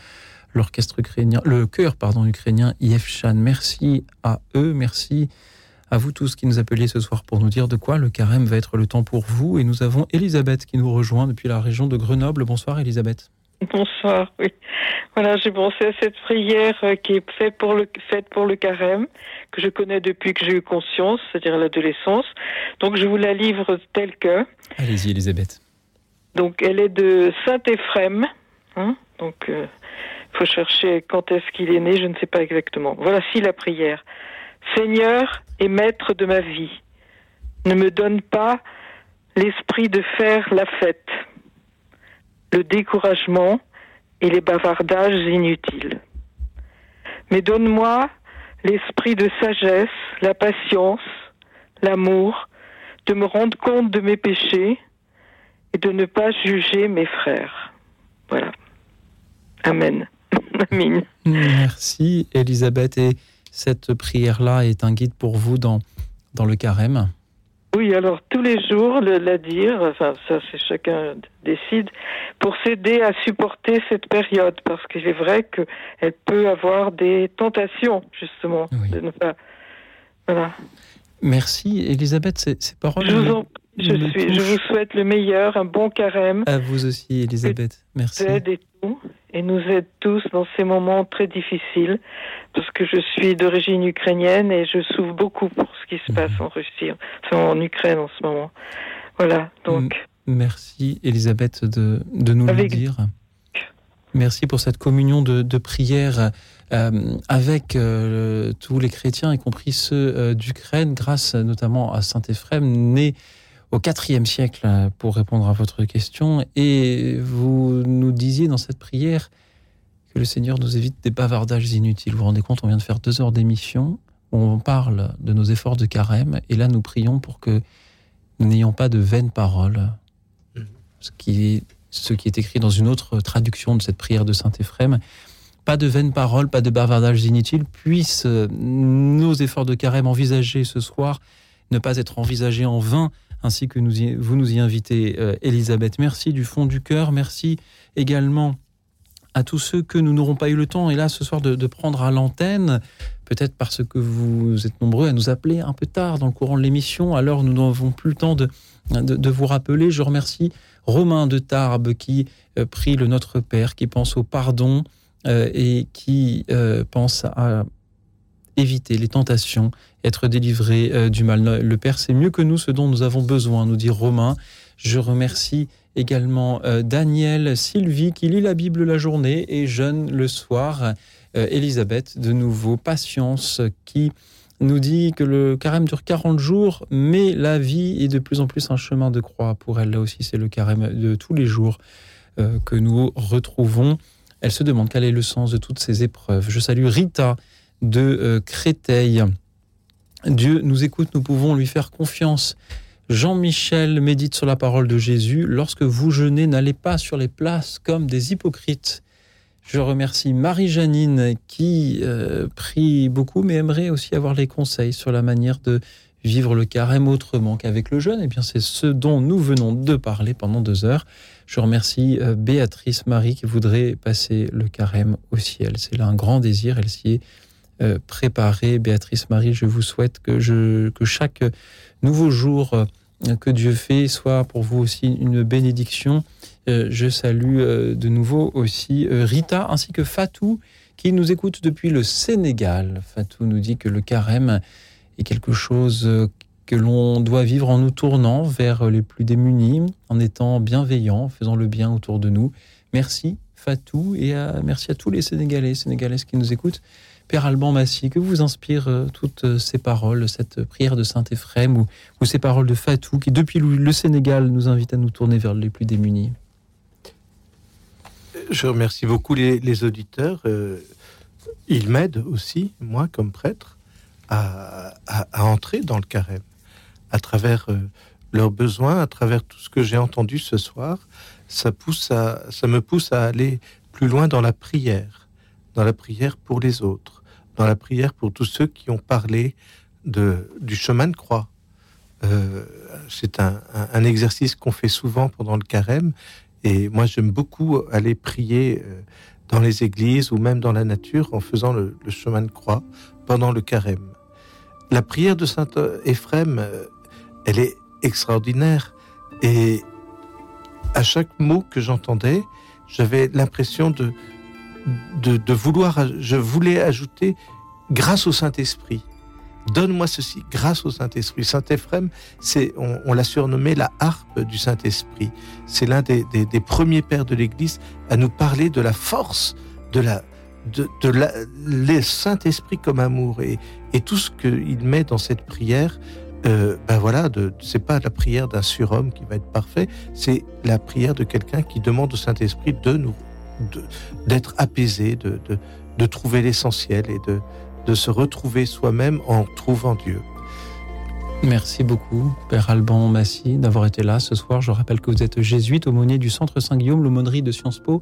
l'orchestre ukrainien, le chœur pardon ukrainien Yevchan. Merci à eux, merci à vous tous qui nous appeliez ce soir pour nous dire de quoi le carême va être le temps pour vous. Et nous avons Elisabeth qui nous rejoint depuis la région de Grenoble. Bonsoir Elisabeth. Bonsoir, oui. Voilà, j'ai pensé à cette prière euh, qui est faite pour le, faite pour le carême, que je connais depuis que j'ai eu conscience, c'est-à-dire l'adolescence. Donc je vous la livre telle que. Allez-y Elisabeth. Donc elle est de Saint-Éphrem. Hein donc il euh, faut chercher quand est-ce qu'il est né, je ne sais pas exactement. Voilà si la prière. Seigneur et maître de ma vie, ne me donne pas l'esprit de faire la fête le découragement et les bavardages inutiles. Mais donne-moi l'esprit de sagesse, la patience, l'amour, de me rendre compte de mes péchés et de ne pas juger mes frères. Voilà. Amen. Amen. Merci Elisabeth. Et cette prière-là est un guide pour vous dans, dans le carême oui, alors tous les jours, le, la dire, enfin ça c'est chacun décide, pour s'aider à supporter cette période, parce qu'il est vrai qu'elle peut avoir des tentations, justement, de ne pas... Voilà. Merci, Elisabeth, ces, ces paroles... Je vous, je, suis, je vous souhaite le meilleur, un bon carême. À vous aussi, Elisabeth. Merci. Et nous aide tous dans ces moments très difficiles, parce que je suis d'origine ukrainienne et je souffre beaucoup pour ce qui se passe en Russie, enfin en Ukraine en ce moment. Voilà, donc. Merci, Elisabeth, de, de nous le dire. Merci pour cette communion de, de prière euh, avec euh, tous les chrétiens, y compris ceux euh, d'Ukraine, grâce notamment à Saint Éphrem, né au IVe siècle, pour répondre à votre question. Et vous nous disiez dans cette prière que le Seigneur nous évite des bavardages inutiles. Vous vous rendez compte, on vient de faire deux heures d'émission où on parle de nos efforts de carême, et là nous prions pour que nous n'ayons pas de vaines paroles. Ce qui, est, ce qui est écrit dans une autre traduction de cette prière de Saint Éphrem. Pas de vaines paroles, pas de bavardages inutiles, puissent nos efforts de carême envisagés ce soir ne pas être envisagés en vain ainsi que vous nous y invitez, euh, Elisabeth. Merci du fond du cœur. Merci également à tous ceux que nous n'aurons pas eu le temps, là, ce soir, de, prendre à l'antenne, peut-être parce que vous êtes nombreux à nous appeler un peu tard dans le courant de l'émission, alors nous n'avons plus le temps de, de, vous rappeler. Je remercie Romain de Tarbes qui euh, prie le Notre Père, qui pense au pardon euh, et qui pense à éviter les tentations, être délivré euh, du mal. Le Père sait mieux que nous ce dont nous avons besoin, nous dit Romain. Je remercie également euh, Daniel, Sylvie qui lit la Bible la journée et jeûne le soir. Euh, Elisabeth, de nouveau, patience qui nous dit que le carême dure 40 jours, mais la vie est de plus en plus un chemin de croix pour elle. Là aussi, c'est le carême de tous les jours que nous retrouvons. Elle se demande quel est le sens de toutes ces épreuves. Je salue Rita de euh, Créteil. Dieu nous écoute, nous pouvons lui faire confiance. Jean-Michel médite sur la parole de Jésus. Lorsque vous jeûnez, n'allez pas sur les places comme des hypocrites. Je remercie Marie-Janine qui euh, prie beaucoup, mais aimerait aussi avoir les conseils sur la manière de vivre le carême autrement qu'avec le jeûne. Et eh bien, c'est ce dont nous venons de parler pendant deux heures. Je remercie euh, Béatrice Marie qui voudrait passer le carême au ciel. C'est là un grand désir. Elle s'y est euh, préparer. Béatrice Marie, je vous souhaite que, chaque nouveau jour euh, que Dieu fait soit pour vous aussi une bénédiction. Euh, je salue de nouveau aussi Rita ainsi que Fatou qui nous écoute depuis le Sénégal. Fatou nous dit que le carême est quelque chose que l'on doit vivre en nous tournant vers les plus démunis, en étant bienveillant, en faisant le bien autour de nous. Merci Fatou et merci à tous les Sénégalais, Sénégalaises qui nous écoutent. Père Alban Massy, que vous inspire euh, toutes euh, ces paroles, cette prière de Saint-Éphrem ou, ces paroles de Fatou qui, depuis le Sénégal, nous invite à nous tourner vers les plus démunis? Je remercie beaucoup les, auditeurs. Euh, ils m'aident aussi, moi, comme prêtre, à, entrer dans le carême à travers leurs besoins, à travers tout ce que j'ai entendu ce soir. Ça me pousse à aller plus loin dans la prière dans la prière pour les autres, dans la prière pour tous ceux qui ont parlé de, du chemin de croix. Euh, c'est un, un- exercice qu'on fait souvent pendant le carême. Et moi, j'aime beaucoup aller prier euh, dans les églises ou même dans la nature en faisant le, chemin de croix pendant le carême. La prière de saint Éphrem, euh, elle est extraordinaire. Et à chaque mot que j'entendais, j'avais l'impression de, de, de vouloir, je voulais ajouter grâce au Saint-Esprit. Donne-moi ceci, grâce au Saint-Esprit. Saint Éphrem, c'est, on, l'a surnommé la harpe du Saint-Esprit. C'est l'un des, des- des premiers pères de l'Église à nous parler de la force de la, de, la, le Saint-Esprit comme amour et, et tout ce qu'il met dans cette prière. Euh, ben voilà, de, c'est pas la prière d'un surhomme qui va être parfait, c'est la prière de quelqu'un qui demande au Saint-Esprit de nous, d'être apaisé, de, de, de trouver l'essentiel et de, de se retrouver soi-même en trouvant Dieu. Merci beaucoup, Père Alban Massy, d'avoir été là ce soir. Je rappelle que vous êtes jésuite, aumônier du Centre Saint-Guillaume, l'aumônerie de Sciences Po.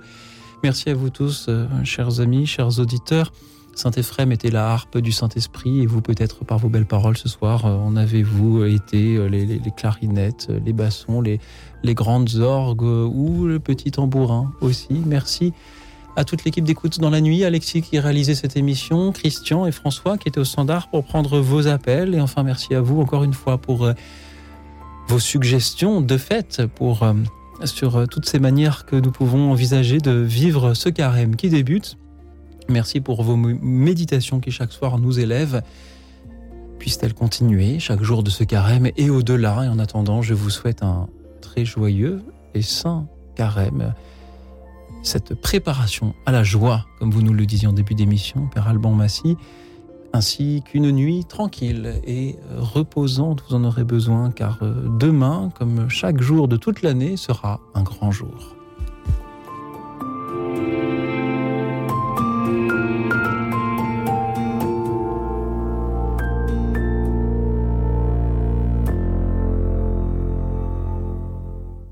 Merci à vous tous, euh, chers amis, chers auditeurs. Saint Éphrem était la harpe du Saint-Esprit et vous, peut-être par vos belles paroles ce soir, euh, en avez-vous été euh, les, clarinettes, euh, les bassons, les, grandes orgues ou le petit tambourin aussi? Merci à toute l'équipe d'écoute dans la nuit, Alexis qui réalisait cette émission, Christian et François qui étaient au standard pour prendre vos appels. Et enfin, merci à vous encore une fois pour vos suggestions de fait pour, sur toutes ces manières que nous pouvons envisager de vivre ce carême qui débute. Merci pour vos méditations qui chaque soir nous élèvent. Puissent-elles continuer chaque jour de ce carême et au-delà. Et en attendant, je vous souhaite un très joyeux et saint carême. Cette préparation à la joie, comme vous nous le disiez en début d'émission, Père Alban Massy, ainsi qu'une nuit tranquille et reposante, vous en aurez besoin, car euh, demain, comme chaque jour de toute l'année, sera un grand jour.